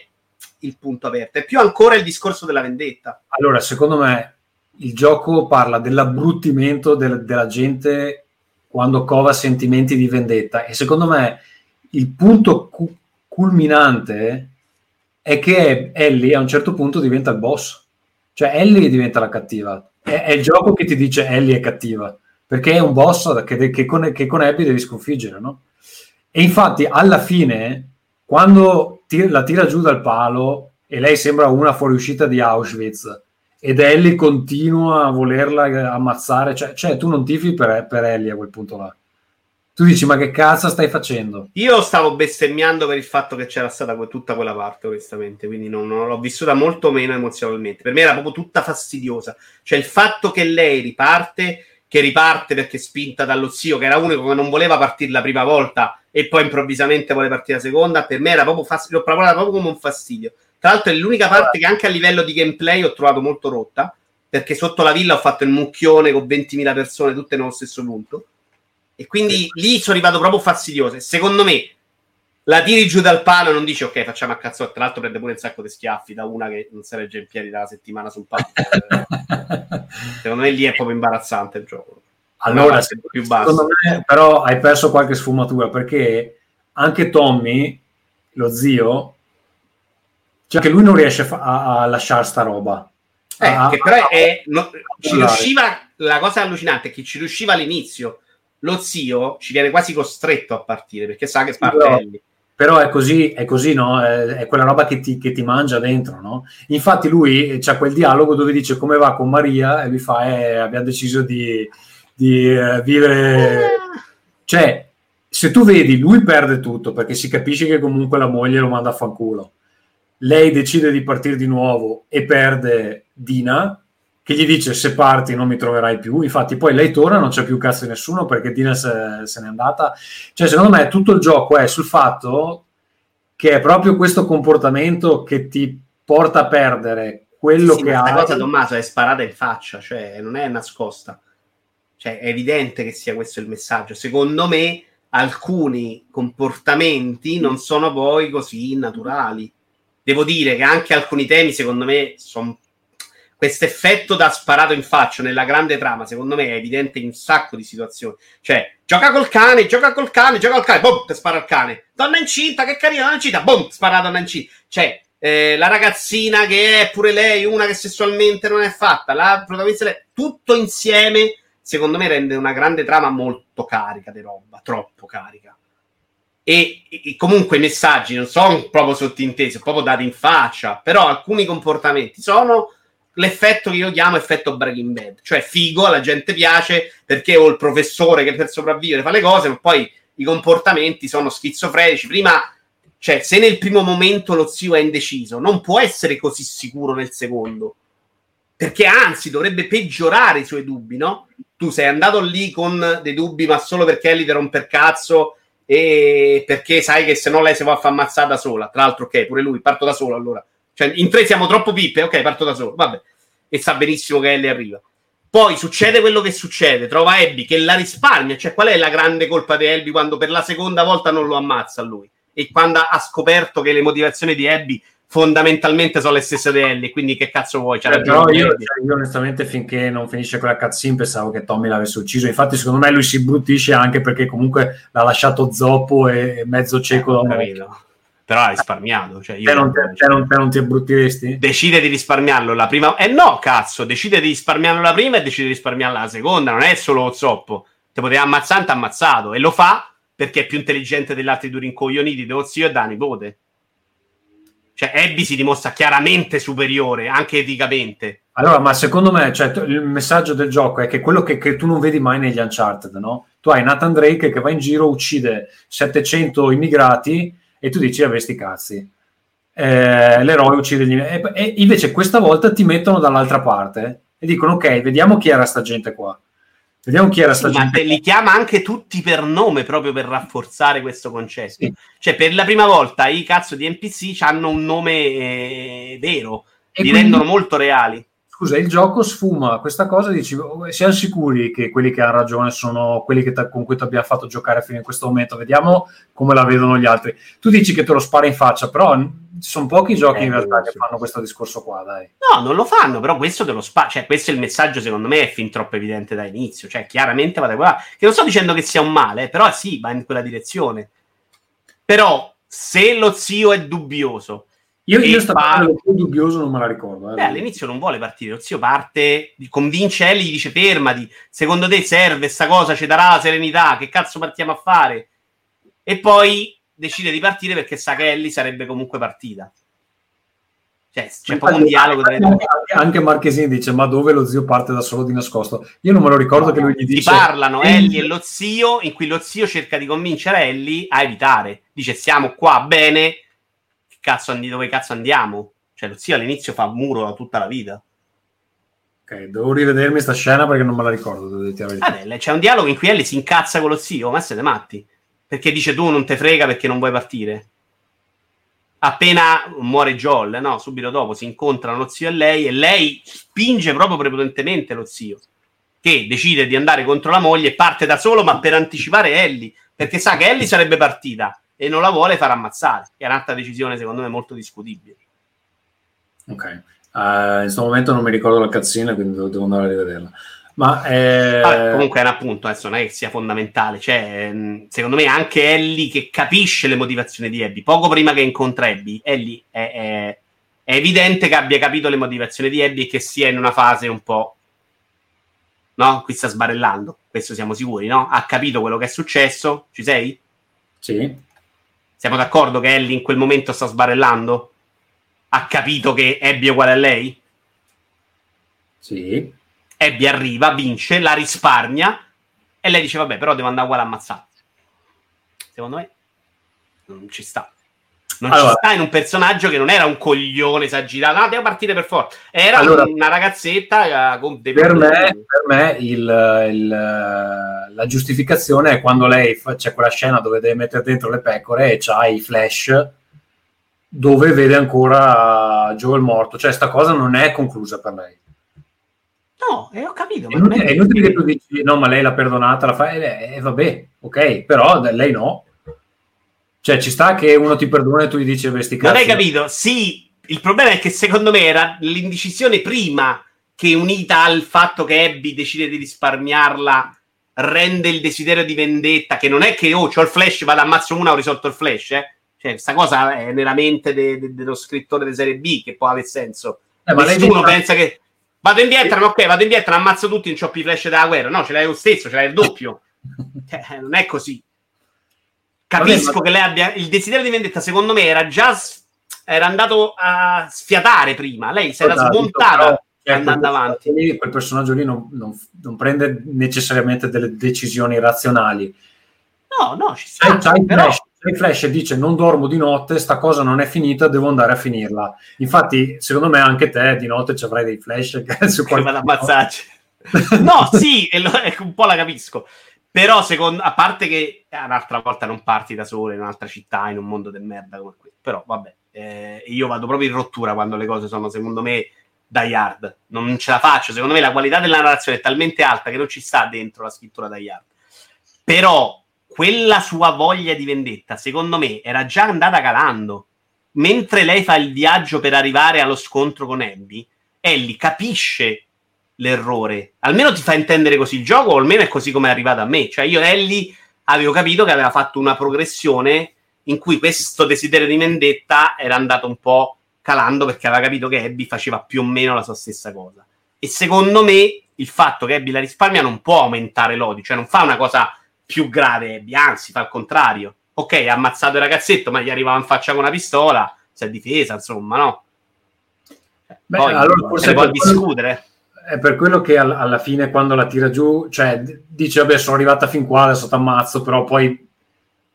Speaker 2: il punto aperto, è più ancora il discorso della vendetta.
Speaker 1: Allora, secondo me il gioco parla dell'abbruttimento del- della gente quando cova sentimenti di vendetta e secondo me il punto cu- culminante è che Ellie a un certo punto diventa il boss. Cioè Ellie diventa la cattiva. È, è il gioco che ti dice Ellie è cattiva, perché è un boss che, che con, che con Abby devi sconfiggere, no? E infatti alla fine, quando ti- la tira giù dal palo e lei sembra una fuoriuscita di Auschwitz ed Ellie continua a volerla ammazzare, cioè, cioè, tu non tifi per, per Ellie a quel punto là. Tu dici ma che cazzo stai facendo?
Speaker 2: Io stavo bestemmiando per il fatto che c'era stata que- tutta quella parte, onestamente, quindi non, non l'ho vissuta molto meno emozionalmente. Per me era proprio tutta fastidiosa. Cioè il fatto che lei riparte, che riparte perché spinta dallo zio, che era l'unico che non voleva partire la prima volta e poi improvvisamente vuole partire la seconda, per me era proprio fastidio, l'ho proprio come un fastidio. Tra l'altro è l'unica parte che anche a livello di gameplay ho trovato molto rotta, perché sotto la villa ho fatto il mucchione con 20.000 persone tutte nello stesso punto. E quindi lì sono arrivato proprio fastidioso. E secondo me la tiri giù dal palo e non dici ok, facciamo a cazzo. Tra l'altro prende pure un sacco di schiaffi da una che non si regge in piedi da una settimana sul palo. [laughs] secondo me lì è proprio imbarazzante il gioco.
Speaker 1: Allora,
Speaker 2: parte più
Speaker 1: secondo me però hai perso qualche sfumatura perché anche Tommy, lo zio, cioè che lui non riesce a, a- a lasciare sta roba.
Speaker 2: Eh,
Speaker 1: Ah,
Speaker 2: che però è, no- ci riusciva, la cosa allucinante è che ci riusciva all'inizio. Lo zio ci viene quasi costretto a partire perché sa che
Speaker 1: Sì,
Speaker 2: parte
Speaker 1: però-. Però è così, è così, no? È, è quella roba che ti, che ti mangia dentro, no? Infatti lui c'ha quel dialogo dove dice come va con Maria e lui fa, eh, abbiamo deciso di, di, eh, vivere... Cioè, se tu vedi, lui perde tutto perché si capisce che comunque la moglie lo manda a fanculo. Lei decide di partire di nuovo e perde Dina, che gli dice se parti non mi troverai più. Infatti poi lei torna, non c'è più cazzo di nessuno perché Dina se, se n'è andata. Cioè, secondo me tutto il gioco è sul fatto che è proprio questo comportamento che ti porta a perdere quello
Speaker 2: Sì,
Speaker 1: che
Speaker 2: ma sta
Speaker 1: hai.
Speaker 2: cosa Tommaso è sparata in faccia, cioè non è nascosta. Cioè è evidente che sia questo il messaggio. Secondo me alcuni comportamenti non sono poi così naturali. Devo dire che anche alcuni temi, secondo me, sono questo effetto da sparato in faccia nella grande trama, secondo me è evidente in un sacco di situazioni. Cioè, gioca col cane, gioca col cane, gioca col cane, boom, spara il cane. Donna incinta, che carina, donna incinta, boom, spara donna incinta. Cioè, eh, la ragazzina che è pure lei una che sessualmente non è fatta, la protagonista, lei- tutto insieme, secondo me rende una grande trama molto carica di roba, troppo carica. E, e comunque i messaggi non sono proprio sottintesi, sono proprio dati in faccia, però alcuni comportamenti sono l'effetto che io chiamo effetto Breaking Bad, cioè figo, alla gente piace perché ho il professore che per sopravvivere fa le cose, ma poi i comportamenti sono schizofrenici. Prima, cioè, se nel primo momento lo zio è indeciso, non può essere così sicuro nel secondo, perché anzi dovrebbe peggiorare i suoi dubbi, no? Tu sei andato lì con dei dubbi, ma solo perché Ellie ti rompe il cazzo e perché sai che se no lei si va a far ammazzare da sola. Tra l'altro, ok, pure lui, parto da solo allora. Cioè, in tre siamo troppo pippe, ok, parto da solo, vabbè. e sa benissimo che Ellie arriva. Poi succede quello che succede, trova Abby che la risparmia. Cioè, qual è la grande colpa di Abby quando per la seconda volta non lo ammazza lui? E quando ha scoperto che le motivazioni di Abby fondamentalmente sono le stesse di Ellie, quindi che cazzo vuoi?
Speaker 1: Eh,
Speaker 2: ragione
Speaker 1: però io, cioè, io onestamente finché non finisce quella cutscene pensavo che Tommy l'avesse ucciso infatti secondo me lui si bruttisce anche perché comunque l'ha lasciato zoppo e mezzo cieco da
Speaker 2: capito. Però ha risparmiato. Cioè io
Speaker 1: te non, te, te non- te non ti abbruttiresti?
Speaker 2: decide di risparmiarlo la prima. Eh no, cazzo, decide di risparmiarlo la prima e decide di risparmiarla la seconda. Non è solo lo zoppo. Te poteva ammazzare, t'ha ammazzato. E lo fa perché è più intelligente degli altri due rincoglioniti dello zio e da nipote. Cioè, Abby si dimostra chiaramente superiore, anche eticamente.
Speaker 1: Allora, ma secondo me, cioè, il messaggio del gioco è che quello che, che tu non vedi mai negli Uncharted, no? Tu hai Nathan Drake che va in giro, uccide 700 immigrati e tu dici, vabbè, sti cazzi. Eh, l'eroe uccide gli... E, e invece questa volta ti mettono dall'altra parte e dicono, ok, vediamo chi era sta gente qua. Vediamo chi era sta
Speaker 2: Ma
Speaker 1: gente
Speaker 2: te li chiama anche tutti per nome proprio per rafforzare questo concetto.
Speaker 1: Sì.
Speaker 2: Cioè, per la prima volta i cazzo di NPC hanno un nome eh, vero,
Speaker 1: E
Speaker 2: li
Speaker 1: quindi-
Speaker 2: rendono molto reali.
Speaker 1: Scusa, il gioco sfuma questa cosa, dici, "Oh, siamo sicuri che quelli che hanno ragione sono quelli che t- con cui ti abbiamo fatto giocare fino a questo momento, vediamo come la vedono gli altri. Tu dici che te lo spara in faccia, però ci sono pochi giochi
Speaker 2: Eh,
Speaker 1: in realtà
Speaker 2: sì.
Speaker 1: che fanno questo discorso qua, dai.
Speaker 2: No, non lo fanno, però questo te lo spa. Cioè, questo è il messaggio, secondo me, è fin troppo evidente da inizio. Cioè, chiaramente va da quella. Che non sto dicendo che sia un male, però sì, va in quella direzione. Però, se lo zio è dubbioso,
Speaker 1: Io, io sta cosa più dubbioso non me la ricordo. eh.
Speaker 2: beh, all'inizio non vuole partire. Lo zio parte, di- convince Ellie, gli dice fermati. Secondo te serve sta cosa, ci darà la serenità. Che cazzo partiamo a fare? E poi decide di partire perché sa che Ellie sarebbe comunque partita. Cioè, c'è proprio un dialogo tra i due.
Speaker 1: anche, Marchesini dice: Ma dove lo zio parte da solo di nascosto? Io non me lo ricordo che lui gli
Speaker 2: Si
Speaker 1: dice:
Speaker 2: parlano Ellie e lo zio, in cui lo zio cerca di convincere Ellie a evitare. Dice: Siamo qua bene. Cazzo andi- dove cazzo andiamo? Cioè, lo zio all'inizio fa muro da tutta la vita.
Speaker 1: Ok, devo rivedermi sta scena perché non me la ricordo.
Speaker 2: Vabbè, c'è un dialogo in cui Ellie si incazza con lo zio. Ma siete matti? Perché dice: Tu non te frega perché non vuoi partire. Appena muore Joel, no? Subito dopo si incontrano lo zio e lei, e lei spinge proprio prepotentemente lo zio, che decide di andare contro la moglie e parte da solo, ma per anticipare Ellie, perché sa che Ellie sarebbe partita e non la vuole far ammazzare. Che è un'altra decisione, secondo me, molto discutibile.
Speaker 1: Ok, Eh, in questo momento non mi ricordo la cazzina, quindi devo, andare a rivederla. Ma eh,
Speaker 2: Vabbè, comunque è un appunto, adesso non è che sia fondamentale. Cioè, mh, secondo me anche Ellie che capisce le motivazioni di Abby, poco prima che incontra Abby, Ellie è, è- è evidente che abbia capito le motivazioni di Abby e che sia in una fase un po'... No? Qui sta sbarellando, questo siamo sicuri, no? Ha capito quello che è successo, ci sei?
Speaker 1: sì,
Speaker 2: Siamo d'accordo che Ellie in quel momento sta sbarellando? Ha capito che Abby è uguale a lei?
Speaker 1: sì.
Speaker 2: Abby arriva, vince, la risparmia e lei dice vabbè però devo andare uguale a ammazzare. Secondo me non ci sta. Non
Speaker 1: Allora-
Speaker 2: ci sta in un personaggio che non era un coglione esagerato, no, devo partire per forza. Era
Speaker 1: Allora-
Speaker 2: una ragazzetta eh, con dei
Speaker 1: Per me, per me il- il- la giustificazione è quando lei fa, c'è quella scena dove deve mettere dentro le pecore e c'ha i flash dove vede ancora Joel morto. Cioè, sta cosa non è conclusa per lei.
Speaker 2: No, eh, ho capito.
Speaker 1: È inutile, è inutile che tu dici no, ma lei l'ha perdonata, la fa, e vabbè, ok, però lei no. Cioè, ci sta che uno ti perdona e tu gli dici vesti
Speaker 2: Non hai capito? Sì, il problema è che secondo me era l'indecisione prima che unita al fatto che Abby decide di risparmiarla rende il desiderio di vendetta, che non è che oh, c'ho il flash, vado ammazzo una, ho risolto il flash, eh. Cioè, questa cosa è nella mente de- de- dello scrittore di serie B, che può avere senso.
Speaker 1: Eh, ma lei
Speaker 2: Nessuno
Speaker 1: dice-
Speaker 2: pensa che vado indietro, ma ok, vado indietro, ammazzo tutti, non c'ho più flash della guerra. No, ce l'hai lo stesso, ce l'hai il doppio. [laughs] Cioè, non è così. Capisco
Speaker 1: Vabbè, ma-
Speaker 2: che lei abbia il desiderio di vendetta, secondo me era già era andato a sfiatare prima. Lei si era
Speaker 1: Esatto,
Speaker 2: smontata
Speaker 1: cioè,
Speaker 2: andando avanti.
Speaker 1: lì- quel personaggio lì non, non- non prende necessariamente delle decisioni razionali.
Speaker 2: No, no, ci sta.
Speaker 1: C'hai
Speaker 2: però-
Speaker 1: Flash, Flash e dice non dormo di notte, sta cosa non è finita, devo andare a finirla. Infatti, secondo me anche te di notte ci avrai dei flash che [laughs] su
Speaker 2: che vado
Speaker 1: qualche-
Speaker 2: ad ammazzarci. no, sì, ecco, un po' la capisco. Però, secondo, a parte che un'altra volta non parti da solo in un'altra città, in un mondo di merda come questo. Però, vabbè, eh, io vado proprio in rottura quando le cose sono, secondo me, Die Hard. Non ce la faccio. Secondo me la qualità della narrazione è talmente alta che non ci sta dentro la scrittura Die Hard. Però quella sua voglia di vendetta, secondo me, era già andata calando. Mentre lei fa il viaggio per arrivare allo scontro con Abby, Ellie capisce l'errore. Almeno ti fa intendere così il gioco, o almeno è così come è arrivato a me. Cioè, io Ellie avevo capito che aveva fatto una progressione in cui questo desiderio di vendetta era andato un po' calando perché aveva capito che Abby faceva più o meno la sua stessa cosa. E secondo me il fatto che Abby la risparmia non può aumentare l'odio, cioè non fa una cosa più grave Abby, anzi fa il contrario. Ok, ha ammazzato il ragazzetto, ma gli arrivava in faccia con una pistola, si è difesa, insomma, no?
Speaker 1: Beh,
Speaker 2: Poi
Speaker 1: allora forse
Speaker 2: se ne può discutere.
Speaker 1: È per quello che al- alla fine quando la tira giù, cioè dice vabbè sono arrivata fin qua, adesso ti ammazzo, però poi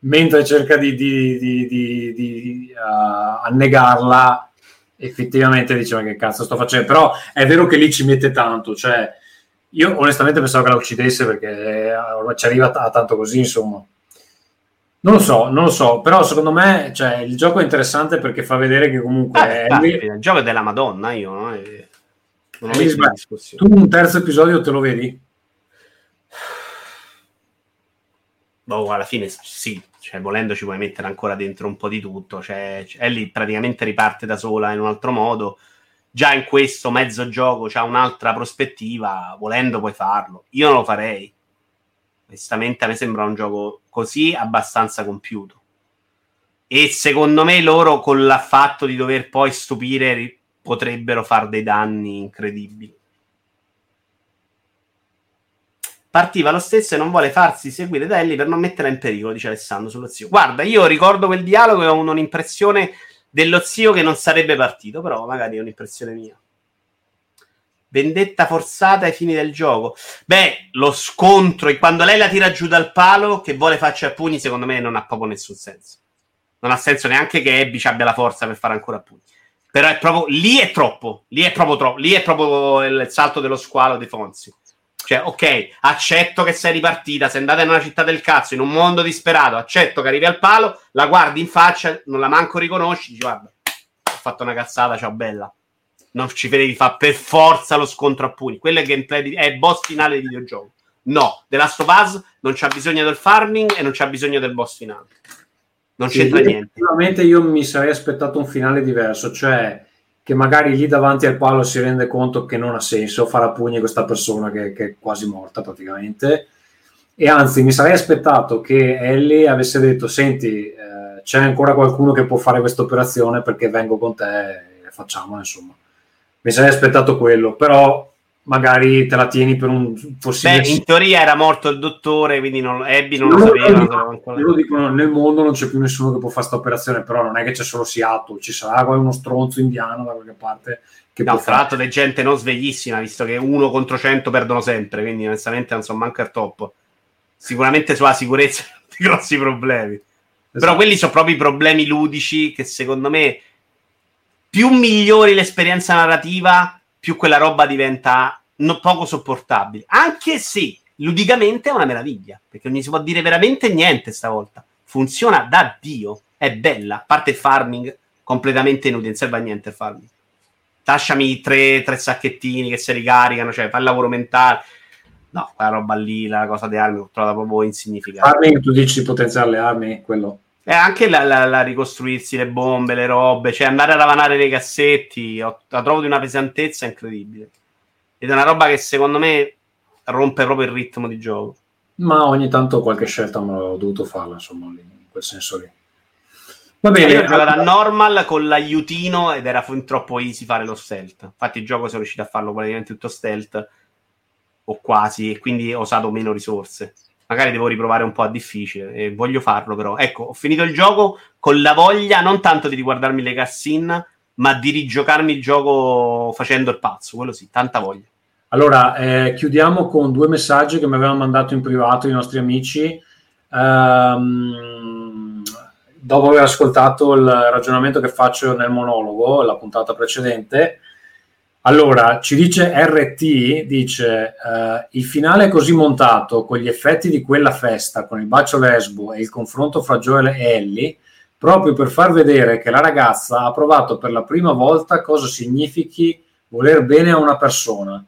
Speaker 1: mentre cerca di, di- di- di- uh, annegarla, effettivamente dice ma che cazzo sto facendo, però è vero che lì ci mette tanto, cioè io onestamente pensavo che la uccidesse perché eh, ci arriva a tanto così, insomma. Non lo so, non lo so, però secondo me cioè, il gioco è interessante perché fa vedere che comunque
Speaker 2: Eh,
Speaker 1: Ellie-
Speaker 2: infatti, il gioco è della Madonna, io no? E non ho messo in discussione.
Speaker 1: tu un terzo episodio te lo vedi?
Speaker 2: Boh, alla fine sì, cioè, volendo ci puoi mettere ancora dentro un po' di tutto. Cioè, Ellie praticamente riparte da sola in un altro modo. Già in questo mezzo gioco c'ha un'altra prospettiva, volendo puoi farlo. Io non lo farei. Onestamente a me sembra un gioco così abbastanza compiuto. E secondo me loro con l'affatto di dover poi stupire potrebbero fare dei danni incredibili. Partiva lo stesso e non vuole farsi seguire da Ellie per non metterla in pericolo, dice Alessandro sullo zio. Guarda, io ricordo quel dialogo e ho un'impressione dello zio che non sarebbe partito, però magari è un'impressione mia. Vendetta forzata ai fini del gioco. Beh, lo scontro e quando lei la tira giù dal palo che vuole farci a pugni, secondo me non ha proprio nessun senso. Non ha senso neanche che Abby ci abbia la forza per fare ancora a pugni. Però è proprio lì è troppo, lì è proprio troppo, lì è proprio il salto dello squalo di Fonzi. Cioè, ok, accetto che sei ripartita, sei andata in una città del cazzo, in un mondo disperato, accetto che arrivi al palo, la guardi in faccia, non la manco riconosci, dici guarda, ho fatto una cazzata, ciao bella. Non ci vedevi fa per forza lo scontro a pugni. Quello è gameplay di- è boss finale di videogioco. No, The Last of Us non c'ha bisogno del farming e non c'ha bisogno del boss finale. Non
Speaker 1: Sì,
Speaker 2: c'entra niente.
Speaker 1: Effettivamente io mi sarei aspettato un finale diverso, cioè che magari lì davanti al palo si rende conto che non ha senso fare a pugni questa persona che, che è quasi morta praticamente. E anzi, mi sarei aspettato che Ellie avesse detto: Senti, eh, c'è ancora qualcuno che può fare questa operazione perché vengo con te e facciamola, insomma. Mi sarei aspettato quello, però magari te la tieni per un possibile
Speaker 2: Beh, in teoria era morto il dottore, quindi non, Abby non
Speaker 1: No,
Speaker 2: lo sapeva. non sapeva ancora.
Speaker 1: loro dicono nel mondo non c'è più nessuno che può fare questa operazione, però non è che c'è solo Seattle, ci sarà uno stronzo indiano da qualche parte che
Speaker 2: No, tra l'altro, è gente non sveglissima, visto che uno contro cento perdono sempre, quindi onestamente non sono manco al top. Sicuramente sulla sicurezza [laughs] grossi problemi. Però
Speaker 1: Esatto.
Speaker 2: quelli sono proprio i problemi ludici che secondo me più migliori l'esperienza narrativa, più quella roba diventa no- poco sopportabile. Anche se ludicamente è una meraviglia, perché non gli si può dire veramente niente stavolta. Funziona da Dio, è bella, a parte il farming completamente inutile, non serve a niente farming. Lasciami tre, tre sacchettini che si ricaricano, cioè fa il lavoro mentale. No, quella roba lì, la cosa delle armi, l'ho trovata proprio insignificante.
Speaker 1: Farming, tu dici potenziare le armi, quello.
Speaker 2: E anche la, la- la ricostruirsi le bombe, le robe, cioè andare a ravanare nei cassetti, la trovo di una pesantezza incredibile. Ed è una roba che secondo me rompe proprio il ritmo di gioco.
Speaker 1: Ma ogni tanto qualche scelta me l'ho dovuto farla, insomma, in quel senso lì. Va
Speaker 2: Io
Speaker 1: bene,
Speaker 2: ho giocato a normal con l'aiutino ed era fin troppo easy fare lo stealth. Infatti il gioco sono riuscito a farlo praticamente tutto stealth o quasi e quindi ho usato meno risorse. Magari devo riprovare un po' a difficile e voglio farlo però. Ecco, ho finito il gioco con la voglia non tanto di riguardarmi le cutscene, ma di rigiocarmi il gioco facendo il pazzo, quello sì, tanta voglia.
Speaker 1: Allora, eh, chiudiamo con due messaggi che mi avevano mandato in privato i nostri amici. Ehm, dopo aver ascoltato il ragionamento che faccio nel monologo, la puntata precedente, allora ci dice RT: dice eh, il finale è così montato con gli effetti di quella festa, con il bacio lesbo e il confronto fra Joel e Ellie, proprio per far vedere che la ragazza ha provato per la prima volta cosa significhi voler bene a una persona.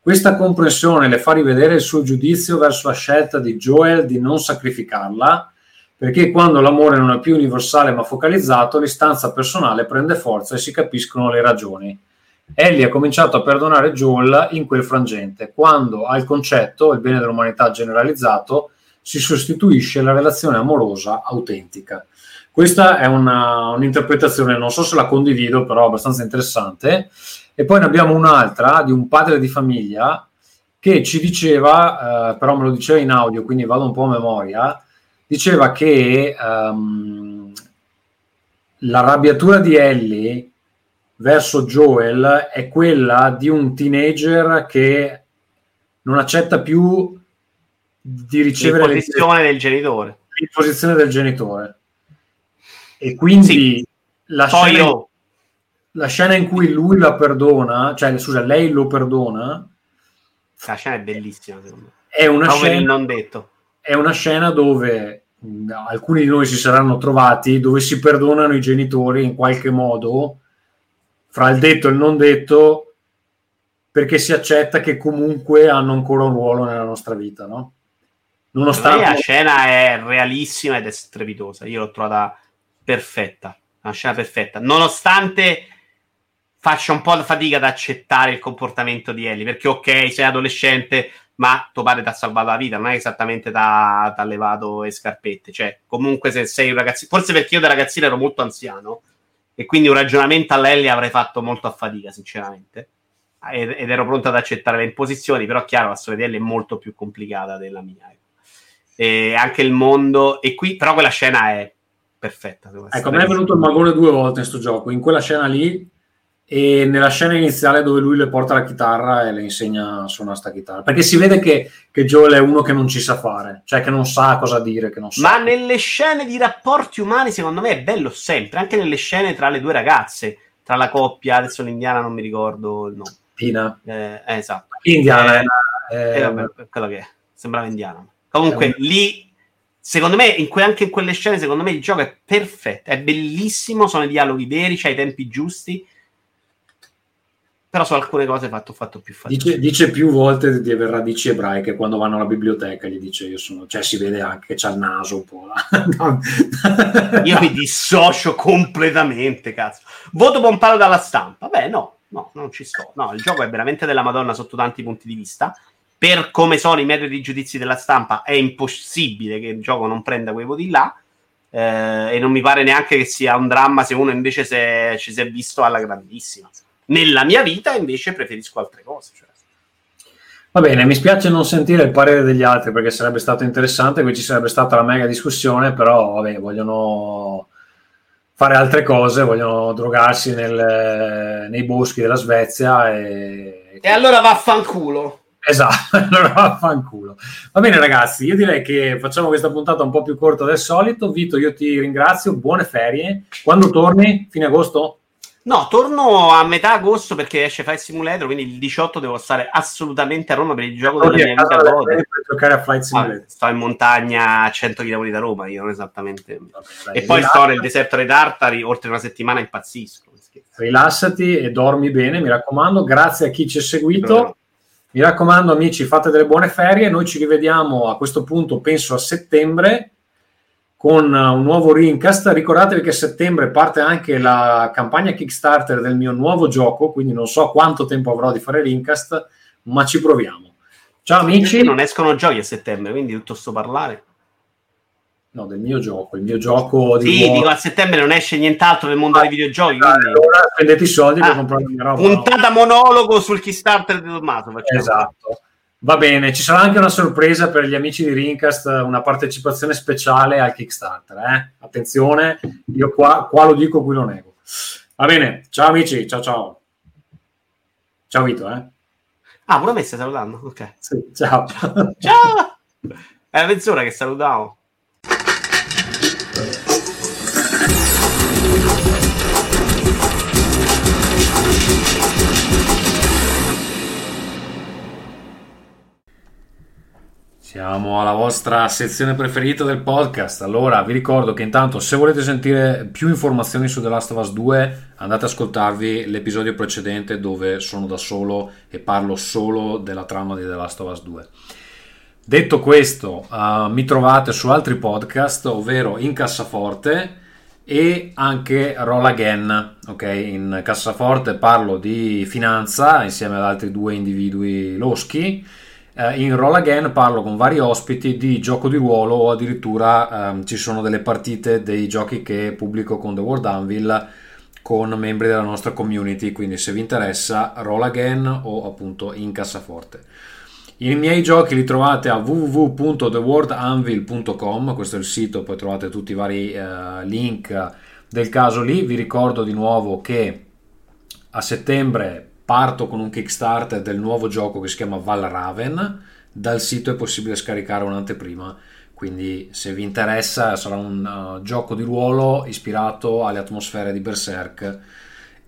Speaker 1: Questa comprensione le fa rivedere il suo giudizio verso la scelta di Joel di non sacrificarla, perché quando l'amore non è più universale ma focalizzato, l'istanza personale prende forza e si capiscono le ragioni. Ellie ha cominciato a perdonare Joel in quel frangente, quando al concetto, il bene dell'umanità generalizzato, si sostituisce la relazione amorosa autentica. Questa è una, un'interpretazione, non so se la condivido, però abbastanza interessante. E poi ne abbiamo un'altra di un padre di famiglia che ci diceva, eh, però me lo diceva in audio, quindi vado un po' a memoria, diceva che um, l'arrabbiatura di Ellie verso Joel è quella di un teenager che non accetta più di ricevere
Speaker 2: l'imposizione del genitore.
Speaker 1: L'imposizione del genitore. E quindi
Speaker 2: Sì.
Speaker 1: la,
Speaker 2: Poi
Speaker 1: scena,
Speaker 2: io,
Speaker 1: la scena in cui lui la perdona, cioè scusa, lei lo perdona,
Speaker 2: la scena è bellissima, secondo me.
Speaker 1: è una, scena,
Speaker 2: non detto.
Speaker 1: è una scena dove mh, alcuni di noi si saranno trovati, dove si perdonano i genitori in qualche modo, fra il detto e il non detto, perché si accetta che comunque hanno ancora un ruolo nella nostra vita, no?
Speaker 2: Me la
Speaker 1: Nonostante...
Speaker 2: scena è realissima ed è strepitosa. Io l'ho trovata perfetta, una scena perfetta, nonostante faccia un po' di fatica ad accettare il comportamento di Ellie, perché ok, sei adolescente, ma tuo padre ti ha salvato la vita, non è esattamente ti ha levato le scarpette, cioè comunque se sei un ragazzino, forse perché io da ragazzino ero molto anziano e quindi un ragionamento all'Ellie avrei fatto molto a fatica, sinceramente. Ed, ed ero pronto ad accettare le imposizioni, però chiaro, la storia di Ellie è molto più complicata della mia. ecco. E anche il mondo, e qui però quella scena è perfetta.
Speaker 1: Ecco, a me è venuto il magone due volte in sto gioco, in quella scena lì e nella scena iniziale dove lui le porta la chitarra e le insegna a suonare sta chitarra. Perché si vede che, che Joel è uno che non ci sa fare, cioè che non sa cosa dire, che non sa.
Speaker 2: Ma nelle scene di rapporti umani, secondo me, è bello sempre, anche nelle scene tra le due ragazze, tra la coppia, adesso l'indiana non mi ricordo il nome.
Speaker 1: Tina.
Speaker 2: Eh, eh, esatto.
Speaker 1: Indiana,
Speaker 2: Eh,
Speaker 1: eh,
Speaker 2: Eh, vabbè, quello che è. sembrava indiano. Comunque, lì, secondo me, in que- anche in quelle scene, secondo me il gioco è perfetto, è bellissimo, sono i dialoghi veri, c'hai i tempi giusti. Però su alcune cose fatto, ho fatto più fatica.
Speaker 1: dice, dice più volte di aver radici ebraiche quando vanno alla biblioteca, gli dice io sono, cioè si vede anche che c'ha il naso un po'. No. [laughs]
Speaker 2: Io mi dissocio completamente, cazzo. Voto pompato dalla stampa. Beh, no, no, non ci sto. No, il gioco è veramente della Madonna sotto tanti punti di vista. Per come sono i metodi di giudizi della stampa, è impossibile che il gioco non prenda quei voti là. Eh, e non mi pare neanche che sia un dramma se uno invece se- ci si è visto alla grandissima. Nella mia vita, invece, preferisco altre cose. Cioè.
Speaker 1: Va bene, mi spiace non sentire il parere degli altri perché sarebbe stato interessante, qui ci sarebbe stata la mega discussione, però vabbè, vogliono fare altre cose, vogliono drogarsi nel- nei boschi della Svezia e...
Speaker 2: E allora vaffanculo.
Speaker 1: Esatto, [laughs] allora vaffanculo. Va bene ragazzi, io direi che facciamo questa puntata un po' più corta del solito. Vito, io ti ringrazio, buone ferie. Quando torni? Fine agosto?
Speaker 2: No, torno a metà agosto perché esce Flight Simulator, quindi il 18 devo stare assolutamente a Roma per il gioco della mia
Speaker 1: a casa
Speaker 2: amica
Speaker 1: della
Speaker 2: Gode.
Speaker 1: serie per giocare a Flight Simulator.
Speaker 2: Ah, sto in montagna a 100 km da Roma, io non esattamente.
Speaker 1: Dai,
Speaker 2: E poi
Speaker 1: rilassati.
Speaker 2: sto nel deserto dei Tartari, oltre una settimana impazzisco.
Speaker 1: rilassati e dormi bene, mi raccomando. Grazie a chi ci ha seguito. Mi raccomando, amici, fate delle buone ferie. Noi ci rivediamo a questo punto, penso a settembre, con uh, un nuovo Rincast. Ricordatevi che a settembre parte anche la campagna Kickstarter del mio nuovo gioco, quindi non so quanto tempo avrò di fare Rincast, ma ci proviamo. Ciao amici.
Speaker 2: Non escono giochi a settembre, quindi tutto sto parlare.
Speaker 1: No, del mio gioco, il mio gioco di
Speaker 2: Sì,
Speaker 1: nuovo-
Speaker 2: dico a settembre non esce nient'altro nel mondo dei videogiochi. Quindi...
Speaker 1: Allora spendete i soldi per
Speaker 2: Ah,
Speaker 1: comprare la mia roba.
Speaker 2: Puntata monologo sul Kickstarter di Tommaso. facciamo.
Speaker 1: Esatto. Va bene, ci sarà anche una sorpresa per gli amici di Rincast, una partecipazione speciale al Kickstarter. Eh? Attenzione, io qua, qua lo dico, qui lo nego. Va bene, ciao amici, ciao ciao. Ciao Vito, eh?
Speaker 2: Ah, pure me stai salutando? Ok.
Speaker 1: Sì, ciao.
Speaker 2: Ciao! È mezz'ora che salutavo.
Speaker 1: Siamo alla vostra sezione preferita del podcast. Allora, vi ricordo che intanto se volete sentire più informazioni su The Last of Us 2, andate ad ascoltarvi l'episodio precedente dove sono da solo e parlo solo della trama di The Last of Us 2. Detto questo, uh, mi trovate su altri podcast, ovvero in cassaforte e anche Roll Again. Ok, in cassaforte parlo di finanza insieme ad altri due individui loschi eh, in Roll Again parlo con vari ospiti di gioco di ruolo o addirittura ehm, ci sono delle partite dei giochi che pubblico con The World Anvil con membri della nostra community, quindi se vi interessa Roll Again o appunto in cassaforte. I miei giochi li trovate a www.theworldanvil.com, questo è il sito, poi trovate tutti i vari eh, link del caso lì. Vi ricordo di nuovo che a settembre parto con un Kickstarter del nuovo gioco che si chiama Valraven. Dal sito è possibile scaricare un'anteprima. Quindi, se vi interessa, sarà un uh, gioco di ruolo ispirato alle atmosfere di Berserk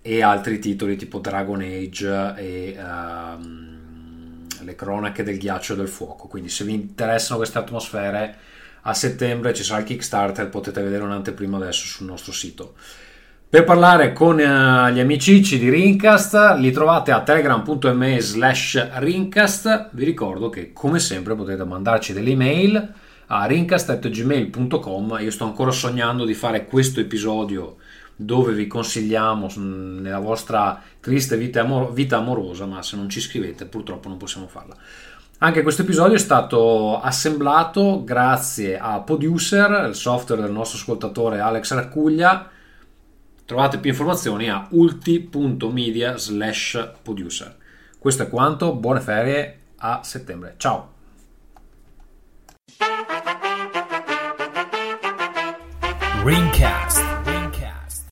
Speaker 1: e altri titoli tipo Dragon Age e uh, le cronache del ghiaccio e del fuoco. Quindi, se vi interessano queste atmosfere, a settembre ci sarà il Kickstarter. Potete vedere un'anteprima adesso sul nostro sito. Per parlare con uh, gli amicici di Rincast li trovate a telegram.me slash Rincast. Vi ricordo che come sempre potete mandarci delle email a rincast.gmail.com. Io sto ancora sognando di fare questo episodio dove vi consigliamo nella vostra triste vita, amor- vita amorosa, ma se non ci scrivete purtroppo non possiamo farla. Anche questo episodio è stato assemblato grazie a Producer, il software del nostro ascoltatore Alex Raccuglia Trovate più informazioni a ulti.media slash producer. Questo è quanto, buone ferie, a settembre. Ciao! Ringcast